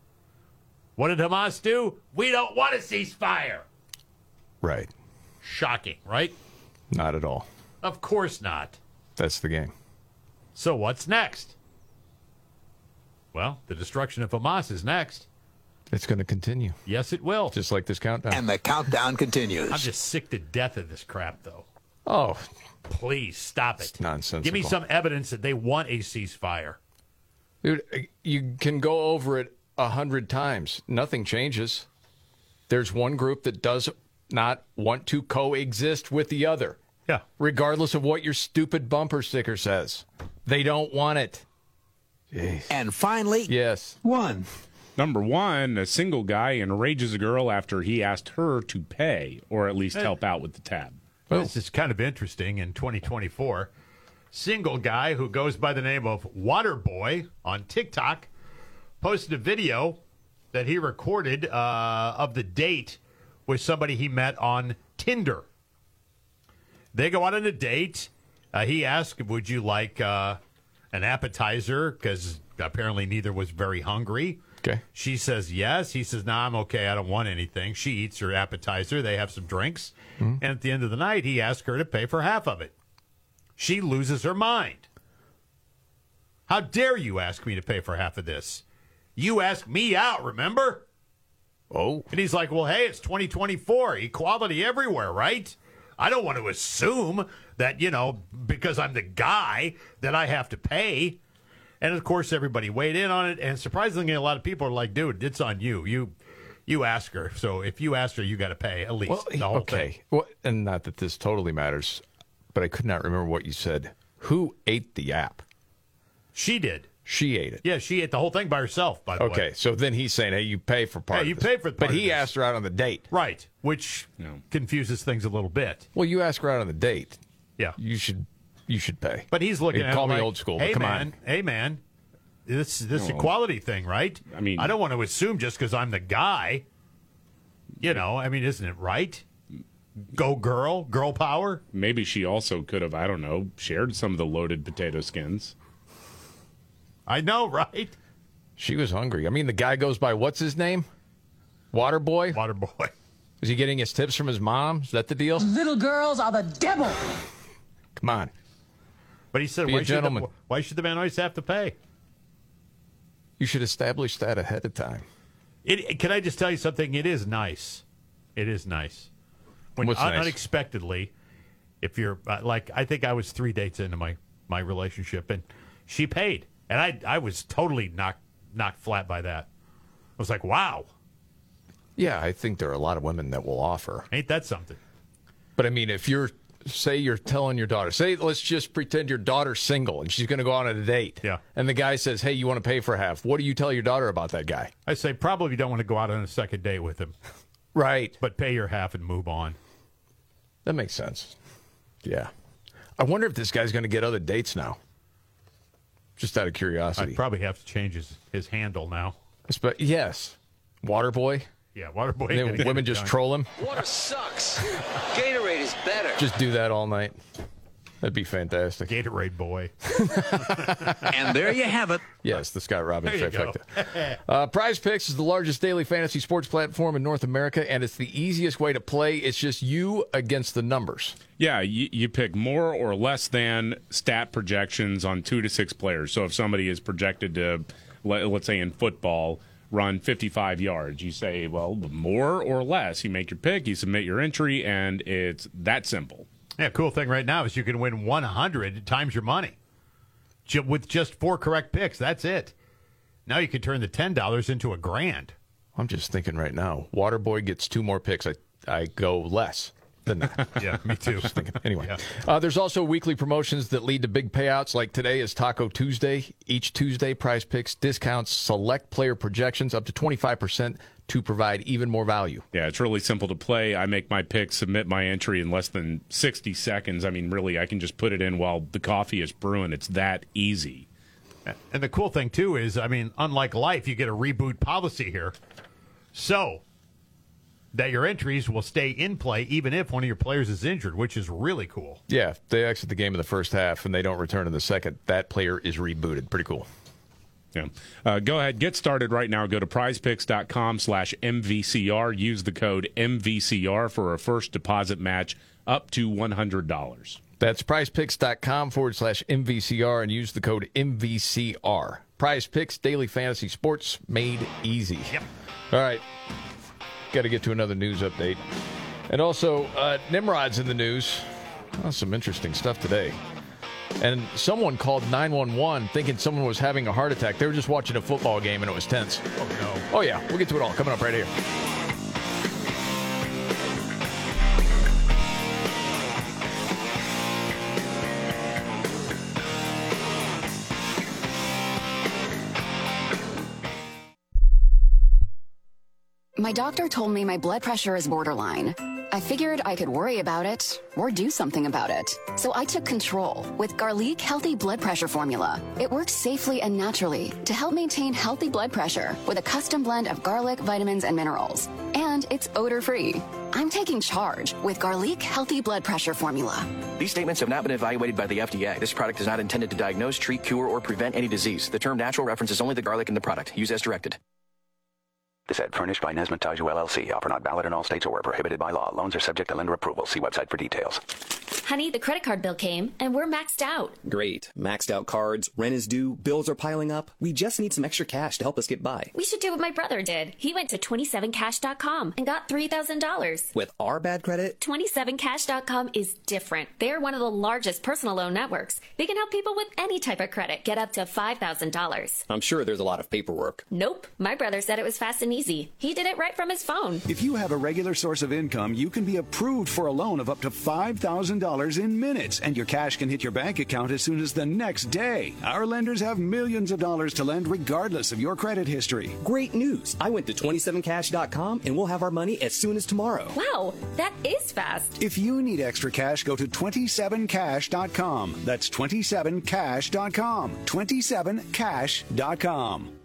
What did Hamas do? We don't want a ceasefire. Right. Shocking, right? Not at all. Of course not. That's the game. So what's next? Well, the destruction of Hamas is next. It's going to continue. Yes, it will. Just like this countdown. And the countdown continues. I'm just sick to death of this crap, though. oh, Please stop it. nonsensical. Give me some evidence that they want a ceasefire. Dude, you can go over it a hundred times. Nothing changes. There's one group that does not want to coexist with the other. Yeah. Regardless of what your stupid bumper sticker says. They don't want it. And finally, Yes. one. Number one, a single guy enrages a girl after he asked her to pay or at least help out with the tab. This is kind of interesting in 2024. Single guy who goes by the name of Waterboy on TikTok posted a video that he recorded uh, of the date with somebody he met on Tinder. They go out on a date. Uh, he asked, Would you like uh, an appetizer? Because apparently neither was very hungry. Okay. She says yes. He says, "No, nah, I'm okay. I don't want anything." She eats her appetizer. They have some drinks, mm-hmm. and at the end of the night, he asks her to pay for half of it. She loses her mind. How dare you ask me to pay for half of this? You asked me out, remember? Oh. And he's like, "Well, hey, it's 2024, equality everywhere, right? I don't want to assume that you know because I'm the guy that I have to pay." And of course, everybody weighed in on it, and surprisingly, a lot of people are like, "Dude, it's on you. You, You ask her. So if you ask her, you got to pay at least Well, the whole okay. thing. Well, and not that this totally matters, but I could not remember what you said. Who ate the app? She did. She ate it. Yeah, she ate the whole thing by herself. By the way. Okay, so then he's saying, "Hey, you pay for part." Yeah, of you this. pay for But part of he this. asked her out on the date. Right, which confuses things a little bit. Well, you ask her out on the date. Yeah, you should. You should pay. But he's looking You at call it me like, old school. Hey but come man, on. hey man, this this Well, equality thing, right? I mean- I don't want to assume just because I'm the guy. You know, I mean, isn't it right? Go girl, girl power. Maybe she also could have, I don't know, shared some of the loaded potato skins. I know, right? She was hungry. I mean, the guy goes by what's his name? Water boy. Water boy. Is he getting his tips from his mom? Is that the deal? Little girls are the devil. Come on. But he said, Be a why should, the, gentleman. why should the man always have to pay? You should establish that ahead of time. It, can I just tell you something? It is nice. It is nice. When What's un- nice? unexpectedly, if you're uh, like, I think I was three dates into my my relationship, and she paid, and I I was totally knocked knocked flat by that. I was like, wow, Yeah, I think there are a lot of women that will offer. ain't that something? But I mean, if you're say you're telling your daughter, say let's just pretend your daughter's single and she's going to go on a date. Yeah. And the guy says, "Hey, you want to pay for half?" What do you tell your daughter about that guy? I say probably you don't want to go out on a second date with him, Right. but pay your half and move on. That makes sense. Yeah. I wonder if this guy's going to get other dates now. Just out of curiosity. I'd probably have to change his, his handle now. But yes, Waterboy. Yeah, Waterboy. And then women just done. troll him. Water sucks. Gatorade is better. Just do that all night. That'd be fantastic. Gatorade boy. And there you have it. Yes, the Scott Robbins There trifecta. uh, Prize Picks is the largest daily fantasy sports platform in North America, and it's the easiest way to play. It's just you against the numbers. Yeah, you, you pick more or less than stat projections on two to six players. So if somebody is projected to, let, let's say in football, run 55 yards, you say, well, more or less. You make your pick, you submit your entry, and it's that simple. Yeah, cool thing right now is you can win 100 times your money with just four correct picks. That's it. Now you can turn the $10 into a grand. I'm just thinking right now, Waterboy gets two more picks. I, I go less than that. Yeah, me too. Anyway, uh, there's also weekly promotions that lead to big payouts. Like today is Taco Tuesday. Each Tuesday, Prize Picks discounts select player projections up to 25% to provide even more value. Yeah, it's really simple to play. I make my pick, submit my entry in less than 60 seconds. I mean, really, I can just put it in while the coffee is brewing. It's that easy. And the cool thing, too, is I mean, unlike life, you get a reboot policy here. So that your entries will stay in play even if one of your players is injured, which is really cool. Yeah, if they exit the game in the first half and they don't return in the second, that player is rebooted. Pretty cool. Yeah. Uh, go ahead, get started right now. Go to prizepicks.com slash MVCR. Use the code MVCR for a first deposit match up to $100. That's prizepicks.com forward slash MVCR and use the code MVCR. Prize Picks, daily fantasy sports made easy. Yep. All right. Got to get to another news update. And also, uh, Nimrod's in the news. Oh, some interesting stuff today. And someone called 911 thinking someone was having a heart attack. They were just watching a football game and it was tense. Oh, no. Oh, yeah. We'll get to it all coming up right here. My doctor told me my blood pressure is borderline. I figured I could worry about it or do something about it. So I took control with Garlic Healthy Blood Pressure Formula. It works safely and naturally to help maintain healthy blood pressure with a custom blend of garlic, vitamins, and minerals. And it's odor free. I'm taking charge with Garlic Healthy Blood Pressure Formula. These statements have not been evaluated by the FDA. This product is not intended to diagnose, treat, cure, or prevent any disease. The term natural references only the garlic in the product. Use as directed. This ad furnished by Nesmith Taju LLC. Offer not valid in all states or where prohibited by law. Loans are subject to lender approval. See website for details. Honey, the credit card bill came and we're maxed out. Great. Maxed out cards, rent is due, bills are piling up. We just need some extra cash to help us get by. We should do what my brother did. He went to 27cash.com and got $3,000. With our bad credit, 27cash.com is different. They're one of the largest personal loan networks. They can help people with any type of credit get up to $5,000. I'm sure there's a lot of paperwork. Nope. My brother said it was fast and easy. He did it right from his phone. If you have a regular source of income, you can be approved for a loan of up to $5,000 in minutes, and your cash can hit your bank account as soon as the next day. Our lenders have millions of dollars to lend regardless of your credit history. Great news! I went to 27cash.com and we'll have our money as soon as tomorrow. Wow, that is fast. If you need extra cash, go to 27cash.com. That's 27cash.com. 27cash.com.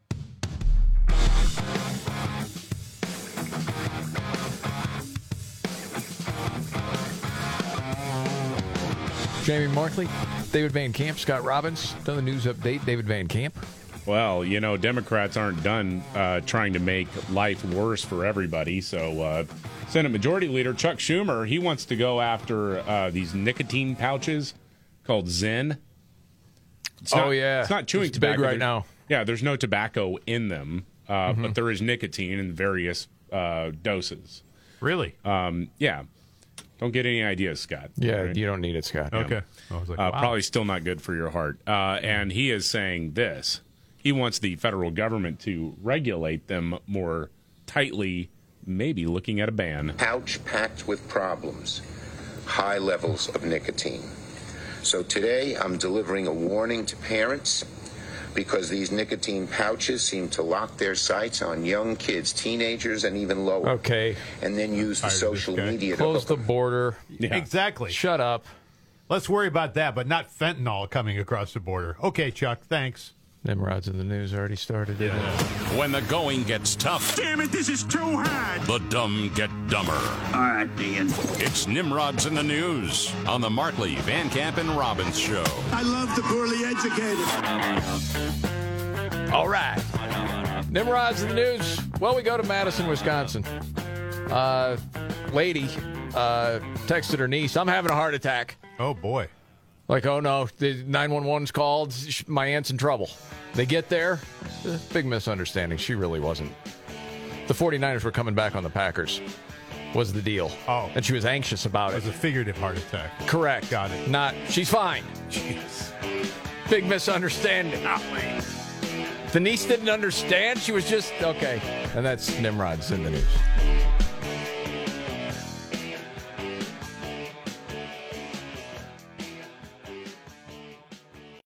Jamie Markley, David Van Camp, Scott Robbins. Another news update. David Van Camp. Well, you know, Democrats aren't done uh, trying to make life worse for everybody. So, uh, Senate Majority Leader Chuck Schumer, he wants to go after uh, these nicotine pouches called Zyn. It's Oh, not- yeah. it's not chewing It's big tobacco right now. Yeah, there's no tobacco in them, uh, Mhm. but there is nicotine in various uh, doses. Really? Um, yeah. Don't get any ideas, Scott. Yeah, Right? you don't need it, Scott. Okay. I was like, uh, wow. probably still not good for your heart. Uh, and he is saying this: he wants the federal government to regulate them more tightly, maybe looking at a ban. pouch packed with problems, high levels of nicotine. So today I'm delivering a warning to parents because these nicotine pouches seem to lock their sights on young kids, teenagers, and even lower. Okay. And then use the Tired social this guy. media to Close hook the border. Exactly. Shut up. Let's worry about that, but not fentanyl coming across the border. Okay, Chuck, thanks. Nimrod's in the news already started. didn't it? When the going gets tough. Damn it, this is too hard. The dumb get dumber. All right, Dean. It's Nimrod's in the news on the Markley, Van Camp, and Robbins show. I love the poorly educated. All right. Nimrod's in the news. Well, we go to Madison, Wisconsin. Uh, lady uh, texted her niece, I'm having a heart attack. Oh, boy. Like, oh no, the 911's called. My aunt's in trouble. They get there. eh, Big misunderstanding. She really wasn't. The 49ers were coming back on the Packers, was the deal. Oh. And she was anxious about It it. was a figurative heart attack. Correct. Got it. Not, she's fine. Jeez. Big misunderstanding. The niece didn't understand. She was just, okay. And that's Nimrod's in the news.